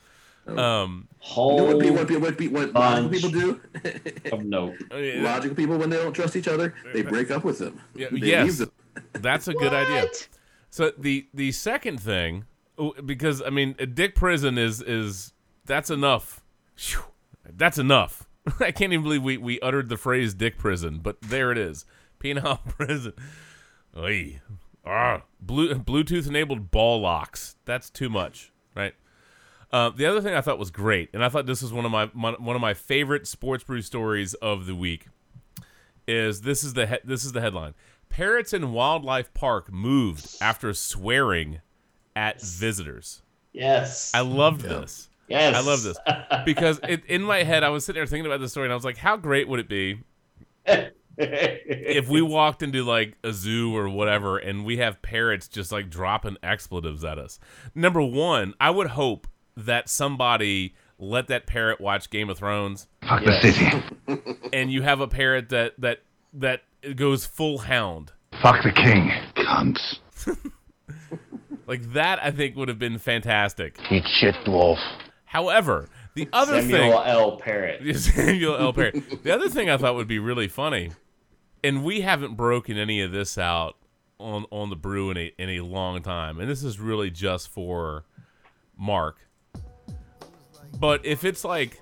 Um, you know what, people, what, people, what, people, what logical people do? *laughs* of nope. Logical people, when they don't trust each other, they break up with them. Yeah, yes. them. that's a good idea. So the the second thing, oh, because I mean, a dick prison is is that's enough. That's enough. *laughs* I can't even believe we we uttered the phrase "dick prison," but there it is, penile *laughs* prison. Oy. Ah, Blue, Bluetooth enabled ball locks. That's too much, right? Uh, the other thing I thought was great, and I thought this was one of my, my one of my favorite sports brew stories of the week, is this is the he- this is the headline: Parrots in Wildlife Park moved after swearing at visitors. Yes. I loved this yes. I love this. *laughs* because it, in my head I was sitting there thinking about the story, and I was like, how great would it be if we *laughs* walked into like a zoo or whatever and we have parrots just like dropping expletives at us. Number one, I would hope that somebody let that parrot watch Game of Thrones Fuck the city. *laughs* and you have a parrot that that that goes full hound. Fuck the king. Cunts. Like that I think would have been fantastic. Eat shit, dwarf. However, the other Samuel thing L. Parrot. *laughs* Samuel L. Parrott. The other thing I thought would be really funny, and we haven't broken any of this out on on the brew in a in a long time, and this is really just for Mark. But if it's like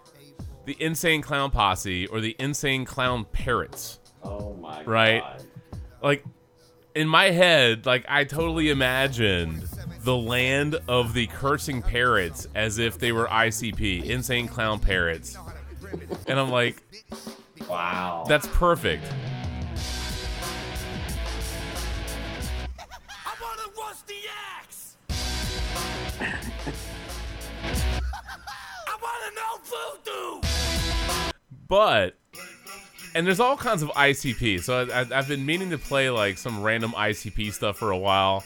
the Insane Clown Posse or the Insane Clown Parrots, Oh my Right. god. like in my head, like I totally imagined the land of the cursing parrots as if they were ICP, Insane Clown Parrots. And I'm like, Wow. That's perfect. I wanna rusty axe. *laughs* I wanna know voodoo. But and there's all kinds of ICP. So I, I, I've been meaning to play like some random ICP stuff for a while.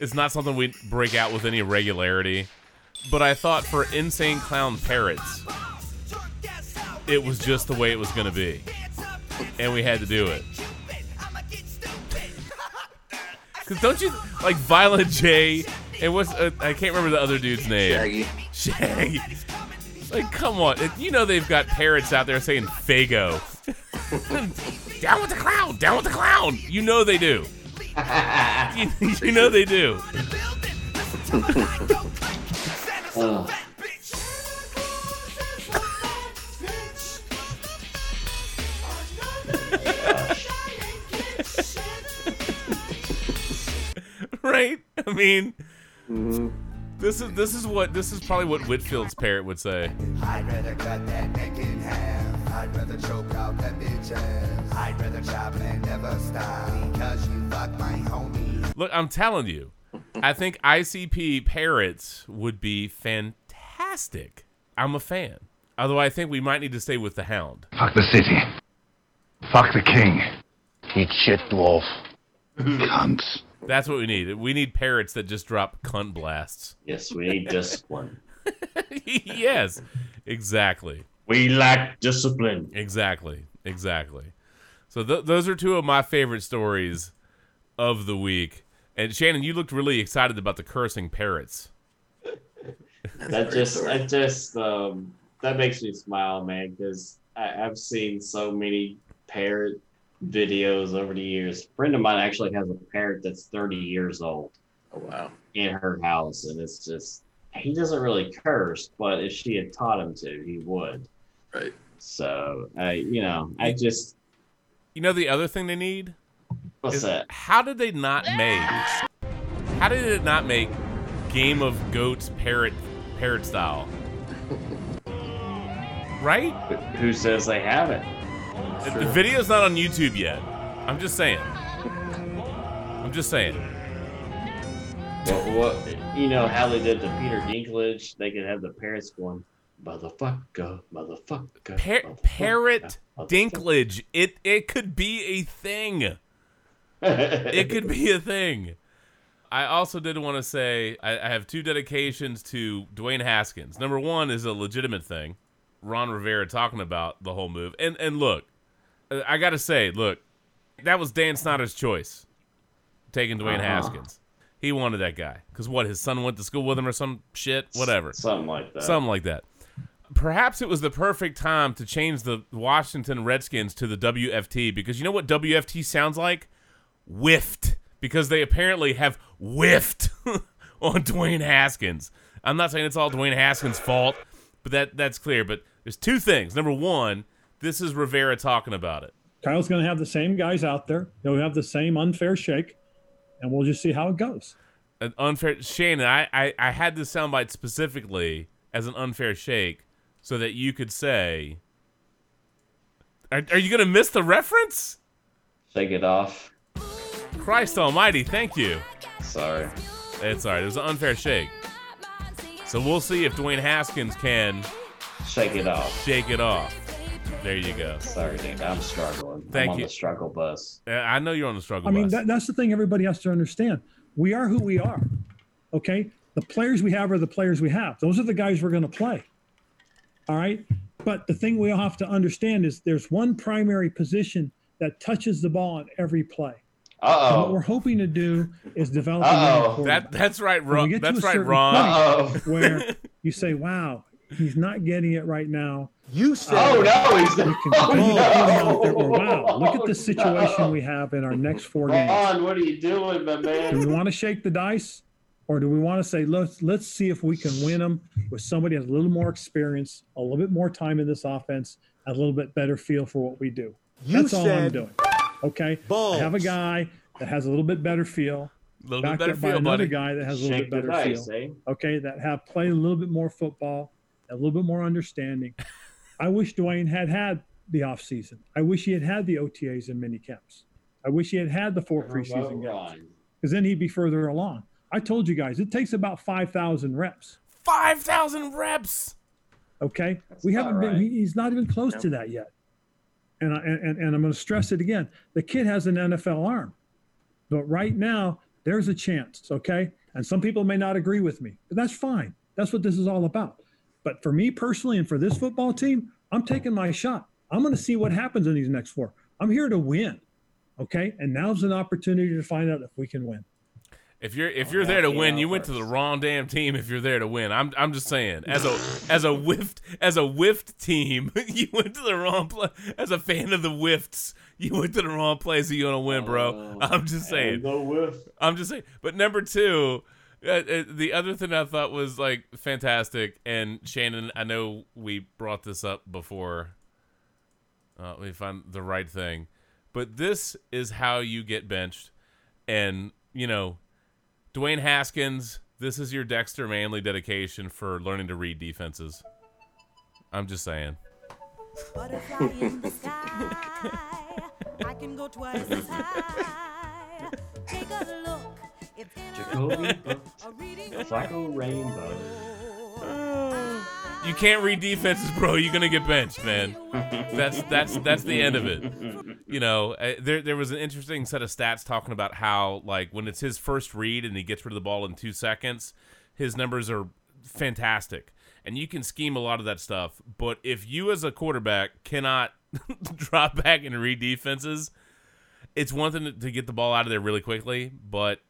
It's not something we break out with any regularity. But I thought for Insane Clown Parrots, it was just the way it was going to be. And we had to do it. *laughs* Because don't you like Violent J? And what's uh, I can't remember the other dude's name. Shaggy. Shaggy. Like, come on. It- You know they've got parrots out there saying Faygo. Down with the clown! Down with the clown! You know they do. you, *laughs* you know they do. Ugh. *laughs* right? I mean, Mm-hmm. this is this is what this is probably what Whitfield's parrot would say. I'd rather cut that neck in half. I'd rather choke out that bitch ass. I'd rather chop and never stop. Because you fuck my homie. Look, I'm telling you, I think ICP parrots would be fantastic. I'm a fan. Although I think we might need to stay with the Hound. Fuck the city. Fuck the king. Eat shit, dwarf. Cunts. That's what we need. We need parrots that just drop cunt blasts. Yes, we need discipline. *laughs* yes, exactly. We lack discipline. Exactly. Exactly. So th- those are two of my favorite stories of the week. And Shannon, you looked really excited about the cursing parrots. *laughs* That just, that just, um, that makes me smile, man, because I've seen so many parrot videos over the years. A friend of mine actually has a parrot that's 30 years old Oh wow. in her house, and it's just, he doesn't really curse, but if she had taught him to, he would. Right. So, I, you know, I just, You know the other thing they need? what's is that? how did they not make how did it not make game of goats parrot parrot style *laughs* right Who says they haven't? the video's not on youtube yet i'm just saying i'm just saying What, what, you know how they did the Peter Dinklage? They could have the parrots going, motherfucker, motherfucker. Par- motherfucker, parrot motherfucker." dinklage it it could be a thing it could be a thing. I also did want to say I, I have two dedications to Dwayne Haskins. Number one is a legitimate thing. Ron Rivera talking about the whole move. And and look, I got to say, look, that was Dan Snyder's choice, taking Dwayne Uh-huh. Haskins. He wanted that guy because what his son went to school with him or some shit, whatever, Something like that. something like that. Perhaps it was the perfect time to change the Washington Redskins to the WFT because you know what WFT sounds like? Whiffed because they apparently have whiffed *laughs* on Dwayne Haskins. I'm not saying it's all Dwayne Haskins' fault, but that that's clear. But there's two things. Number one, this is Rivera talking about it. Kyle's going to have the same guys out there. He'll have the same unfair shake, and we'll just see how it goes. An unfair Shannon, I, I, I had this soundbite specifically as an unfair shake so that you could say Are, are you gonna miss the reference? Shake it off. Christ almighty, thank you. Sorry. It's alright, it was an unfair shake. So we'll see if Dwayne Haskins can Shake it off. shake it off. There you go. Sorry, dude. I'm struggling. Thank I'm on you. the struggle bus. Uh, I know you're on the struggle I mean, bus. that, that's the thing everybody has to understand. We are who we are. Okay. The players we have are the players we have. Those are the guys we're going to play. All right. But the thing we all have to understand is there's one primary position that touches the ball on every play. And what we're Uh hoping to do is develop a Uh-oh. young that quarterback that's right, When Ron. That's right, certain Ron. oh. where *laughs* you say, wow, he's not getting it right now. You said Oh no, he's We not. can continue to put him out there. Or, no. wow, look at the situation No. we have in our next four games. Ron, what are you doing, my Do we want to shake the dice, or do we want to say let's let's see if we can win them with somebody who has a little more experience, a little bit more time in this offense, a little bit better feel for what we do. You That's all I'm doing. Okay, I have a guy that has a little bit better feel, A little bit backed better up by feel, another buddy. guy that has a little Shake bit better dice, feel. eh? Okay, that have played a little bit more football, a little bit more understanding. *laughs* I wish Dwayne had had the offseason. I wish he had had the OTAs and mini camps. I wish he had had the four preseason games because then he'd be further along. I told you guys it takes about five thousand reps. Five thousand reps. Okay, we haven't been. right. he- He's not even close to that yet. And I, and and I'm going to stress it again. The kid has an NFL arm, but right now there's a chance. Okay, and some people may not agree with me, but that's fine. That's what this is all about. But for me personally, and for this football team, I'm taking my shot. I'm going to see what happens in these next four. I'm here to win. Okay, and now's an opportunity to find out if we can win. If you're if Oh, you're there to win, you went to the wrong damn team. If you're there to win, I'm I'm just saying, as a *laughs* as a whiffed as a whiffed team, *laughs* you went to the wrong place. As a fan of the whiffs, you went to the wrong place. You gonna win, bro? Oh, I'm just saying. The whiff. I'm just saying. But number two, uh, uh, the other thing I thought was like fantastic, and Shannon, I know we brought this up before. Uh, let me find the right thing, but this is how you get benched, and you know, Dwayne Haskins, this is your Dexter Manley dedication for learning to read defenses. I'm just saying. Butterfly in the sky. I can go twice as high. Take a look. It's in a Jacoby a reading Flacco Rainbow. You can't read defenses, bro. You're gonna get benched, man. That's that's that's the end of it. You know, uh, there there was an interesting set of stats talking about how like when it's his first read and he gets rid of the ball in two seconds, his numbers are fantastic, and you can scheme a lot of that stuff. But if you as a quarterback cannot *laughs* drop back and read defenses, it's one thing to- to get the ball out of there really quickly, but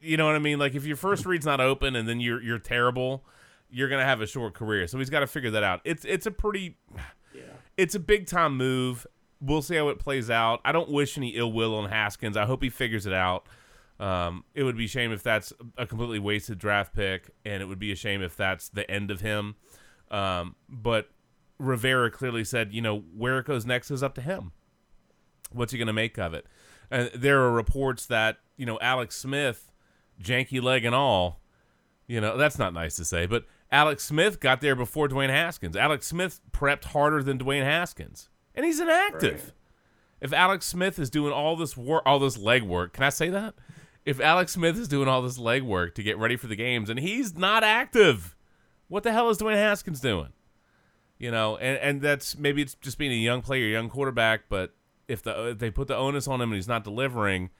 you know what I mean. Like if your first read's not open and then you're you're terrible, you're gonna have a short career. So he's got to figure that out. It's it's a pretty, *sighs* it's a big time move. We'll see how it plays out. I don't wish any ill will on Haskins. I hope he figures it out. Um, it would be a shame if that's a completely wasted draft pick, and it would be a shame if that's the end of him. Um, but Rivera clearly said, you know, where it goes next is up to him. What's he going to make of it? And there are reports that you know Alex Smith, janky leg and all, you know that's not nice to say, but Alex Smith got there before Dwayne Haskins. Alex Smith prepped harder than Dwayne Haskins, and he's inactive. If Alex Smith is doing all this work, all this leg work, can I say that? If Alex Smith is doing all this leg work to get ready for the games, and he's not active, what the hell is Dwayne Haskins doing? You know, and and that's maybe it's just being a young player, young quarterback, but if the if they put the onus on him and he's not delivering,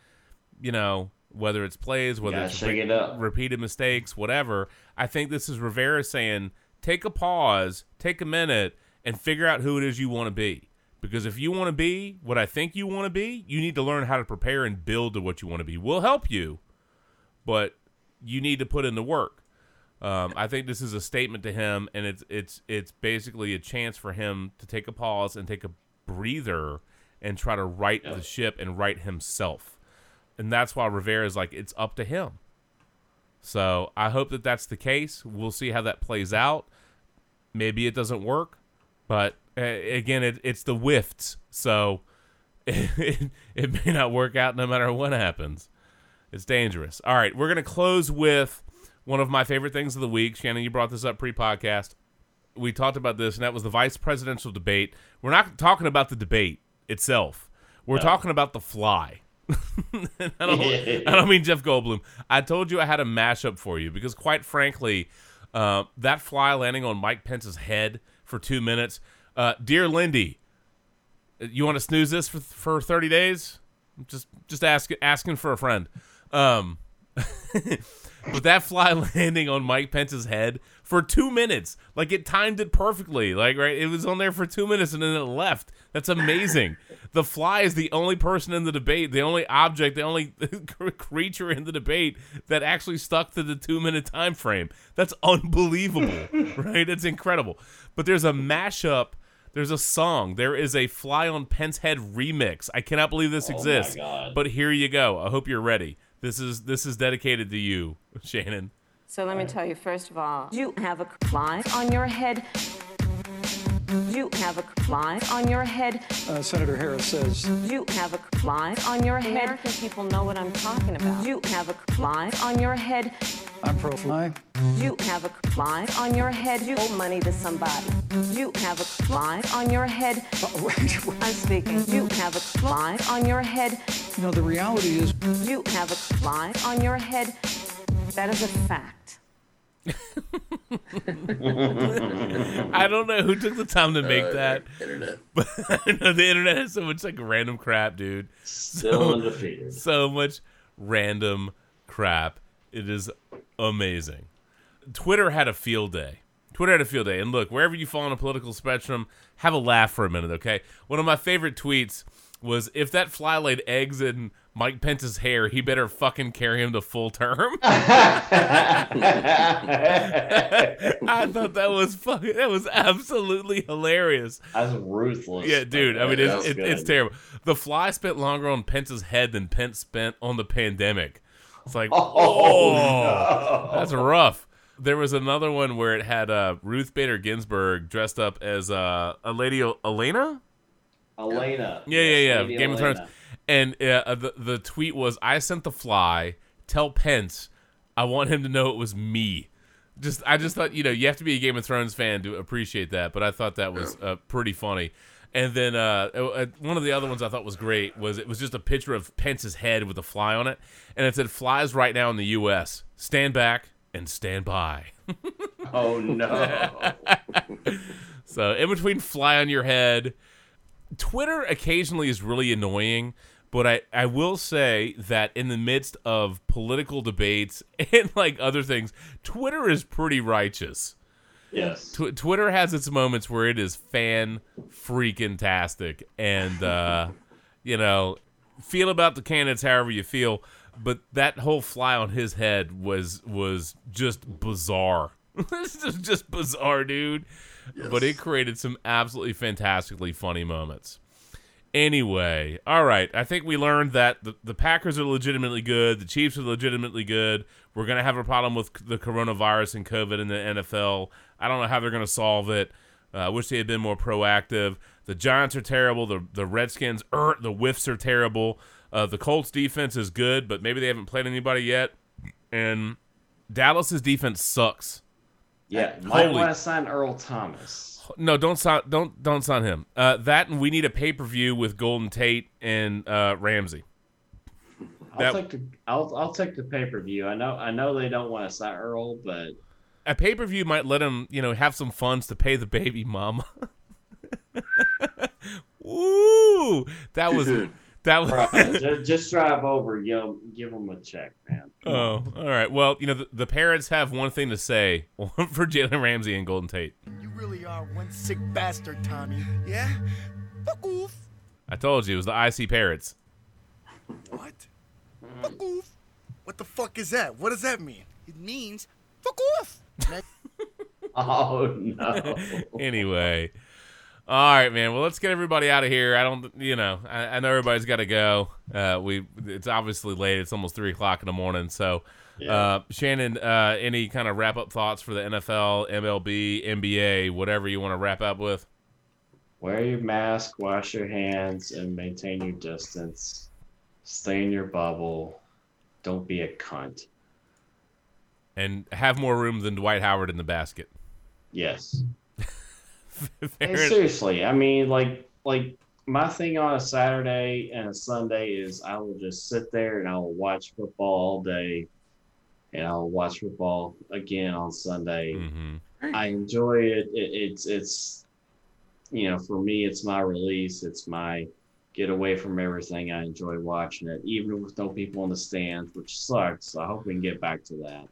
you know, whether it's plays, whether it's shake it repeated mistakes, whatever. I think this is Rivera saying, take a pause, take a minute, and figure out who it is you want to be. Because if you want to be what I think you want to be, you need to learn how to prepare and build to what you want to be. We'll help you, but you need to put in the work. Um, I think this is a statement to him, and it's it's it's basically a chance for him to take a pause and take a breather and try to right the ship and right himself. And that's why Rivera is like it's up to him. So I hope that that's the case. We'll see how that plays out. Maybe it doesn't work, but uh, again, it, it's the whiffs, so it, *laughs* it may not work out no matter what happens. It's dangerous. All right, we're gonna close with one of my favorite things of the week. Shannon, you brought this up pre-podcast. We talked about this, and that was the vice presidential debate. We're not talking about the debate itself. We're talking about the fly. *laughs* I, don't, I don't mean Jeff Goldblum. I told you I had a mashup for you because, quite frankly, uh, that fly landing on Mike Pence's head for two minutes. Uh, dear Lindy, you want to snooze this for for thirty days? Just just ask asking for a friend. Um, *laughs* but that fly *laughs* landing on Mike Pence's head for two minutes, like it timed it perfectly. Like right, it was on there for two minutes and then it left. That's amazing. *laughs* the fly is the only person in the debate, the only object, the only *laughs* creature in the debate that actually stuck to the two minute time frame. That's unbelievable, *laughs* right? It's incredible. But there's a mashup. There's a song. There is a Fly on Pence Head remix. I cannot believe this Oh exists. But here you go. I hope you're ready. This is this is dedicated to you, Shannon. So let me tell you, first of all, you have a fly on your head. You have a fly on your head. Uh, Senator Harris says You have a fly on your head. American people know what I'm talking about. You have a fly on your head. I'm pro-fly. You have a fly on your head. You owe money to somebody. You have a fly on your head. *laughs* I'm speaking. You have a fly on your head. You know, the reality is You have a fly on your head. That is a fact. *laughs* I don't know who took the time to make Uh, that. internet. *laughs* But I know the internet has so much like random crap, dude. Still so, undefeated. So much random crap. It is amazing. Twitter had a field day. Twitter had a field day. And look, wherever you fall on a political spectrum, have a laugh for a minute, okay? One of my favorite tweets was if that fly laid eggs in Mike Pence's hair, he better fucking carry him to full term. *laughs* I thought that was fucking that was absolutely hilarious. That's ruthless. Yeah, dude. I mean, it's, it's, it's terrible. The fly spent longer on Pence's head than Pence spent on the pandemic. It's like, *laughs* Oh, oh, no. that's rough. There was another one where it had uh, Ruth Bader Ginsburg dressed up as uh, a lady, Olenna. Olenna. Yeah, yeah, yeah. Lady Game of Thrones. And uh, the the tweet was, "I sent the fly. Tell Pence I want him to know it was me. Just I just thought you know you have to be a Game of Thrones fan to appreciate that, but I thought that was uh, pretty funny. And then uh, uh, one of the other ones I thought was great was it was just a picture of Pence's head with a fly on it, and it said "Flies right now in the U.S. Stand back and stand by." Oh no. *laughs* So in between fly on your head, Twitter occasionally is really annoying, but I, I will say that in the midst of political debates *laughs* and like other things, Twitter is pretty righteous. yes. Tw- Twitter has its moments where it is fan freaking tastic, and uh, *laughs* you know, feel about the candidates however you feel, but that whole fly on his head was was just bizarre. *laughs* this is just bizarre, dude. But it created some absolutely fantastically funny moments. Anyway, all right. I think we learned that the, the Packers are legitimately good. The Chiefs are legitimately good. We're going to have a problem with the coronavirus and COVID in the NFL. I don't know how they're going to solve it. Uh, I wish they had been more proactive. The Giants are terrible. The the Redskins, er, the whiffs are terrible. Uh, the Colts defense is good, but maybe they haven't played anybody yet. And Dallas's defense sucks. Yeah. Might Holy- want to sign Earl Thomas. No, don't sign don't don't sign him. Uh, that and we need a pay per view with Golden Tate and uh, Ramsey. I'll take the I'll I'll take the pay per view. I know I know they don't want to sign Earl, but A pay per view might let him, you know, have some funds to pay the baby mama. *laughs* Woo! That was. *laughs* that was. bro, uh, just, just drive over, you know, give them a check, man. Oh, all right. Well, you know, the, the parents have one thing to say *laughs* for Jalen Ramsey and Golden Tate. You really are one sick bastard, Tommy. Yeah? Fuck off. I told you it was the ICP parrots. What? Mm. Fuck off. What the fuck is that? What does that mean? It means fuck off. *laughs* Oh no. *laughs* anyway. All right, man. Well, let's get everybody out of here. I don't, you know, I, I know everybody's got to go. Uh, we, it's obviously late. It's almost three o'clock in the morning. So, uh, Shannon, uh, any kind of wrap up thoughts for the NFL, MLB, NBA, whatever you want to wrap up with? Wear your mask, wash your hands, and maintain your distance. Stay in your bubble. Don't be a cunt. And have more room than Dwight Howard in the basket. Yes. Fair *laughs* Hey, seriously, I mean, like, like my thing on a Saturday and a Sunday is I will just sit there and I will watch football all day, and I'll watch football again on Sunday. Mhm. I enjoy it. it. It's it's, you know, for me, it's my release. It's my get away from everything. I enjoy watching it, even with no people in the stands, which sucks. I hope we can get back to that.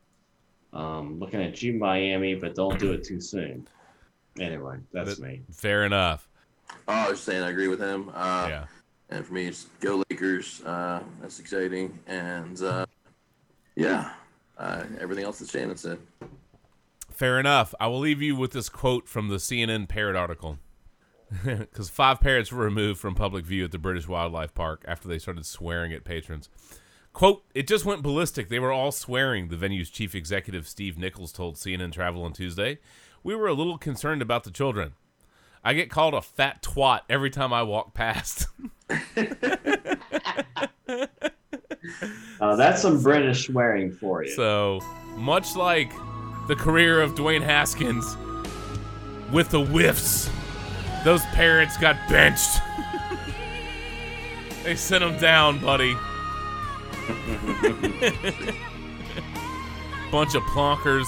Um, looking at you, Miami, but don't do it too soon. Anyway, that's But- me. Fair enough. Oh, I was just saying I agree with him. Uh, Yeah. And for me, it's go Lakers. Uh, that's exciting. And uh, yeah, uh, everything else that Shannon said. Fair enough. I will leave you with this quote from the CNN parrot article. *laughs* Because five parrots were removed from public view at the British Wildlife Park after they started swearing at patrons. Quote, it just went ballistic. They were all swearing, the venue's chief executive Steve Nichols told CNN Travel on Tuesday. We were a little concerned about the children. I get called a fat twat every time I walk past. *laughs* Uh, that's some British swearing for you. So, much like the career of Dwayne Haskins with the whiffs, those parrots got benched. *laughs* they sent him down, buddy. *laughs* Bunch of plonkers.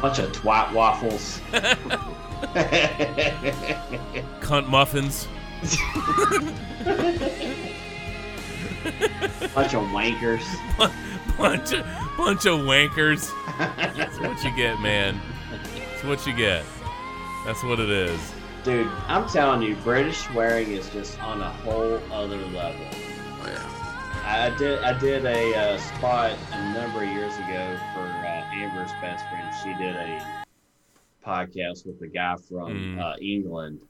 Bunch of twat waffles. *laughs* Cunt muffins. Bunch of wankers. bunch of bunch of wankers. That's what you get, man. That's what you get. That's what it is. Dude, I'm telling you, British swearing is just on a whole other level. Oh yeah. I did I did a uh, spot a number of years ago for Amber's best friend. She did a podcast with a guy from Mm. uh, England,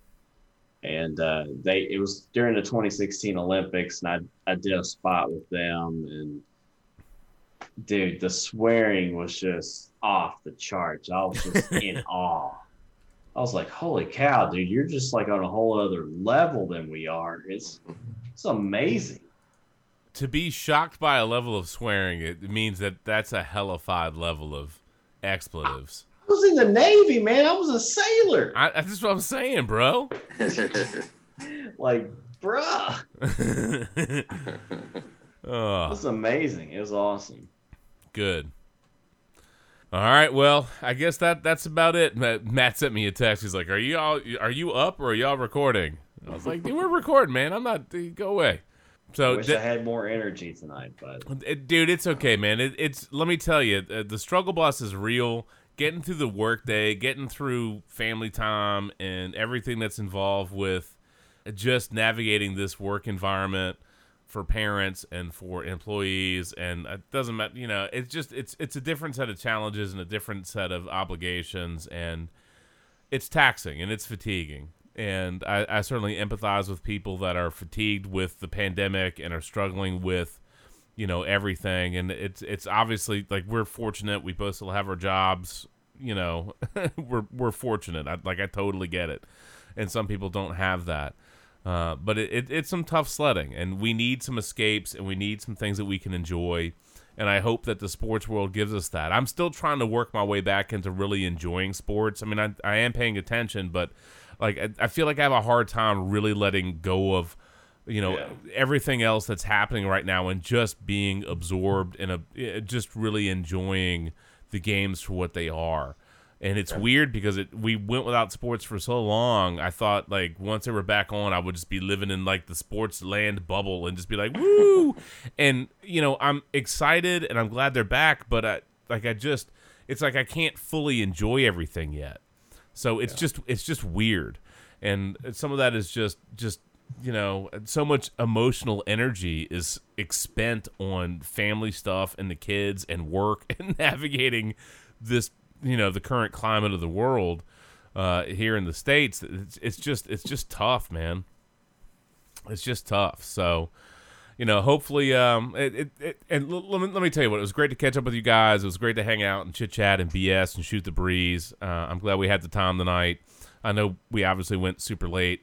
and uh, they it was during the 2016 Olympics, and I I did a spot with them, and dude, the swearing was just off the charts. I was just *laughs* in awe. I was like, "Holy cow, dude! You're just like on a whole other level than we are. It's it's amazing." To be shocked by a level of swearing, it means that that's a hellified level of expletives. I was in the Navy, man. I was a sailor. I, that's what I'm saying, bro. *laughs* Like, bruh. oh, It was amazing. It was awesome. good. All right, well, I guess that that's about it. Matt, sent me a text. He's like, "Are you all are you up or are y'all recording?" I was like, "Dude, we're recording, man. I'm not. Go away." So, Wish th- I had more energy tonight, but It- dude, it's okay, man. It, it's let me tell you, uh, the struggle boss is real. Getting through the workday, getting through family time, and everything that's involved with just navigating this work environment for parents and for employees, and it doesn't matter. You know, it's just it's it's a different set of challenges and a different set of obligations, and it's taxing and it's fatiguing. And I, I certainly empathize with people that are fatigued with the pandemic and are struggling with, you know, everything. And it's it's obviously like we're fortunate. We both still have our jobs. You know, *laughs* we're we're fortunate. I, like I totally get it. And some people don't have that. Uh, but it, it, it's some tough sledding, and we need some escapes, and we need some things that we can enjoy. And I hope that the sports world gives us that. I'm still trying to work my way back into really enjoying sports. I mean, I, I am paying attention, but like I, I feel like I have a hard time really letting go of, you know, everything else that's happening right now and just being absorbed in a eh, just really enjoying the games for what they are. And it's weird because it we went without sports for so long. I thought like once they were back on, I would just be living in like the sports land bubble and just be like woo. *laughs* and you know, I'm excited and I'm glad they're back, but I like I just it's like I can't fully enjoy everything yet. So it's just it's just weird, and some of that is just just you know so much emotional energy is expent on family stuff and the kids and work *laughs* and navigating this you know the current climate of the world uh, here in the states. It's, it's just it's just tough, man. It's just tough. So you know, hopefully, um, it, it, it and l- let me let me tell you what, it was great to catch up with you guys. It was great to hang out and chit chat and BS and shoot the breeze. Uh, I'm glad we had the time tonight. I know we obviously went super late,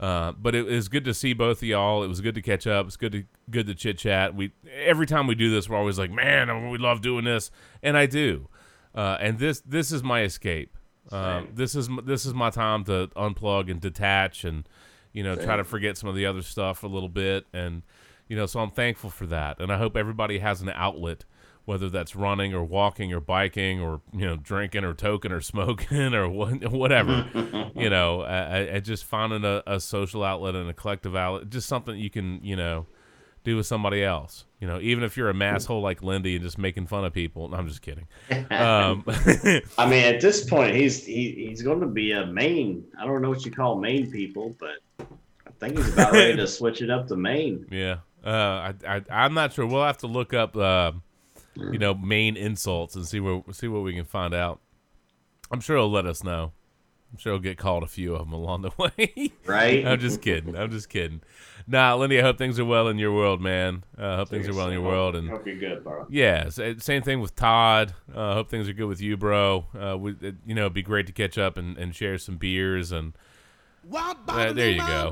uh, but it was good to see both of y'all. It was good to catch up. It's good to good to chit chat. We every time we do this, we're always like, man, we love doing this, and I do. Uh, and this this is my escape. Uh, this is this is my time to unplug and detach, and you know, try to forget some of the other stuff a little bit, and you know, so I'm thankful for that, and I hope everybody has an outlet, whether that's running or walking or biking or you know, drinking or toking or *laughs* smoking or what, whatever. *laughs* you know, I, I- just finding a, a social outlet and a collective outlet, just something you can you know do with somebody else. You know, even if you're a masshole like Lindy and just making fun of people. No, I'm just kidding. Um, *laughs* I mean, at this point, he's he, he's going to be a Maine. I don't know what you call Maine people, but I think he's about ready to switch it up to Maine. Yeah. Uh, I, I I'm not sure. We'll have to look up, uh, you know, Maine insults and see where see what we can find out. I'm sure he'll let us know. I'm sure he'll get called a few of them along the *laughs* way. Right? I'm just kidding. I'm just kidding. Nah, Lindy, I hope things are well in your world, man. Uh, I hope things are well in your world. And hope you're good, bro. yeah, same thing with Todd. Uh, hope things are good with you, bro. Uh, we, it, you know, it'd be great to catch up and, and share some beers and. Uh, there you go.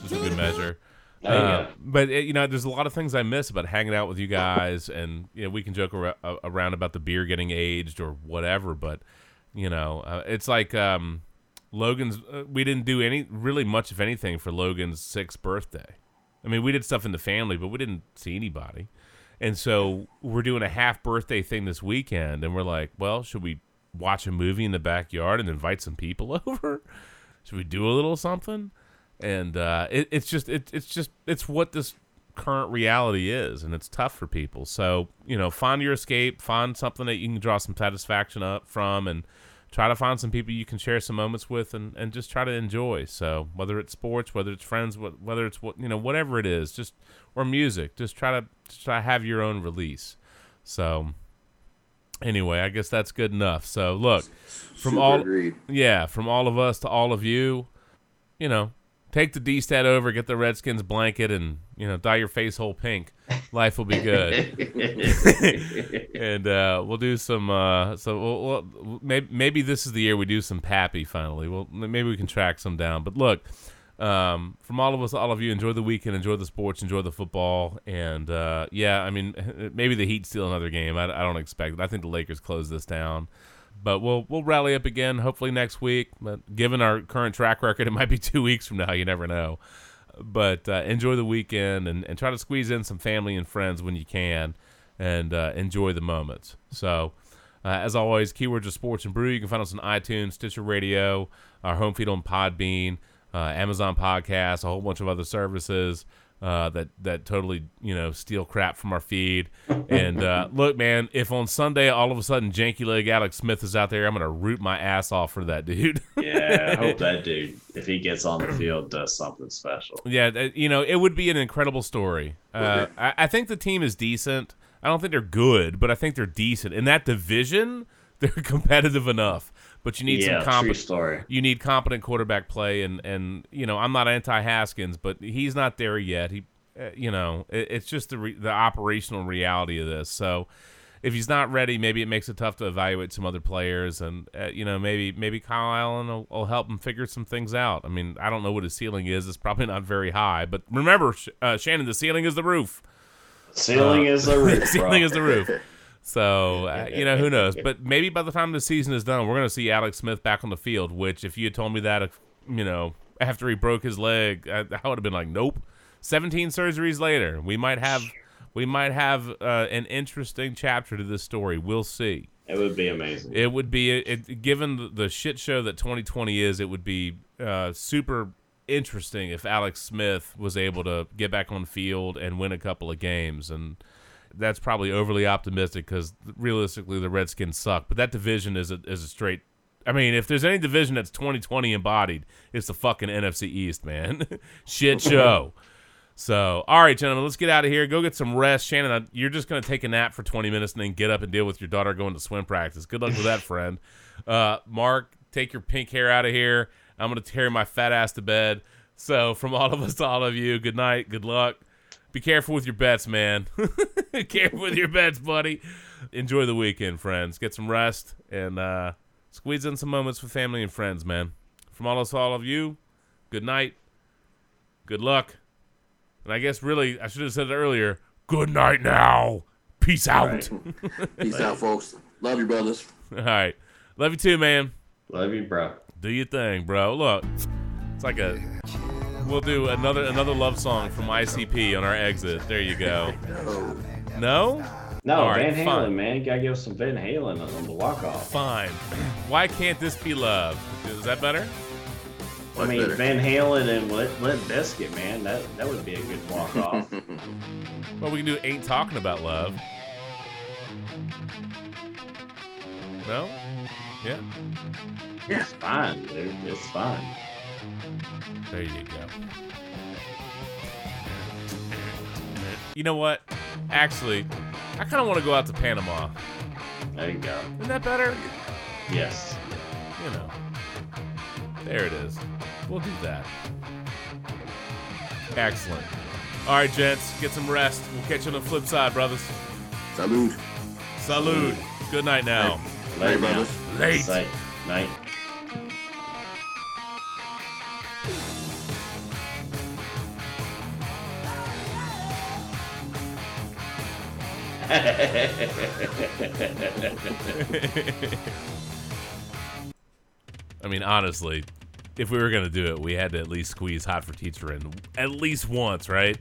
Just a good measure. Uh, go. but it, you know, there's a lot of things I miss about hanging out with you guys, and you know, we can joke ar- uh, around about the beer getting aged or whatever. But you know, uh, it's like um, Logan's. Uh, we didn't do any really much of anything for Logan's sixth birthday. I mean, we did stuff in the family, but we didn't see anybody. And so we're doing a half birthday thing this weekend, and we're like, well, should we watch a movie in the backyard and invite some people *laughs* over? Should we do a little something? And uh, it, it's just it, it's just it's what this current reality is, and it's tough for people. So you know, find your escape, find something that you can draw some satisfaction up from, and try to find some people you can share some moments with, and, and just try to enjoy. So whether it's sports, whether it's friends, whether it's what you know, whatever it is, just or music, just try to just try to have your own release. So anyway, I guess that's good enough. So look, from Super all agreed. yeah, from all of us to all of you, you know, take the D stat over, get the Redskins blanket, and you know, dye your face whole pink. Life will be good. *laughs* and uh, we'll do some. Uh, so we'll, we'll, maybe maybe this is the year we do some Pappy finally. Well, maybe we can track some down. But look. um, from all of us, all of you, enjoy the weekend, enjoy the sports, enjoy the football, and uh, yeah, I mean, *laughs* maybe the Heat steal another game. I, I don't expect it. I think the Lakers close this down, but we'll we'll rally up again hopefully next week. But given our current track record, it might be *laughs* two weeks from now. You never know. But uh, enjoy the weekend and, and try to squeeze in some family and friends when you can, and uh, enjoy the moments. So. Uh, as always, keywords of sports and brew. You can find us on iTunes, Stitcher Radio, our home feed on Podbean, uh, Amazon Podcasts, a whole bunch of other services uh, that that totally you know steal crap from our feed. And uh, *laughs* look, man, if on Sunday all of a sudden janky leg Alex Smith is out there, I'm gonna root my ass off for that *laughs* dude. Yeah, I hope that *laughs* dude, if he gets on the field, does something special. yeah, that- you know, it would be an incredible story. Uh, I, I think the team is decent. I don't think they're good, but I think they're decent. In that division, they're competitive enough. But you need Yeah, some true competent. story. You need competent quarterback play, and and you know, I'm not anti Haskins, but he's not there yet. He, uh, you know, it, it's just the re- the operational reality of this. So. If he's not ready, maybe it makes it tough to evaluate some other players, and uh, you know maybe maybe Kyle Allen will, will help him figure some things out. I mean, I don't know what his ceiling is; it's probably not very high. But remember, uh, Shannon, the ceiling is the roof. Ceiling is the *laughs* roof, Uh, ceiling bro. is the roof. *laughs* So uh, you know who knows, but *laughs* maybe by the time the season is done, we're going to see Alex Smith back on the field. Which, if you had told me that, you know, after he broke his leg, I, I would have been like, nope. Seventeen surgeries later, we might have, we might have uh, an interesting chapter to this story. We'll see. It would be amazing. It would be, it, given the, the shit show that 2020 is, it would be uh, super interesting if Alex Smith was able to get back on field and win a couple of games. And that's probably overly optimistic because realistically, the Redskins suck. But that division is a, is a straight. I mean, if there's any division that's 2020 embodied, it's the fucking NFC East, man. *laughs* shit show. So, all right, gentlemen, let's get out of here. Go get some rest. Shannon, you're just going to take a nap for 20 minutes and then get up and deal with your daughter going to swim practice. Good luck with that, *laughs* friend. Uh, Mark, take your pink hair out of here. I'm going to tear my fat ass to bed. So, from all of us to all of you, good night, good luck. Be careful with your bets, man. *laughs* careful with your bets, buddy. Enjoy the weekend, friends. Get some rest and uh, squeeze in some moments with family and friends, man. From all of us all of you, good night, good luck. And I guess really, I should have said it earlier. Good night now. Peace out. *laughs* Peace out, folks. Love you, brothers. All right. Love you too, man. Love you, bro. Do your thing, bro. Look, it's like a. We'll do another another love song from ICP on our exit. There you go. No? No, All right, Van Halen, fine. man. You gotta give us some Van Halen on the walk off. Fine. *clears throat* Why can't this be love? Is that better? I mean, Van Halen and Limp Limp Bizkit, man. That that would be a good walk off. *laughs* Well, we can do Ain't Talking About Love. No? Yeah? It's fine, dude. It's fine. There you go. You know what? Actually, I kind of want to go out to Panama. There you go. Isn't that better? Yes. You know. There it is. We'll do that. Excellent. All right, gents, get some rest. We'll catch you on the flip side, brothers. Salud. Salud. Good night now. Late, now. Late. Say, night. *laughs* I mean, honestly, if we were gonna do it, we had to at least squeeze Hot for Teacher in at least once, right?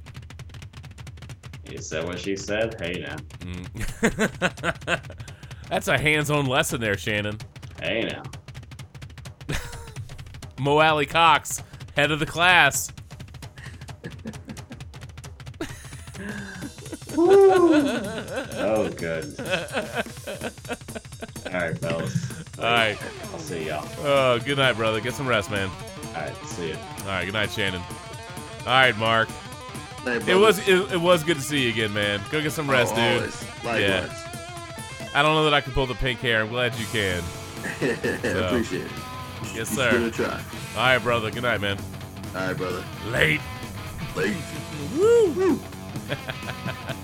You said what she said. Hey now. Mm. *laughs* That's a hands-on lesson there, Shannon. Hey now. *laughs* Mo Alie-Cox, head of the class. Oh, good. All right, fellas. All right. I'll see y'all. Oh, good night, brother. Get some rest, man. All right, see you. All right, good night, Shannon. All right, Mark. Hey, It was it, it was good to see you again, man. Go get some rest, Oh, dude. always. Likewise. Yeah. I don't know that I can pull the pink hair. I'm glad you can. *laughs* So, Appreciate it. Yes, You sir. Give it a try. All right, brother. Good night, man. All right, brother. Late. Late. Woo. *laughs*